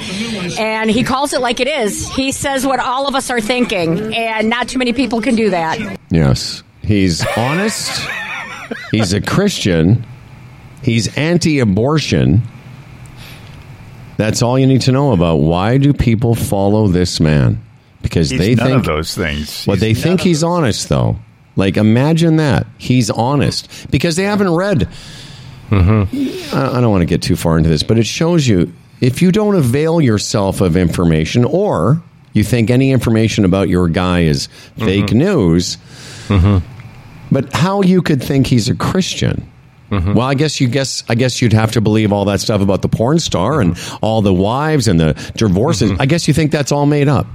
Speaker 17: and he calls it like it is. He says what all of us are thinking, and not too many people can do that.
Speaker 1: Yes, he's honest. he's a Christian. He's anti-abortion. That's all you need to know about why do people follow this man? Because
Speaker 3: He's
Speaker 1: they
Speaker 3: none
Speaker 1: think
Speaker 3: of those things.
Speaker 1: Well,
Speaker 3: He's
Speaker 1: they think he's honest, though. Like, imagine that he's honest because they haven't read.
Speaker 3: Mm-hmm.
Speaker 1: I I don't want to get too far into this, but it shows you if you don't avail yourself of information, or you think any information about your guy is fake
Speaker 3: Mm-hmm.
Speaker 1: news, but how you could think he's a Christian?
Speaker 3: Mm-hmm.
Speaker 1: Well, I guess you guess I guess you'd have to believe all that stuff about the porn star and all the wives and the divorces.
Speaker 3: Mm-hmm.
Speaker 1: I guess you think that's all made up.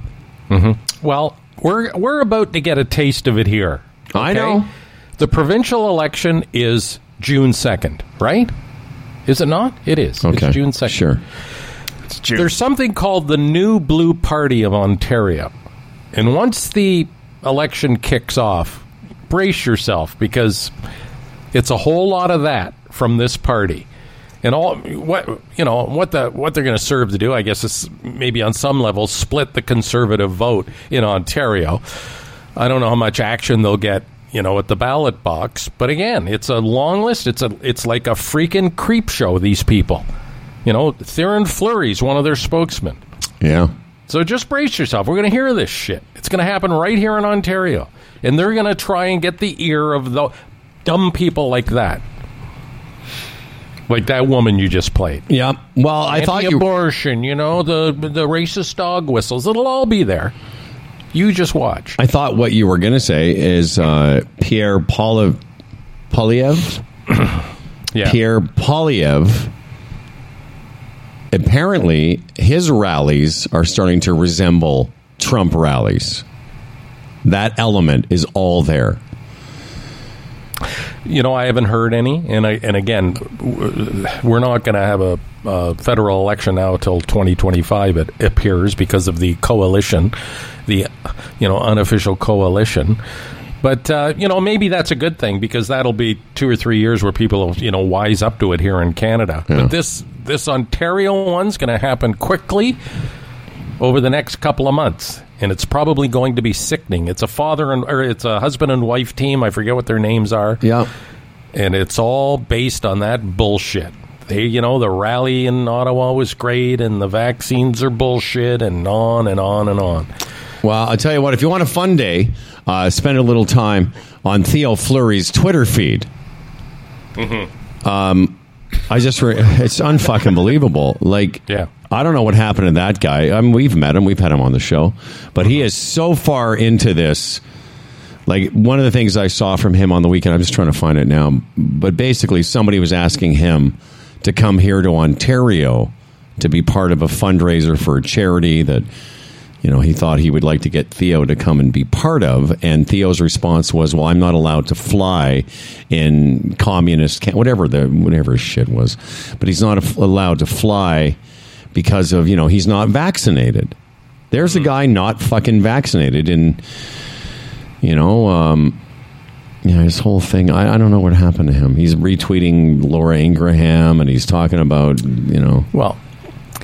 Speaker 2: Well, we're we're about to get a taste of it here.
Speaker 1: I know.
Speaker 2: The provincial election is June second, right? Is it not? It is.
Speaker 1: Okay,
Speaker 2: It's June second.
Speaker 1: Sure.
Speaker 2: There's something called the New Blue Party of Ontario. And once the election kicks off, brace yourself because it's a whole lot of that from this party. And all what you know what the what they're going to serve to do, I guess, is maybe on some level split the conservative vote in Ontario. I don't know how much action they'll get, you know, at the ballot box. But again, it's a long list. It's a it's like a freaking creep show. These people, you know, Theoren Fleury's one of their spokesmen.
Speaker 1: Yeah.
Speaker 2: So just brace yourself. We're going to hear this shit. It's going to happen right here in Ontario, and they're going to try and get the ear of the dumb people like that, like that woman you just played.
Speaker 1: Yeah. Well, I thought you
Speaker 2: abortion. You know the the racist dog whistles. It'll all be there. You just watch.
Speaker 1: I thought what you were going to say is uh, Pierre Poilievre. Poilievre?
Speaker 2: Yeah.
Speaker 1: Pierre Poilievre. Apparently, his rallies are starting to resemble Trump rallies. That element is all there.
Speaker 2: You know, I haven't heard any, and I and again, we're not going to have a, uh federal election now till 2025. It appears because of the coalition, the you know unofficial coalition. But uh, you know, maybe that's a good thing because that'll be two or three years where people will you know wise up to it here in Canada. But this this Ontario one's going to happen quickly over the next couple of months, and it's probably going to be sickening. It's a father and or it's a husband and wife team. I forget what their names are.
Speaker 1: Yeah,
Speaker 2: and it's all based on that bullshit. They, you know, the rally in Ottawa was great, and the vaccines are bullshit, and on and on and on.
Speaker 1: Well, I'll tell you what, if you want a fun day, uh, spend a little time on Theo Fleury's Twitter feed.
Speaker 2: Mm-hmm.
Speaker 1: Um, I just, re- it's unfucking believable. Like,
Speaker 2: yeah.
Speaker 1: I don't know what happened to that guy. I mean, we've met him, we've had him on the show, but he is so far into this. Like, one of the things I saw from him on the weekend, I'm just trying to find it now, but basically, somebody was asking him to come here to Ontario to be part of a fundraiser for a charity that you know, he thought he would like to get Theo to come and be part of. And Theo's response was, "Well, I'm not allowed to fly in communist, whatever the whatever shit was, but he's not allowed to fly because of you know he's not vaccinated. There's a guy not fucking vaccinated, and you know." um yeah, his whole thing. I, I don't know what happened to him. He's retweeting Laura Ingraham, and he's talking about you know.
Speaker 2: Well,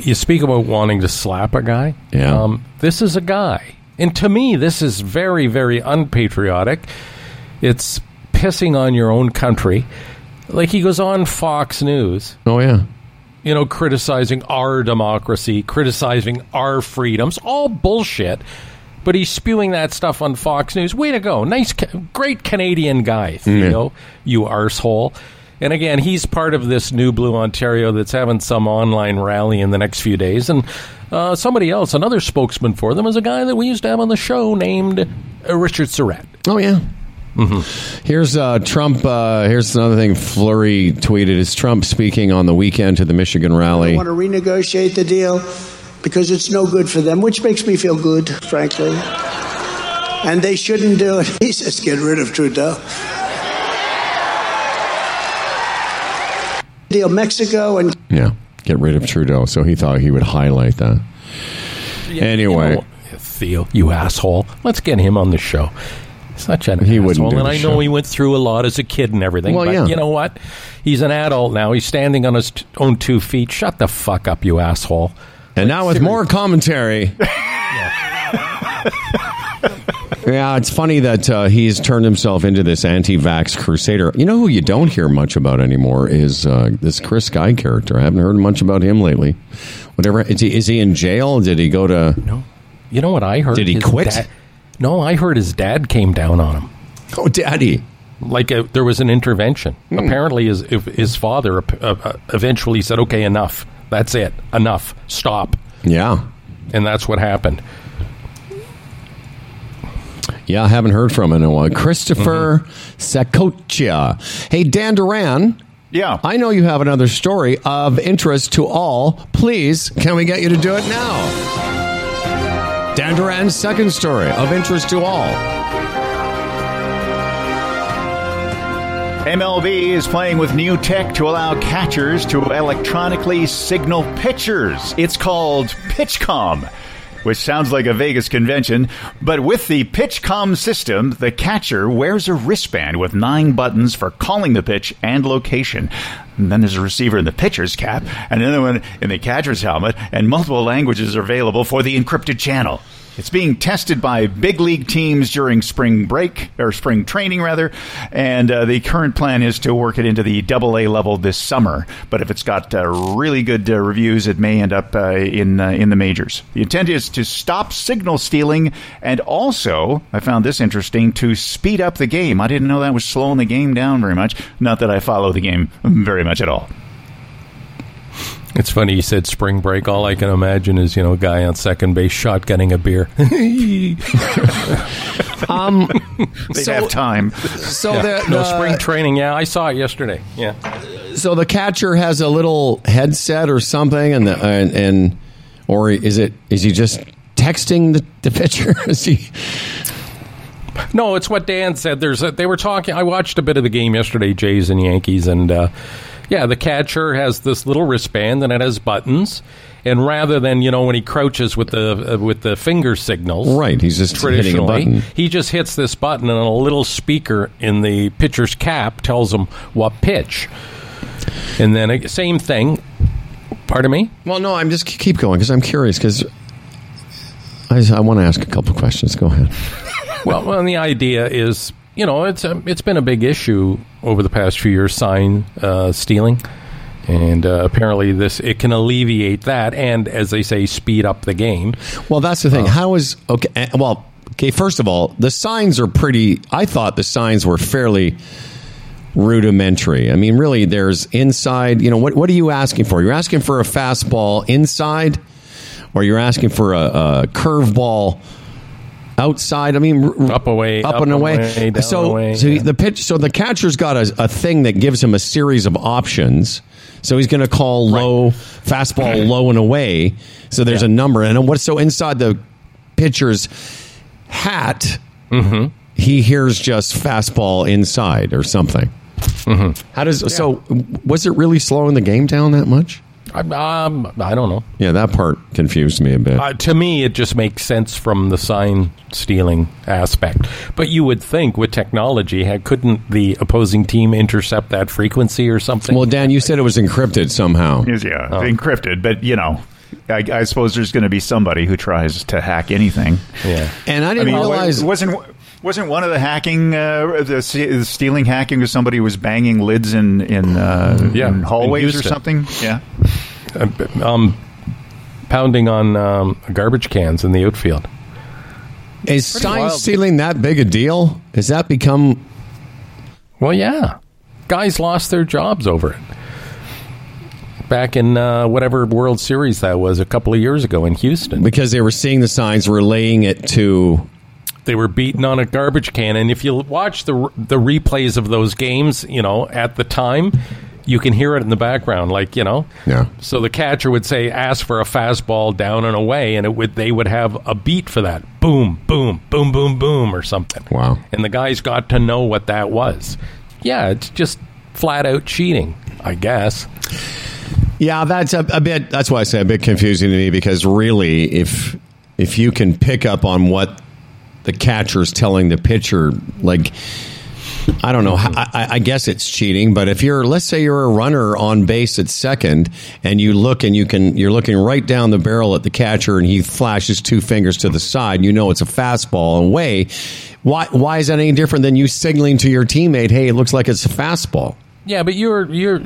Speaker 2: you speak about wanting to slap a guy.
Speaker 1: Yeah.
Speaker 2: Um, this is a guy. And to me, this is very, very unpatriotic. It's pissing on your own country. Like he goes on Fox News.
Speaker 1: Oh, yeah.
Speaker 2: You know, criticizing our democracy, criticizing our freedoms, all bullshit. But he's spewing that stuff on Fox News. Way to go. Nice, great Canadian guy, Theo, you arsehole. And again, he's part of this new Blue Ontario that's having some online rally in the next few days. And uh, somebody else, another spokesman for them, is a guy that we used to have on the show named uh, Richard Surratt.
Speaker 1: Oh yeah. Here's uh, Trump. Uh, here's another thing Fleury tweeted. Is Trump speaking on the weekend to the Michigan rally.
Speaker 18: I want to renegotiate the deal because it's no good for them, which makes me feel good, frankly. And they shouldn't do it. He says, get rid of Trudeau. deal Mexico and
Speaker 1: Yeah, get rid of Trudeau. So he thought he would highlight that. anyway,
Speaker 2: You know, Theo, you asshole. Let's get him on the show. Such an
Speaker 1: He
Speaker 2: asshole.
Speaker 1: wouldn't
Speaker 2: and I
Speaker 1: show.
Speaker 2: know he went through a lot as a kid and everything.
Speaker 1: Well,
Speaker 2: but
Speaker 1: yeah.
Speaker 2: you know what? He's an adult now. He's standing on his t- own two feet. Shut the fuck up, you asshole.
Speaker 1: and now with more commentary. Yeah, it's funny that uh, he's turned himself into this anti-vax crusader. You know who you don't hear much about anymore is uh, this Chris Sky character. I haven't heard much about him lately. Whatever is he? Is he in jail? Did he go to?
Speaker 2: No. You know what I heard?
Speaker 1: Did he
Speaker 2: His
Speaker 1: quit?
Speaker 2: dad- no, I heard his dad came down on him.
Speaker 1: Oh, daddy!
Speaker 2: Like uh there was an intervention.
Speaker 1: Hmm.
Speaker 2: Apparently, his his father uh, uh, eventually said, "Okay, enough. That's it. Enough. Stop."
Speaker 1: Yeah,
Speaker 2: And that's what happened.
Speaker 1: yeah. I haven't heard from him in a while. Christopher Saccoccia. Hey, Dan Duran.
Speaker 3: Yeah.
Speaker 1: I know you have another story of interest to all. Please, can we get you to do it now? Dan Duran's second story of interest to all.
Speaker 3: MLB is playing with new tech to allow catchers to electronically signal pitchers. It's called PitchCom, which sounds like a Vegas convention. But with the PitchCom system, the catcher wears a wristband with nine buttons for calling the pitch and location. And then there's a receiver in the pitcher's cap, and another one in the catcher's helmet, and multiple languages are available for the encrypted channel. It's being tested by big league teams during spring break or spring training, rather. And uh, the current plan is to work it into the double A level this summer. But if it's got uh, really good uh, reviews, it may end up uh, in uh, in the majors. The intent is to stop signal stealing, and also I found this interesting to speed up the game. I didn't know that was slowing the game down very much. Not that I follow the game very much at all.
Speaker 2: It's funny you said spring break. All I can imagine is you know a guy on second base shotgunning a beer.
Speaker 1: Um,
Speaker 3: They'd
Speaker 1: so-
Speaker 3: have time.
Speaker 1: So
Speaker 2: Yeah.
Speaker 1: the,
Speaker 2: no spring training. Yeah, I saw it yesterday. Yeah.
Speaker 1: so the catcher has a little headset or something, and the, and, and or is it is he just texting the, the pitcher? is he?
Speaker 2: No, it's what Dan said. There's a, they were talking. I watched a bit of the game yesterday, Jays and Yankees, and uh, yeah, the catcher has this little wristband and it has buttons. And rather than you know when he crouches with the uh, with the finger signals,
Speaker 1: Right, he's just hitting a
Speaker 2: traditionally,
Speaker 1: button.
Speaker 2: he just hits this button, and a little speaker in the pitcher's cap tells him what pitch. And then same thing. Pardon me.
Speaker 1: Well, no, I'm just keep going because I'm curious because I, I want to ask a couple questions. Go ahead.
Speaker 2: well, well, and the idea is, you know, it's a, it's been a big issue over the past few years, sign uh, stealing, and uh, apparently this it can alleviate that, and as they say, speed up the game.
Speaker 1: Well, that's the thing. How is okay? eh, Well, okay. First of all, the signs are pretty. I thought the signs were fairly rudimentary. I mean, really, there's inside. You know, what what are you asking for? You're asking for a fastball inside, or you're asking for a, a curveball outside. I mean, r-
Speaker 2: Up away,
Speaker 1: up,
Speaker 2: up
Speaker 1: and away.
Speaker 2: away, down
Speaker 1: so,
Speaker 2: away,
Speaker 1: so
Speaker 2: yeah.
Speaker 1: the pitch. So the catcher's got a, a thing that gives him a series of options. So he's going to call low fastball low and away. So there's a number, and what's so inside the pitcher's hat,
Speaker 2: Mm-hmm.
Speaker 1: he hears just fastball inside or something.
Speaker 2: Mm-hmm.
Speaker 1: How does so? Was it really slowing the game down that much?
Speaker 2: I, um, I don't know.
Speaker 1: Yeah, that part confused me a bit.
Speaker 2: Uh, to me, it just makes sense from the sign stealing aspect. But you would think with technology, couldn't the opposing team intercept that frequency or something?
Speaker 1: well, Dan, you said it was encrypted somehow.
Speaker 3: Yeah,
Speaker 2: Oh.
Speaker 3: encrypted, but you know, I, I suppose there's going to be somebody who tries to hack anything.
Speaker 2: Yeah,
Speaker 1: and I didn't
Speaker 3: mean,
Speaker 1: realize
Speaker 3: wasn't wasn't one of the hacking uh, the, the stealing hacking was somebody who was banging lids in in, uh,
Speaker 2: Yeah,
Speaker 3: in
Speaker 2: in
Speaker 3: hallways or something. Yeah,
Speaker 2: um, pounding on um, garbage cans in the outfield.
Speaker 1: Is
Speaker 2: Pretty
Speaker 1: sign
Speaker 2: wild.
Speaker 1: stealing that big a deal? Has that become?
Speaker 2: Well, yeah, guys lost their jobs over it. Back in uh, whatever World Series that was a couple of years ago in Houston,
Speaker 1: because they were seeing the signs, relaying it to.
Speaker 2: They were beaten on a garbage can, and if you watch the the replays of those games, you know at the time, you can hear it in the background, like you know.
Speaker 1: Yeah.
Speaker 2: So the catcher would say, "Ask for a fastball down and away," and it would they would have a beat for that, boom, boom, boom, boom, boom, or something.
Speaker 1: Wow.
Speaker 2: And the guys got to know what that was. Yeah, it's just flat out cheating. I guess.
Speaker 1: Yeah, that's a, a bit. That's why I say a bit confusing to me because really, if if you can pick up on what the catcher's telling the pitcher, like I don't know. I, I guess it's cheating, but if you're, let's say you're a runner on base at second, and you look and you can, you're looking right down the barrel at the catcher, and he flashes two fingers to the side, you know it's a fastball away. Why? Why is that any different than you signaling to your teammate, "Hey, it looks like it's a fastball"?
Speaker 2: Yeah, but you're you're.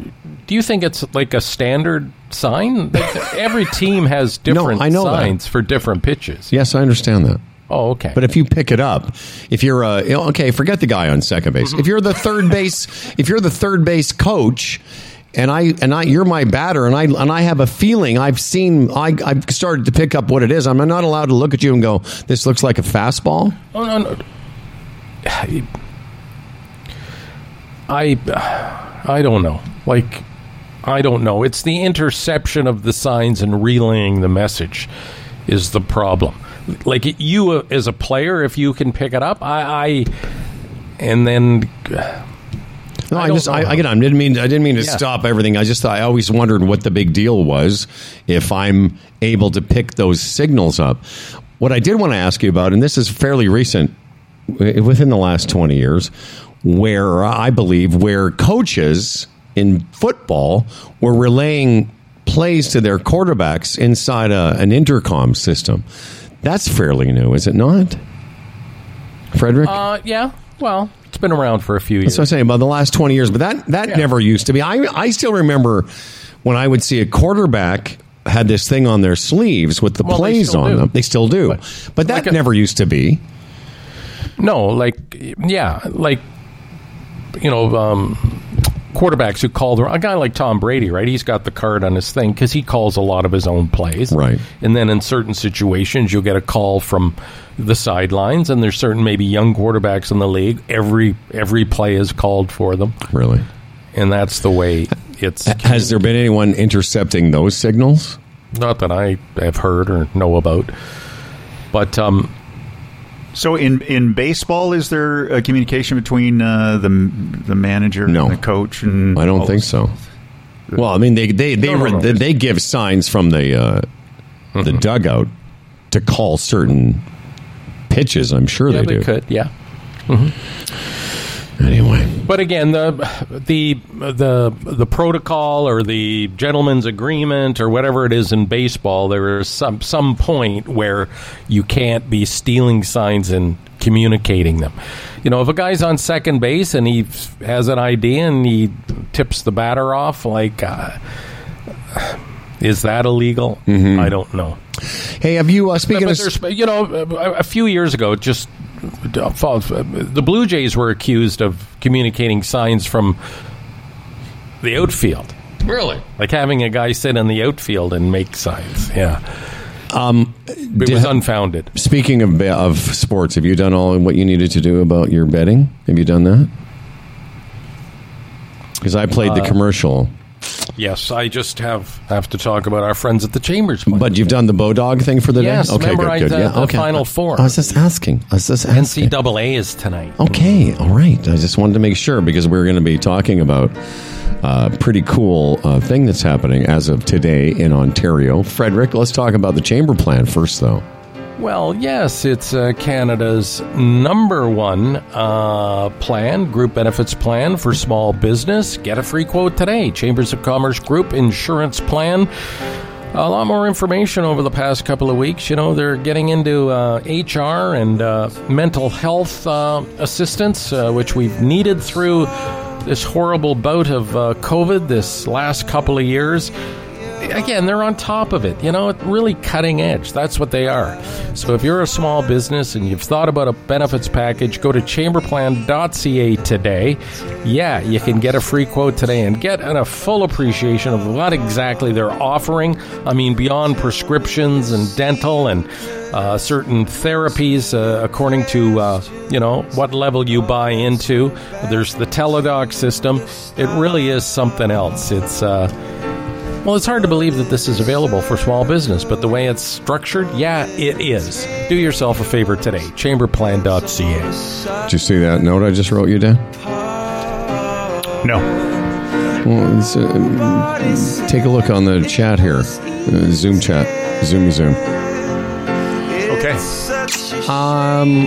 Speaker 2: Do you think it's like a standard sign? Like, Every team has different no,
Speaker 1: I know that.
Speaker 2: signs for different pitches.
Speaker 1: Yes, I understand that.
Speaker 2: Oh, okay.
Speaker 1: But if you pick it up, if you're uh, you know, okay, forget the guy on second base. If you're the third base, if you're the third base coach, and I and I you're my batter, and I and I have a feeling I've seen I I've started to pick up what it is. I'm not allowed to look at you and go, this looks like a fastball.
Speaker 2: Oh no, no. I I don't know. Like I don't know. It's the interception of the signs and relaying the message is the problem. Like you as a player, if you can pick it up, I, I and then.
Speaker 1: No, I, just I, I, I didn't mean I didn't mean to
Speaker 2: Yeah.
Speaker 1: stop everything. I just I always wondered what the big deal was if I'm able to pick those signals up. What I did want to ask you about, and this is fairly recent, within the last twenty years, where I believe where coaches in football were relaying plays to their quarterbacks inside a, an intercom system. That's fairly new, is it not? Frederick?
Speaker 2: Uh, yeah. Well, it's been around for a few years.
Speaker 1: That's what I'm saying about the last 20 years. But that, that
Speaker 2: Yeah.
Speaker 1: never used to be. I, I still remember when I would see a quarterback had this thing on their sleeves with the
Speaker 2: Well,
Speaker 1: plays on
Speaker 2: do.
Speaker 1: them. They still do. But, that
Speaker 2: like a-
Speaker 1: never used to be.
Speaker 2: No, like yeah, like you know, um, quarterbacks who call the a guy like Tom Brady, right? He's got the card on his thing because he calls a lot of his own plays,
Speaker 1: right?
Speaker 2: And then in certain situations, you'll get a call from the sidelines, and there's certain maybe young quarterbacks in the league. Every every play is called for them,
Speaker 1: really,
Speaker 2: and that's the way it's.
Speaker 1: Has there been anyone intercepting those signals?
Speaker 2: Not that I have heard or know about, but um,
Speaker 3: So in in baseball, is there a communication between uh, the the manager
Speaker 1: No.
Speaker 3: and the coach? And
Speaker 1: I don't think
Speaker 3: this?
Speaker 1: so. Well, I mean, they they they,
Speaker 3: No, no,
Speaker 1: they, they give signs from the uh,
Speaker 2: Mm-hmm.
Speaker 1: the dugout to call certain pitches. I'm sure
Speaker 2: yeah,
Speaker 1: they do.
Speaker 2: could, yeah.
Speaker 1: Anyway,
Speaker 2: But again, the the the the protocol or the gentleman's agreement or whatever it is in baseball, there is some some point where you can't be stealing signs and communicating them. You know, if a guy's on second base and he has an idea and he tips the batter off, like, uh, is that illegal? I don't know.
Speaker 1: Hey, have you uh, speaking
Speaker 2: But
Speaker 1: of
Speaker 2: you know, a few years ago, just the Blue Jays were accused of communicating signs from the outfield.
Speaker 1: Really?
Speaker 2: Like having a guy sit in the outfield and make signs. Yeah.
Speaker 1: Um,
Speaker 2: it was unfounded.
Speaker 1: Speaking of of sports, have you done all what you needed to do about your betting? Have you done that? Because I played the
Speaker 2: Uh,
Speaker 1: commercial,
Speaker 2: Yes, I just have have to talk about our friends at the Chambers.
Speaker 1: but you've done the Bodog thing for the
Speaker 2: Yes,
Speaker 1: day. Okay, good, good.
Speaker 2: did
Speaker 1: yeah,
Speaker 2: the
Speaker 1: okay.
Speaker 2: Final Four.
Speaker 1: I was just asking. I was just asking.
Speaker 2: NCAA is tonight.
Speaker 1: Okay, all right. I just wanted to make sure because we're going to be talking about a pretty cool uh, thing that's happening as of today in Ontario. Frederick, let's talk about the chamber plan first, though.
Speaker 2: Well, yes, it's uh, Canada's number one uh, plan, group benefits plan for small business. Get a free quote today. Chambers of Commerce Group Insurance Plan. A lot more information over the past couple of weeks. You know, they're getting into uh, HR and uh, mental health uh, assistance, uh, which we've needed through this horrible bout of COVID this last couple of years again, they're on top of it. You know, really cutting edge. That's what they are. So if you're a small business and you've thought about a benefits package, go to chamberplan.ca today. Yeah, you can get a free quote today and get a full appreciation of what exactly they're offering. I mean, beyond prescriptions and dental and uh, certain therapies, uh, according to uh, you know what level you buy into. There's the Teladoc system. It really is something else. It's uh, well, it's hard to believe that this is available for small business, but the way it's structured, yeah, it is. Do yourself a favor today. Chamberplan.ca.
Speaker 1: Did you see that note I just wrote you down?
Speaker 3: No.
Speaker 1: Well, it's, uh, take a look on the chat here, uh, Zoom chat, Zoom Zoom.
Speaker 3: Okay.
Speaker 1: Um,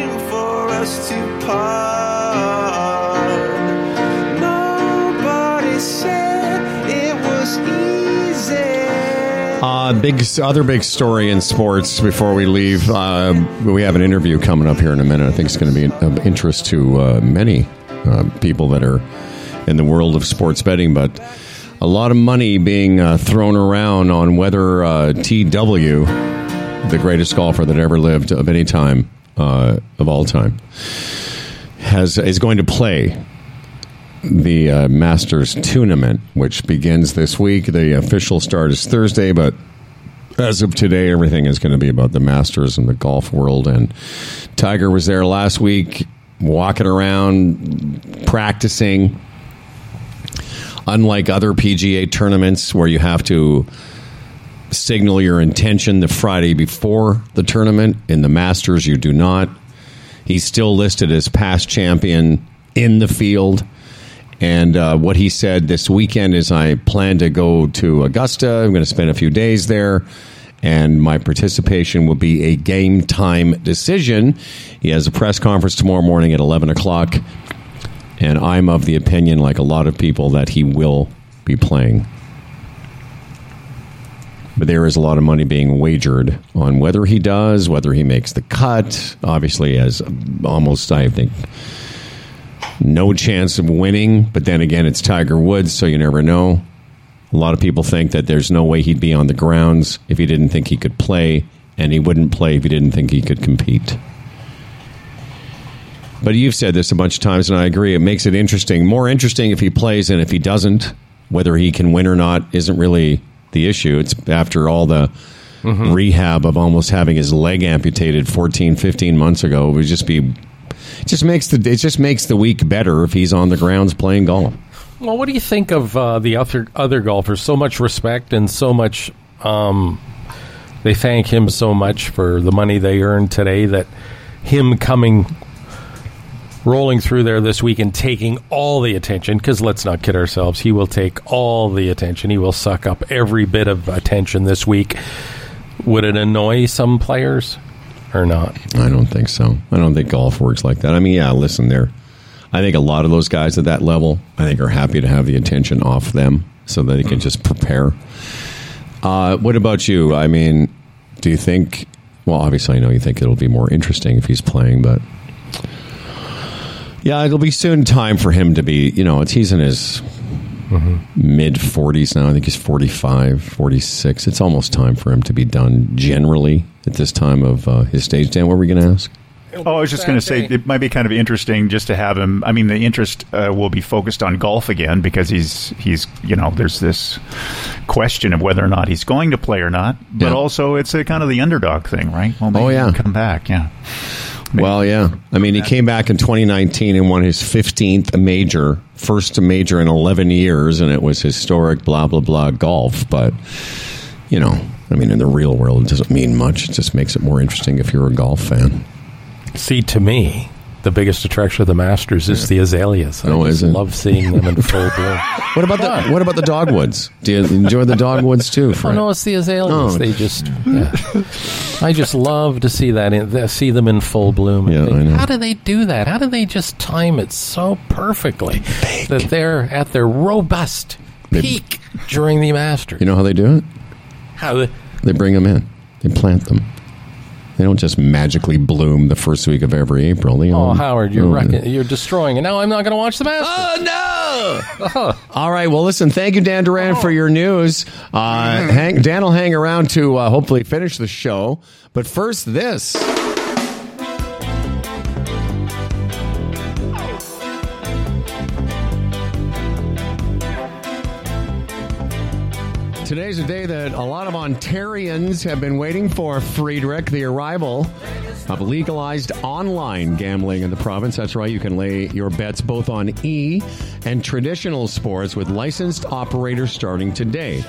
Speaker 1: big other big story in sports before we leave. Uh, we have an interview coming up here in a minute. I think it's going to be of interest to uh, many uh, people that are in the world of sports betting. But a lot of money being uh, thrown around on whether uh, TW, the greatest golfer that ever lived of any time uh, of all time, has is going to play the uh, Masters tournament, which begins this week. The official start is Thursday, but as of today, everything is going to be about the Masters and the golf world. And Tiger was there last week, walking around, practicing. Unlike other PGA tournaments where you have to signal your intention the Friday before the tournament, in the Masters, you do not. He's still listed as past champion in the field. And uh, what he said this weekend is, I plan to go to Augusta. I'm going to spend a few days there, and my participation will be a game time decision. He has a press conference tomorrow morning at 11 o'clock, and I'm of the opinion, like a lot of people, that he will be playing. But there is a lot of money being wagered on whether he does, whether he makes the cut. Obviously, as almost, I think, no chance of winning. But then again, it's Tiger Woods, so you never know. A lot of people think that there's no way he'd be on the grounds if he didn't think he could play, and he wouldn't play if he didn't think he could compete. But you've said this a bunch of times, and I agree. It makes it interesting, more interesting if he plays and if he doesn't. Whether he can win or not isn't really the issue. It's after all the mm-hmm. rehab of almost having his leg amputated 14, 15 months ago. It would just be it just makes the it just makes the week better if he's on the grounds playing golf.
Speaker 2: Well, what do you think of uh, the other other golfers? So much respect and so much. Um, they thank him so much for the money they earned today. That him coming, rolling through there this week and taking all the attention. Because let's not kid ourselves, he will take all the attention. He will suck up every bit of attention this week. Would it annoy some players or not?
Speaker 1: I don't think so. I don't think golf works like that. I mean, yeah, listen, there. I think a lot of those guys at that level, I think, are happy to have the attention off them so that they can just prepare. Uh, what about you? I mean, do you think? Well, obviously, I know you think it'll be more interesting if he's playing, but yeah, it'll be soon time for him to be. You know, it's he's in his mid 40s now. I think he's 45, 46. It's almost time for him to be done generally at this time of uh, his stage. Dan, what were we going to ask?
Speaker 3: Oh, I was just going to say it might be kind of interesting just to have him. I mean, the interest uh, will be focused on golf again because he's he's you know there's this question of whether or not he's going to play or not, but
Speaker 1: Yeah.
Speaker 3: also it's a kind of the underdog thing, right? Well, maybe
Speaker 1: Oh, yeah.
Speaker 3: come back, yeah.
Speaker 1: Well, yeah. I mean, he came back in 2019 and won his 15th major, first major in 11 years, and it was historic, blah, blah, blah, golf. But, you know, I mean, in the real world, it doesn't mean much. It just makes it more interesting if you're a golf fan.
Speaker 2: See, to me, the biggest attraction of the Masters is the azaleas. I
Speaker 1: Oh,
Speaker 2: just
Speaker 1: is it?
Speaker 2: love seeing them in full bloom.
Speaker 1: What about the what about the dogwoods? Do you enjoy the dogwoods too?
Speaker 2: Oh
Speaker 1: Fred?
Speaker 2: no, it's the azaleas.
Speaker 1: Oh.
Speaker 2: They just, yeah. I just love to see that, in, see them in full bloom.
Speaker 1: Yeah,
Speaker 2: think,
Speaker 1: I know.
Speaker 2: How do they do that? How do they just time it so perfectly that they're at their robust
Speaker 1: They-
Speaker 2: peak during the Masters?
Speaker 1: You know how they do it?
Speaker 2: How they,
Speaker 1: They bring them in. They plant them. They don't just magically bloom the first week of every April. They
Speaker 2: oh, Howard, you're
Speaker 1: Oh,
Speaker 2: wrecking, you're destroying, and now I'm not going to watch the Masters.
Speaker 1: Oh no! All right. Well, listen. Thank you, Dan Duran, for your news. Uh, hang, Dan will hang around to uh, hopefully finish the show. But first, this. Today's a day that a lot of Ontarians have been waiting for, Friedrich, the arrival of legalized online gambling in the province. That's right, you can lay your bets both on e and traditional sports with licensed operators starting today.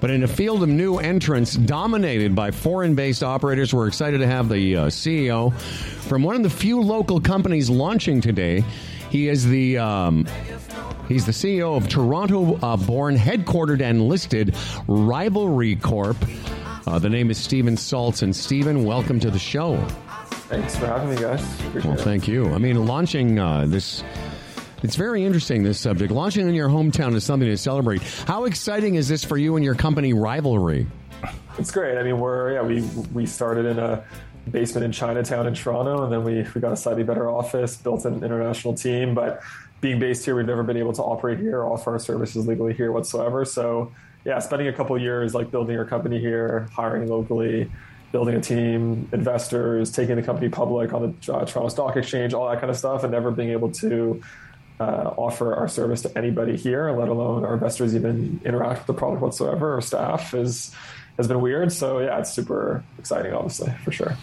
Speaker 1: But in a field of new entrants dominated by foreign based operators, we're excited to have the uh, CEO from one of the few local companies launching today. He is the. Um, He's the CEO of Toronto uh, born, headquartered, and listed Rivalry Corp. Uh, the name is Steven Salz. And Steven, welcome to the show.
Speaker 19: Thanks for having me, guys. Appreciate
Speaker 1: Well, thank you. I mean, launching uh, this. It's very interesting, this subject. Launching in your hometown is something to celebrate. How exciting is this for you and your company, Rivalry?
Speaker 19: It's great. I mean, we're yeah, we we started in a basement in Chinatown in Toronto, and then we we got a slightly better office, built an international team. But being based here, we've never been able to operate here, offer our services legally here whatsoever. So yeah, spending a couple years like building our company here, hiring locally, building a team, investors, taking the company public on the uh, Toronto Stock Exchange, all that kind of stuff, and never being able to uh, offer our service to anybody here, let alone our investors even interact with the product whatsoever, or staff is has been weird. So yeah, it's super exciting, obviously for sure.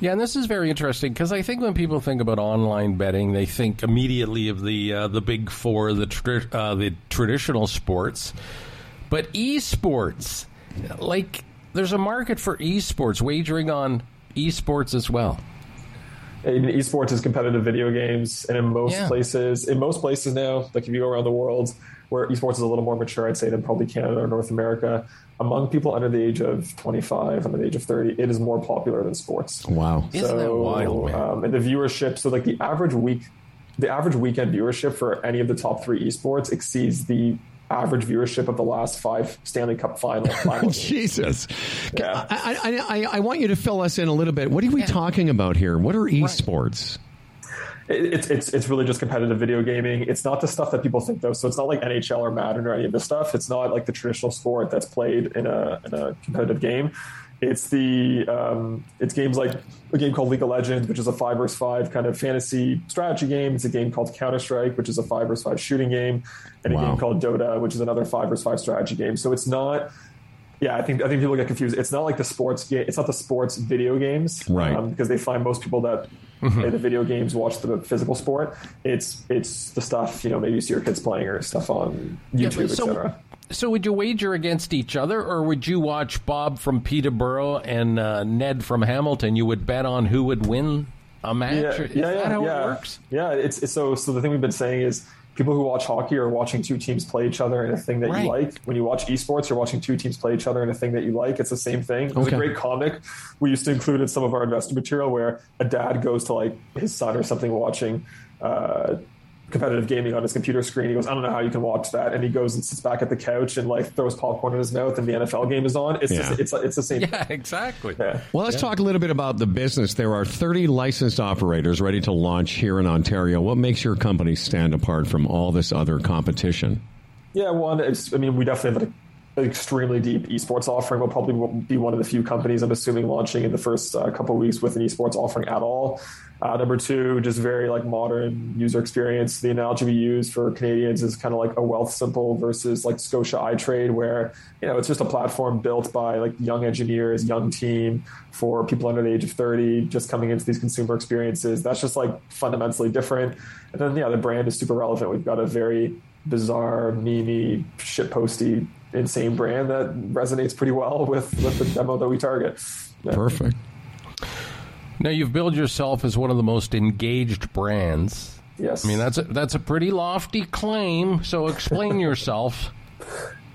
Speaker 2: Yeah, and this is very interesting because I think when people think about online betting, they think immediately of the uh, the big four, the tra- uh, the traditional sports, but esports, like there's a market for esports, wagering on esports as well.
Speaker 19: In esports is competitive video games, and in most
Speaker 2: Yeah.
Speaker 19: places, in most places now, like if you go around the world, where esports is a little more mature, I'd say than probably Canada or North America. Among people under the age of 25, under the age of 30, it is more popular than sports.
Speaker 1: Wow.
Speaker 2: Isn't that wild, man?
Speaker 19: Um, and the viewership, so like the average week, the average weekend viewership for any of the top three esports exceeds the average viewership of the last five Stanley Cup final. finals.
Speaker 1: Jesus.
Speaker 19: Yeah.
Speaker 1: I, I, I, I want you to fill us in a little bit. What are we talking about here? What are esports?
Speaker 19: It- it's it's it's really just competitive video gaming. It's not the stuff that people think though. So it's not like NHL or Madden or any of this stuff. It's not like the traditional sport that's played in a in a competitive game. It's the um, it's games like a game called League of Legends, which is a five versus five kind of fantasy strategy game. It's a game called Counter Strike, which is a five versus five shooting game, and a game called Dota, which is another five versus five strategy game. So it's not yeah, I think I think people get confused. It's not like the sports game. It's not the sports video games,
Speaker 1: Right.
Speaker 19: Um, because they find most people that play the video games watch the physical sport. It's it's the stuff you know maybe you see your kids playing or stuff on YouTube,
Speaker 2: so,
Speaker 19: etc.
Speaker 2: so would you wager against each other, or would you watch Bob from Peterborough and uh, Ned from Hamilton? You would bet on who would win a match.
Speaker 19: Yeah,
Speaker 2: Is
Speaker 19: yeah,
Speaker 2: that
Speaker 19: yeah,
Speaker 2: how
Speaker 19: yeah.
Speaker 2: it works?
Speaker 19: Yeah, it's, it's so so. The thing we've been saying is people who watch hockey are watching two teams play each other in a thing that
Speaker 2: Right.
Speaker 19: you like. When you watch esports, you're watching two teams play each other in a thing that you like. It's the same thing. There's
Speaker 1: Okay.
Speaker 19: a great comic we used to include in some of our investor material where a dad goes to like his son or something watching. Uh, competitive gaming on his computer screen he goes i don't know how you can watch that and he goes and sits back at the couch and like throws popcorn in his mouth and the nfl game is on it's
Speaker 1: Yeah.
Speaker 19: just, it's it's the same
Speaker 2: Yeah, exactly.
Speaker 19: yeah.
Speaker 1: Well, let's talk a little bit about the business. There are 30 licensed operators ready to launch here in Ontario. What makes your company stand apart from all this other competition?
Speaker 19: Yeah, one. It's, I mean, we definitely have an extremely deep esports offering. We'll probably be one of the few companies, I'm assuming, launching in the first uh, couple of weeks with an esports offering at all. Uh, number two, just very like modern user experience. The analogy we use for Canadians is kind of like a Wealthsimple versus like Scotia iTrade, where you know it's just a platform built by like young engineers, young team for people under the age of 30, just coming into these consumer experiences. That's just like fundamentally different. And then yeah, the brand is super relevant. We've got a very bizarre, memey, shitposty, insane brand that resonates pretty well with, with the demo that we target. Yeah.
Speaker 1: Perfect.
Speaker 2: Now you've billed yourself as one of the most engaged brands.
Speaker 19: Yes.
Speaker 2: I mean that's a, that's a pretty lofty claim. So explain yourself.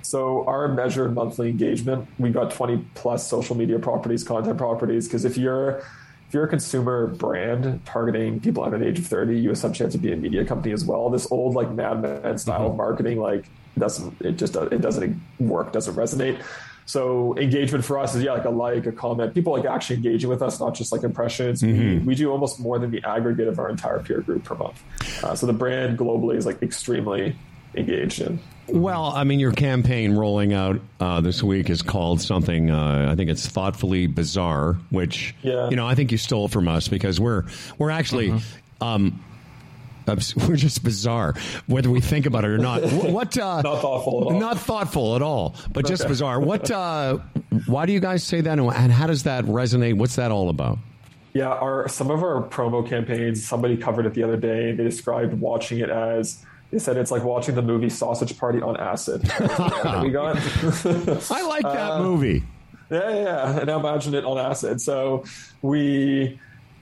Speaker 19: So our measured monthly engagement, we've got 20 plus social media properties, content properties. Because if you're if you're a consumer brand targeting people under the age of 30, you have some chance to be a media company as well. This old like Mad Men style of marketing, like doesn't it just it doesn't work, doesn't resonate. So engagement for us is yeah, like a like, a comment. People like actually engaging with us, not just like impressions. We, we do almost more than the aggregate of our entire peer group per month. Uh, so the brand globally is like extremely engaged in.
Speaker 1: Well, I mean, your campaign rolling out uh, this week is called something. Uh, I think it's thoughtfully bizarre, which
Speaker 19: Yeah.
Speaker 1: you know I think you stole from us because we're we're actually. Um, obs- we're just bizarre, whether we think about it or not. What? Uh,
Speaker 19: not thoughtful at all.
Speaker 1: Not thoughtful at all, but just
Speaker 19: Okay.
Speaker 1: bizarre. What? Uh, why do you guys say that, and how does that resonate? What's that all about?
Speaker 19: Yeah, our some of our promo campaigns. Somebody covered it the other day. They described watching it as they said it's like watching the movie Sausage Party on acid. we got.
Speaker 1: I like that
Speaker 19: Uh,
Speaker 1: movie.
Speaker 19: Yeah, yeah, yeah. And now imagine it on acid. So we,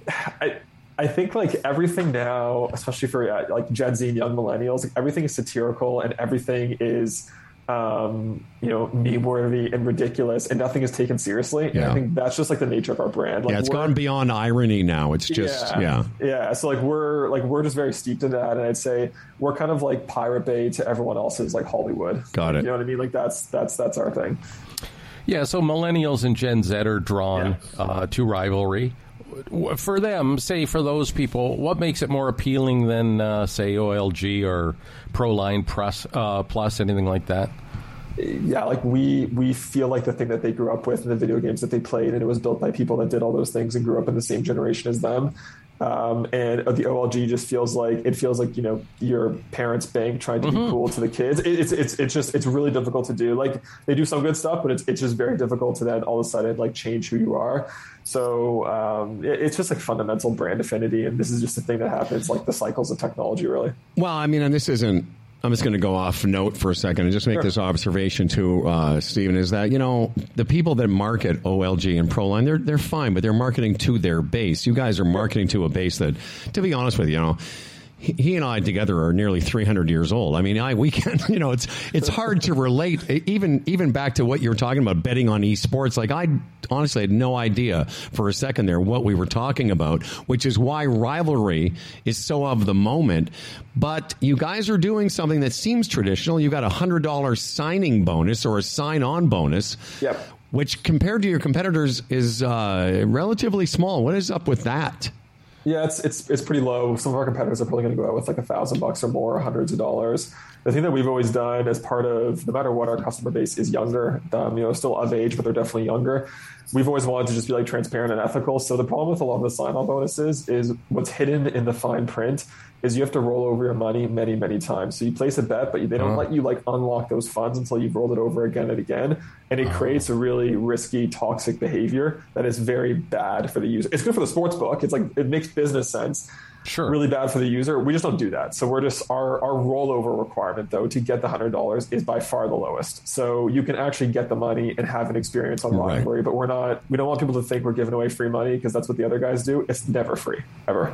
Speaker 19: I, I think like everything now, especially for uh, like Gen Z and young millennials, like everything is satirical and everything is um, you know, meme worthy and ridiculous, and nothing is taken seriously. And
Speaker 1: Yeah.
Speaker 19: I think that's just like the nature of our brand. Like
Speaker 1: yeah, it's
Speaker 19: we're-
Speaker 1: gone beyond irony now. It's just yeah.
Speaker 19: yeah. So like we're like we're just very steeped in that, and I'd say we're kind of like Pirate Bay to everyone else's like Hollywood.
Speaker 1: Got it.
Speaker 19: You know what I mean? Like that's that's that's our thing.
Speaker 2: Yeah, so millennials and Gen Z are drawn uh, to rivalry. For them, say for those people, what makes it more appealing than, uh, say, OLG or Proline Plus, uh, Plus, anything like that?
Speaker 19: yeah, like we we feel like the thing that they grew up with in the video games that they played, and it was built by people that did all those things and grew up in the same generation as them. Um, and the OLG just feels like it feels like you know your parents' bank trying to be cool to the kids. It, it's it's it's just it's really difficult to do. Like they do some good stuff, but it's it's just very difficult to then all of a sudden like change who you are. So um, it, it's just like fundamental brand affinity, and this is just a thing that happens like the cycles of technology, really.
Speaker 1: Well, I mean, and this isn't. I'm just going to go off note for a second and just make
Speaker 19: Sure.
Speaker 1: this observation to uh, Steven. Is that you know the people that market OLG and Proline, they're they're fine, but they're marketing to their base. You guys are marketing to a base that, to be honest with you, you know. He he and I together are nearly 300 years old. I mean, I we can, you know, it's it's hard to relate even even back to what you were talking about betting on esports. Like I honestly had no idea for a second there what we were talking about, which is why rivalry is so of the moment. But you guys are doing something that seems traditional. You got a hundred dollar signing bonus or a sign on bonus.
Speaker 19: Yep.
Speaker 1: Which compared to your competitors is uh, relatively small. What is up with that?
Speaker 19: Yeah, it's it's it's pretty low. Some of our competitors are probably going to go out with like a thousand bucks or more, hundreds of dollars. The thing that we've always done as part of, no matter what, our customer base is younger. Um, you know, still of age, but they're definitely younger. We've always wanted to just be like transparent and ethical. So the problem with a lot of the sign-on bonuses is what's hidden in the fine print is you have to roll over your money many, many times. So you place a bet, but they don't
Speaker 1: Uh-huh.
Speaker 19: let you like unlock those funds until you've rolled it over again and again, and it creates a really risky, toxic behavior that is very bad for the user. It's good for the sports book. It's like it makes business sense.
Speaker 2: Sure.
Speaker 19: Really bad for the user. We just don't do that. So we're just our our rollover requirement though to get the hundred dollars is by far the lowest. So you can actually get the money and have an experience on
Speaker 1: Right.
Speaker 19: But we're not. We don't want people to think we're giving away free money because that's what the other guys do. It's never free ever.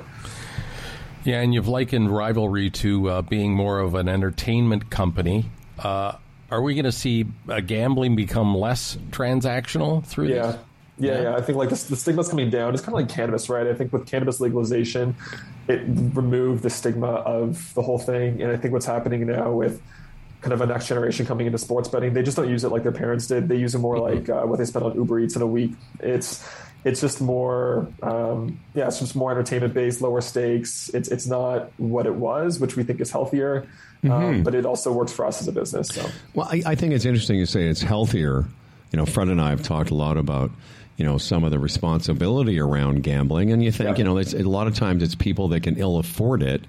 Speaker 2: Yeah, and you've likened Rivalry to uh, being more of an entertainment company. Uh, are we going to see uh, gambling become less transactional through
Speaker 19: Yeah.
Speaker 2: this?
Speaker 19: Yeah, yeah, I think like the, the stigma's coming down. It's kind of like cannabis, right? I think with cannabis legalization, it removed the stigma of the whole thing. And I think what's happening now with kind of a next generation coming into sports betting, they just don't use it like their parents did. They use it more like uh, what they spend on Uber Eats in a week. It's it's just more, um, yeah, it's just more entertainment based, lower stakes. It's it's not what it was, which we think is healthier, um,
Speaker 1: Mhm.
Speaker 19: but it also works for us as a business. So.
Speaker 1: Well, I, I think it's interesting you say it's healthier. You know, Fred and I have talked a lot about you know some of the responsibility around gambling, and you think you know it's, a lot of times it's people that can ill afford it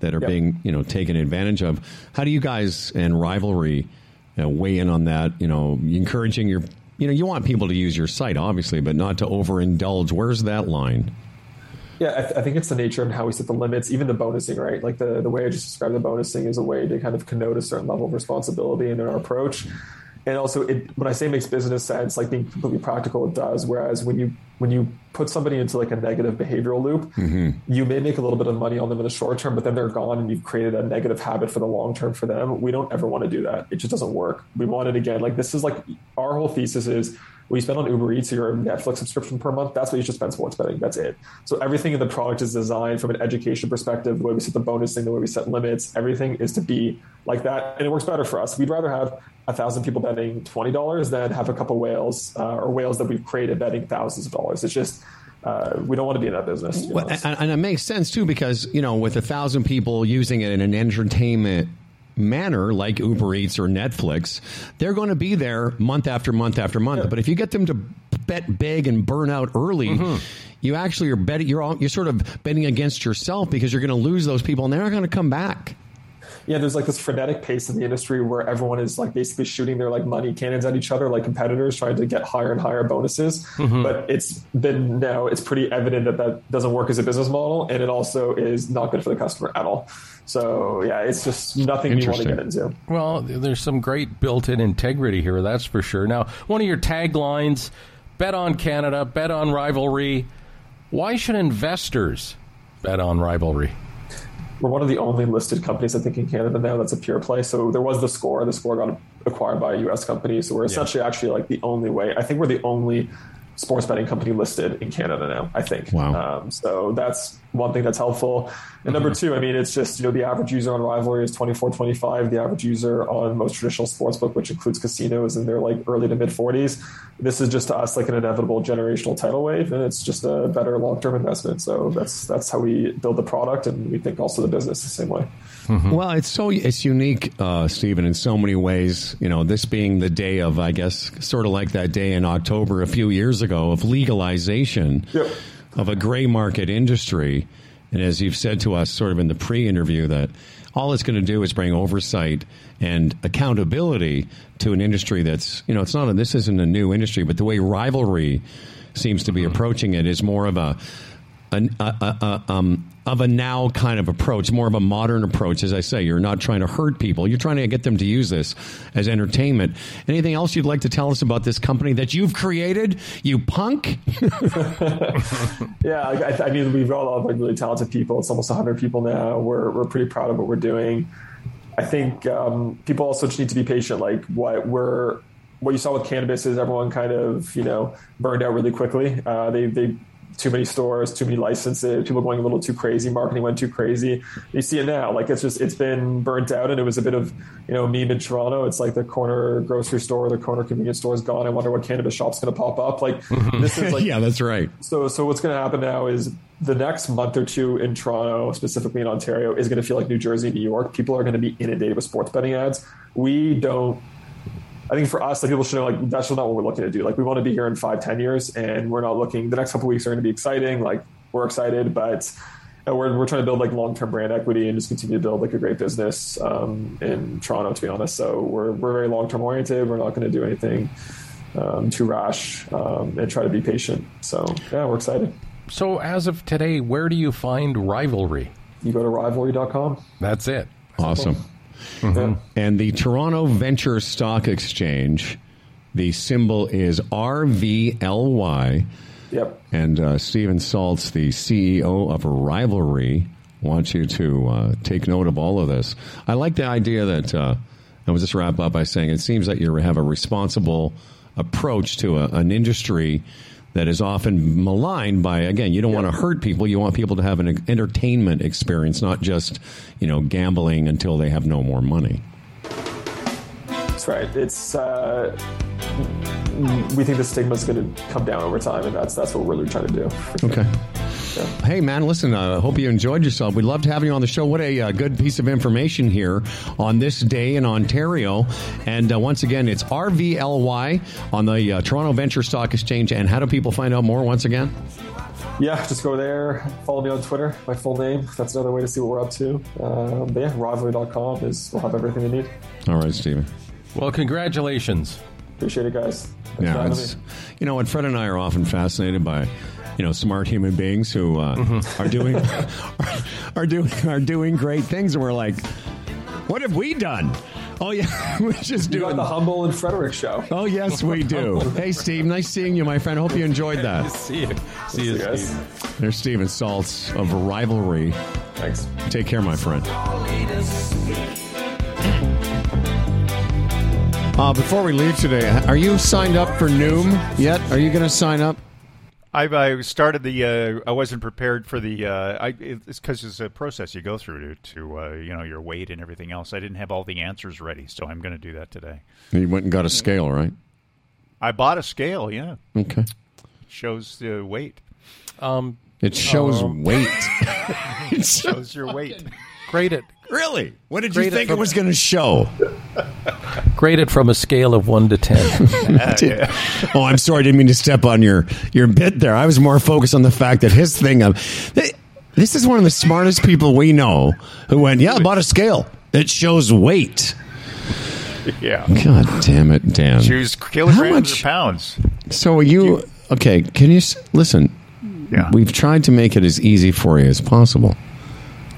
Speaker 1: that are
Speaker 19: Yep.
Speaker 1: being you know taken advantage of. How do you guys and rivalry you know, weigh in on that? You know, encouraging your you know you want people to use your site obviously, but not to overindulge. Where's that line?
Speaker 19: Yeah, I, th- I think it's the nature and how we set the limits, even the bonusing, right? Like the, the way I just described the bonusing is a way to kind of connote a certain level of responsibility in our approach. And also, it, when I say makes business sense, like being completely practical, it does. Whereas when you when you put somebody into like a negative behavioral loop, mm-hmm. you may make a little bit of money on them in the short term, but then they're gone and you've created a negative habit for the long term for them. We don't ever want to do that. It just doesn't work. We want it again. Like this is like our whole thesis is what you spend on Uber Eats or your Netflix subscription per month, that's what you should spend sports betting. That's it. So everything in the product is designed from an education perspective, the way we set the bonusing, the way we set limits, everything is to be like that. And it works better for us. We'd rather have a thousand people betting twenty dollars than have a couple whales uh, or whales that we've created betting thousands of dollars. It's just uh, we don't want to be in that business.
Speaker 1: Well, and, and it makes sense too because you know with a thousand people using it in an entertainment manner like Uber Eats or Netflix, they're going to be there month after month after month. But if you get them to bet big and burn out early,
Speaker 19: Mm-hmm.
Speaker 1: you actually are betting. You're all, you're sort of betting against yourself because you're going to lose those people and they're not going to come back.
Speaker 19: Yeah, there's like this frenetic pace in the industry where everyone is like basically shooting their like money cannons at each other, like competitors trying to get higher and higher bonuses.
Speaker 2: Mhm.
Speaker 19: But it's been now it's pretty evident that that doesn't work as a business model, and it also is not good for the customer at all. So yeah, it's just nothing we want to get into.
Speaker 2: Well, there's some great built-in integrity here, that's for sure. Now, one of your taglines: "Bet on Canada, bet on rivalry." Why should investors bet on rivalry?
Speaker 19: We're one of the only listed companies, I think, in Canada now that's a pure play. So there was the score. The score got acquired by a U.S. company. So we're essentially actually like the only way. I think we're the only sports betting company listed in Canada now. I think.
Speaker 1: Wow.
Speaker 19: Um, so that's one thing that's helpful. And number two, I mean, it's just you know the average user on Rivalry is 24, 25. The average user on most traditional sportsbook, which includes casinos, in their like early to mid 40s. This is just to us like an inevitable generational tidal wave, and it's just a better long term investment. So that's that's how we build the product, and we think also the business the same way.
Speaker 1: Well, it's so it's unique, uh, Steven, in so many ways. You know, this being the day of, I guess, sort of like that day in October a few years ago of legalization of a gray market industry. And as you've said to us, sort of in the pre-interview, that all it's going to do is bring oversight and accountability to an industry that's, you know, it's not a, this isn't a new industry, but the way rivalry seems to be approaching it is more of a an, a, a, a, um, of a now kind of approach, more of a modern approach. As I say, you're not trying to hurt people; you're trying to get them to use this as entertainment. Anything else you'd like to tell us about this company that you've created? You punk!
Speaker 19: yeah, I, I mean, we've got a lot of really talented people. It's almost 100 people now. We're we're pretty proud of what we're doing. I think um, people also just need to be patient. Like what we're what you saw with cannabis is everyone kind of you know burned out really quickly. Uh, they they too many stores, too many licenses, people going a little too crazy, marketing went too crazy. You see it now, like it's just it's been burnt out, and it was a bit of you know meme in Toronto. It's like the corner grocery store, the corner convenience store is gone. I wonder what cannabis shop's going to pop up. Like mm-hmm. this is like
Speaker 1: yeah, that's right.
Speaker 19: so so what's going to happen now is the next month or two in Toronto, specifically in Ontario, is going to feel like New Jersey, New York. People are going to be inundated with sports betting ads. We don't I think for us, like people should know, like that's not what we're looking to do. Like we want to be here in five, ten years, and we're not looking. The next couple weeks are going to be exciting. Like we're excited, but uh, we're we're trying to build like long term brand equity and just continue to build like a great business um, in Toronto. To be honest, so we're we're very long term oriented. We're not going to do anything um, too rash um, and try to be patient. So yeah, we're excited.
Speaker 2: So as of today, where do you find Rivalry?
Speaker 19: You go to rivalry.com.
Speaker 2: That's it.
Speaker 1: Awesome. And the Toronto Venture Stock Exchange, the symbol is RVLY.
Speaker 19: Yep.
Speaker 1: And uh, Steven Salz, the CEO of Rivalry, wants you to uh, take note of all of this. I like the idea that, uh, I will just wrap up by saying it seems that you have a responsible approach to a, an industry that is often maligned by again you don't want to hurt people you want people to have an entertainment experience not just you know gambling until they have no more money
Speaker 19: That's right. It's uh, we think the stigma is going to come down over time, and that's that's what we're really trying to do.
Speaker 1: okay Hey man, listen. I uh, hope you enjoyed yourself. We'd love to have you on the show. What a uh, good piece of information here on this day in Ontario. And uh, once again, it's RVLY on the uh, Toronto Venture Stock Exchange. And how do people find out more? Once again,
Speaker 19: Yeah, just go there. Follow me on Twitter. My full name. That's another way to see what we're up to. Um, but yeah, rivalry.com is we'll have everything you need.
Speaker 1: all right, Steven.
Speaker 2: Well, congratulations.
Speaker 19: Appreciate it, guys. Thanks
Speaker 1: Yeah, it's you know, what? Fred and I are often fascinated by you know smart human beings who uh,
Speaker 19: Mm-hmm.
Speaker 1: are doing are doing are doing great things, and we're like, what have we done? Oh yeah, we're just
Speaker 19: You got
Speaker 1: doing
Speaker 19: the Humble and Frederick show.
Speaker 1: Oh yes, we do. hey Steve, nice seeing you, my friend. Hope you enjoyed that.
Speaker 2: See you. See you,
Speaker 19: guys.
Speaker 2: Steve.
Speaker 1: There's Steven Salz of Rivalry.
Speaker 19: Thanks.
Speaker 1: Take care, my friend. Uh, before we leave today, are you signed up for Noom yet? Are you going to sign up?
Speaker 20: I, I started the. Uh, I wasn't prepared for the. Uh, I, it's because it's a process you go through to, to uh, you know, your weight and everything else. I didn't have all the answers ready, so I'm going to do that today.
Speaker 1: You went and got a scale, right?
Speaker 20: I bought a scale. Yeah,
Speaker 1: Okay.
Speaker 20: shows the weight.
Speaker 2: Um,
Speaker 1: It shows
Speaker 2: Oh.
Speaker 1: weight.
Speaker 20: It shows your weight.
Speaker 2: Grade it.
Speaker 1: Really? What did
Speaker 2: Grade
Speaker 1: you think
Speaker 2: from-
Speaker 1: it was going to show?
Speaker 2: Grade it from a scale of one to ten.
Speaker 1: Did- Oh, I'm sorry. I didn't mean to step on your, your bit there. I was more focused on the fact that his thing um, of this is one of the smartest people we know who went, yeah, I bought a scale. that shows weight.
Speaker 20: Yeah.
Speaker 1: God damn it, Dan.
Speaker 20: Choose
Speaker 1: How
Speaker 20: kilograms
Speaker 1: much-
Speaker 20: or pounds.
Speaker 1: So you okay? Can you listen?
Speaker 20: Yeah.
Speaker 1: We've tried to make it as easy for you as possible.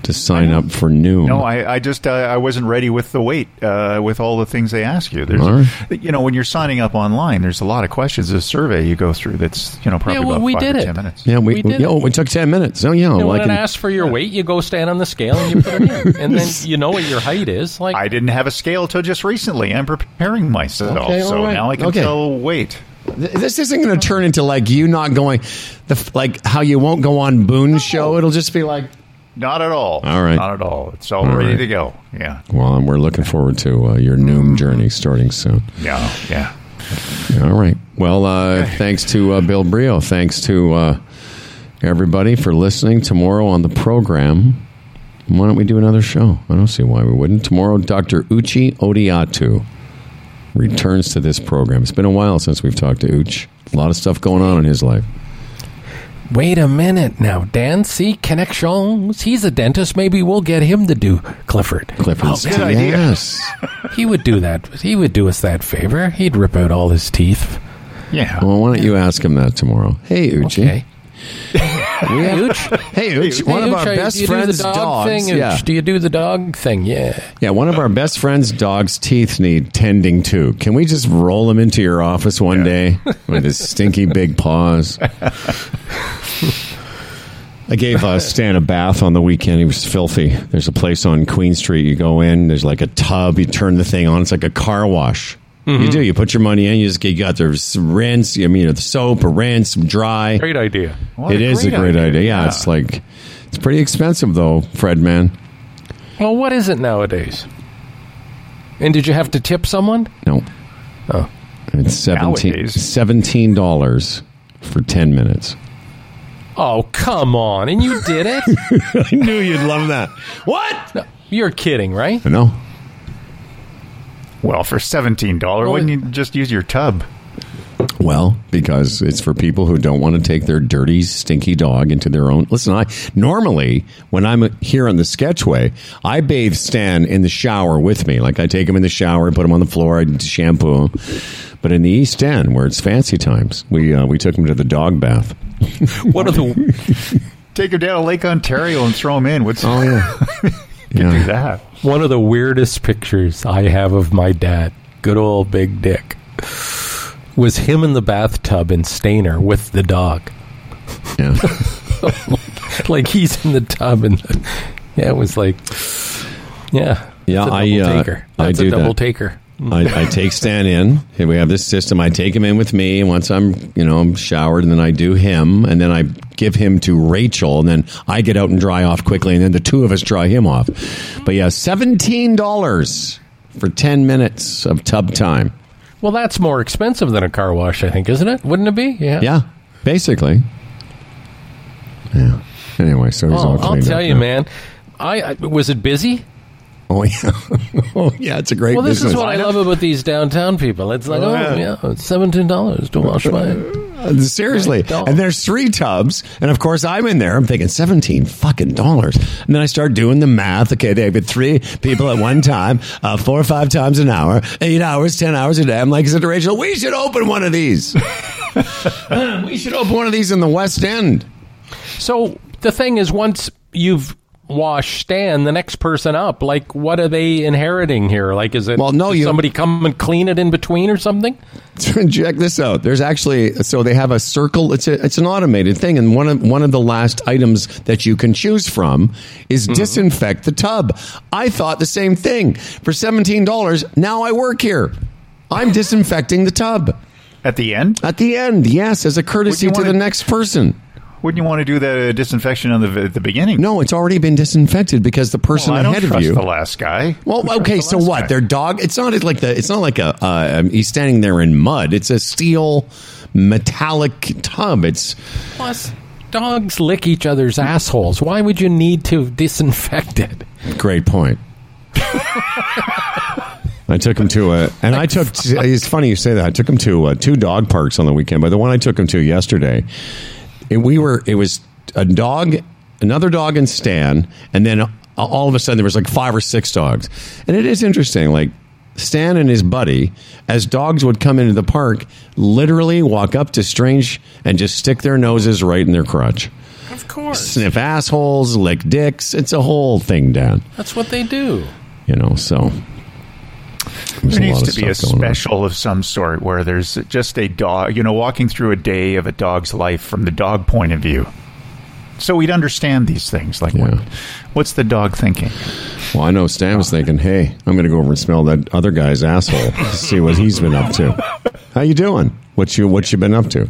Speaker 1: To sign up for Noom.
Speaker 20: No, I, I just uh, I wasn't ready with the wait uh, with all the things they ask you. There's,
Speaker 1: All
Speaker 20: you know, when you're signing up online, there's a lot of questions. There's a survey you go through that's you know probably
Speaker 2: Yeah, well,
Speaker 20: about
Speaker 2: we
Speaker 20: five
Speaker 2: did
Speaker 20: or
Speaker 2: it.
Speaker 20: ten minutes.
Speaker 1: yeah, we,
Speaker 2: we did
Speaker 1: yeah, oh, it took ten minutes. Oh yeah,
Speaker 2: And
Speaker 1: well, I
Speaker 2: when it asks for your weight, you go stand on the scale and you put it in, and then you know what your height is. Like
Speaker 20: I didn't have a scale till just recently. I'm preparing myself,
Speaker 1: Okay,
Speaker 20: so
Speaker 1: right.
Speaker 20: now I can
Speaker 1: Okay.
Speaker 20: tell weight.
Speaker 1: This isn't going to turn into like you not going, the like how you won't go on Boone's show. It'll just be like,
Speaker 20: Not at all.
Speaker 1: All right.
Speaker 20: Not at all. It's all,
Speaker 1: All
Speaker 20: ready
Speaker 1: right.
Speaker 20: to go. Yeah.
Speaker 1: well, we're looking forward to uh, your Noom journey starting soon.
Speaker 20: Yeah. Yeah.
Speaker 1: All right. Well, uh, thanks to uh, Bill Brioux. Thanks to uh, everybody for listening. Tomorrow on the program, why don't we do another show? I don't see why we wouldn't. Tomorrow, Dr. Uche Odiatu returns to this program. It's been a while since we've talked to Uch. A lot of stuff going on in his life.
Speaker 2: Wait a minute now, Dan. See connections. He's a dentist. Maybe we'll get him to do Clifford.
Speaker 1: Clifford's
Speaker 2: Oh,
Speaker 1: good idea. Yes.
Speaker 2: he would do that. He would do us that favor. He'd rip out all his teeth.
Speaker 20: Yeah.
Speaker 1: Well, why don't you ask him that tomorrow? Hey, Uche.
Speaker 2: Okay.
Speaker 1: Hey, Uch. Hey, Uch. One
Speaker 2: Hey,
Speaker 1: of
Speaker 2: Uch,
Speaker 1: our best
Speaker 2: you
Speaker 1: friends'
Speaker 2: do the dog
Speaker 1: dogs.
Speaker 2: thing?
Speaker 1: Yeah.
Speaker 2: Do you do the dog thing? Yeah.
Speaker 1: Yeah, one of our best friend's dog's teeth need tending too. Can we just roll him into your office one day with his stinky big paws? I gave uh, Stan a bath on the weekend. He was filthy. There's a place on Queen Street. You go in. There's like a tub. You turn the thing on. It's like a car wash. Mm-hmm. You do. You put your money in. You just get you got the rinse. I mean, the soap, a rinse, dry.
Speaker 2: Great idea.
Speaker 1: It is a great idea. Yeah, it's like it's pretty expensive though, Fred man.
Speaker 2: Well, what is it nowadays? And did you have to tip someone?
Speaker 1: No.
Speaker 2: Oh.
Speaker 1: It's 17
Speaker 2: Nowadays.
Speaker 1: $17 for 10 minutes.
Speaker 2: Oh, come on. And you did it?
Speaker 1: I knew you'd love that. What?
Speaker 2: you're kidding, right?
Speaker 1: No.
Speaker 20: Well, for seventeen dollars, wouldn't you just use your tub?
Speaker 1: Well, because it's for people who don't want to take their dirty, stinky dog into their own. Listen, I normally when I'm here on the Sketchway, I bathe Stan in the shower with me. Like I take him in the shower, put him on the floor, I shampoo him. But in the East End, where it's fancy times, we uh, we took him to the dog bath.
Speaker 2: What are the
Speaker 20: Take him down to Lake Ontario and throw him in. What's
Speaker 1: oh yeah,
Speaker 20: Can do that.
Speaker 2: One of the weirdest pictures I have of my dad, good old Big Dick, was him in the bathtub in Stayner with the dog.
Speaker 1: Yeah.
Speaker 2: like he's in the tub and the, yeah, it was like yeah.
Speaker 1: Yeah, I
Speaker 2: double
Speaker 1: uh,
Speaker 2: taker.
Speaker 1: I
Speaker 2: That's
Speaker 1: do
Speaker 2: a double
Speaker 1: that.
Speaker 2: taker.
Speaker 1: I, I take Stan in. and we have this system. I take him in with me, and once I'm, you know, I'm showered, and then I do him, and then I give him to Rachel, and then I get out and dry off quickly, and then the two of us dry him off. But yeah, seventeen dollars for ten minutes of tub time.
Speaker 2: Well, that's more expensive than a car wash, I think, isn't it? Wouldn't it be? Yeah.
Speaker 1: Yeah, basically. Yeah. Anyway, so he's
Speaker 2: Oh,
Speaker 1: all
Speaker 2: I'll tell you,
Speaker 1: now.
Speaker 2: man. I, I was it busy?
Speaker 1: Oh yeah, oh yeah, it's a great
Speaker 2: well, this
Speaker 1: business.
Speaker 2: is what I love about these downtown people. It's like,
Speaker 1: Oh,
Speaker 2: oh,
Speaker 1: yeah.
Speaker 2: yeah, it's seventeen dollars to wash my.
Speaker 1: Seriously, and there's three tubs, and of course I'm in there. I'm thinking seventeen fucking dollars, and then I start doing the math. Okay, they have three people at one time, uh, four or five times an hour, eight hours, ten hours a day. I'm like, is it to Rachel, we should open one of these. we should open one of these in the West End.
Speaker 2: So the thing is, once you've washed Stan, the next person up, like, what are they inheriting here? Like, is it?
Speaker 1: Well, no, you-
Speaker 2: somebody come and clean it in between or something.
Speaker 1: Check this out. There's actually so they have a circle. It's a, it's an automated thing, and one of one of the last items that you can choose from is mm-hmm. disinfect the tub. I thought the same thing for seventeen dollars. Now I work here. I'm disinfecting the tub
Speaker 20: at the end.
Speaker 1: At the end, yes, as a courtesy to
Speaker 20: Wouldn't
Speaker 1: the next person.
Speaker 20: Wouldn't you want to do the disinfection on the at the beginning?
Speaker 1: No, it's already been disinfected because the person
Speaker 20: Well, I don't
Speaker 1: ahead of
Speaker 20: trust
Speaker 1: you.
Speaker 20: the last guy.
Speaker 1: Well, okay, so what? Their dog. It's not like the. It's not like a. Uh, um, he's standing there in mud. It's a steel, metallic tub. It's
Speaker 2: Plus, dogs lick each other's assholes. Why would you need to disinfect it?
Speaker 1: great point. I took him to a, and I took. It's funny you say that. I took him to uh, two dog parks on the weekend, but the one I took him to yesterday, it, we were. It was a dog, another dog, and Stan, and then all of a sudden there was like five or six dogs, and it is interesting. Like Stan and his buddy, as dogs would come into the park, literally walk up to strange and just stick their noses right in their crotch.
Speaker 2: Of course.
Speaker 1: Sniff assholes, lick dicks. It's a whole thing, Dan.
Speaker 2: That's what they do.
Speaker 1: You know, so. There's
Speaker 3: There needs to be a
Speaker 1: stuff going on.
Speaker 3: special of some sort where there's just a dog, you know, walking through a day of a dog's life from the dog point of view. So we'd understand these things. Like, what, what's the dog thinking?
Speaker 1: Well, I know Stan was thinking, "Hey, I'm going to go over and smell that other guy's asshole to see what he's been up to." How you doing? What you what you been up to?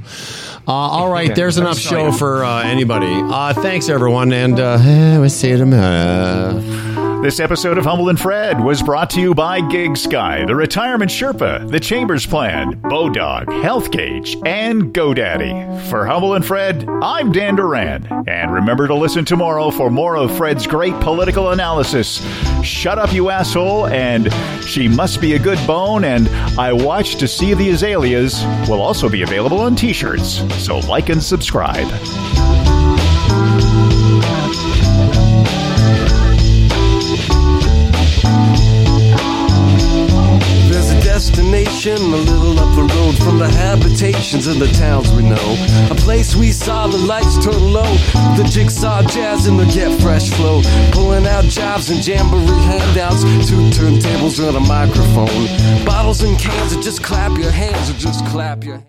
Speaker 1: Uh, all right, there's enough show for uh, anybody. Uh, thanks everyone, and uh, we'll see you tomorrow.
Speaker 3: This episode of Humble and Fred was brought to you by GigSky, the Retirement Sherpa, the Chambers Plan, Bodog, Health Gauge, and GoDaddy. For Humble and Fred, I'm Dan Duran. And remember to listen tomorrow for more of Fred's great political analysis. Shut up, you asshole, and She Must Be a Good Bone, and I Watched to See the Azaleas will also be available on t shirts. So like and subscribe.
Speaker 21: Destination a little up the road from the habitations of the towns we know. A place we saw the lights turn low, the jigsaw jazz and the get fresh flow. Pulling out jobs and jamboree handouts, two turntables and a microphone. Bottles and cans, and just clap your hands or just clap your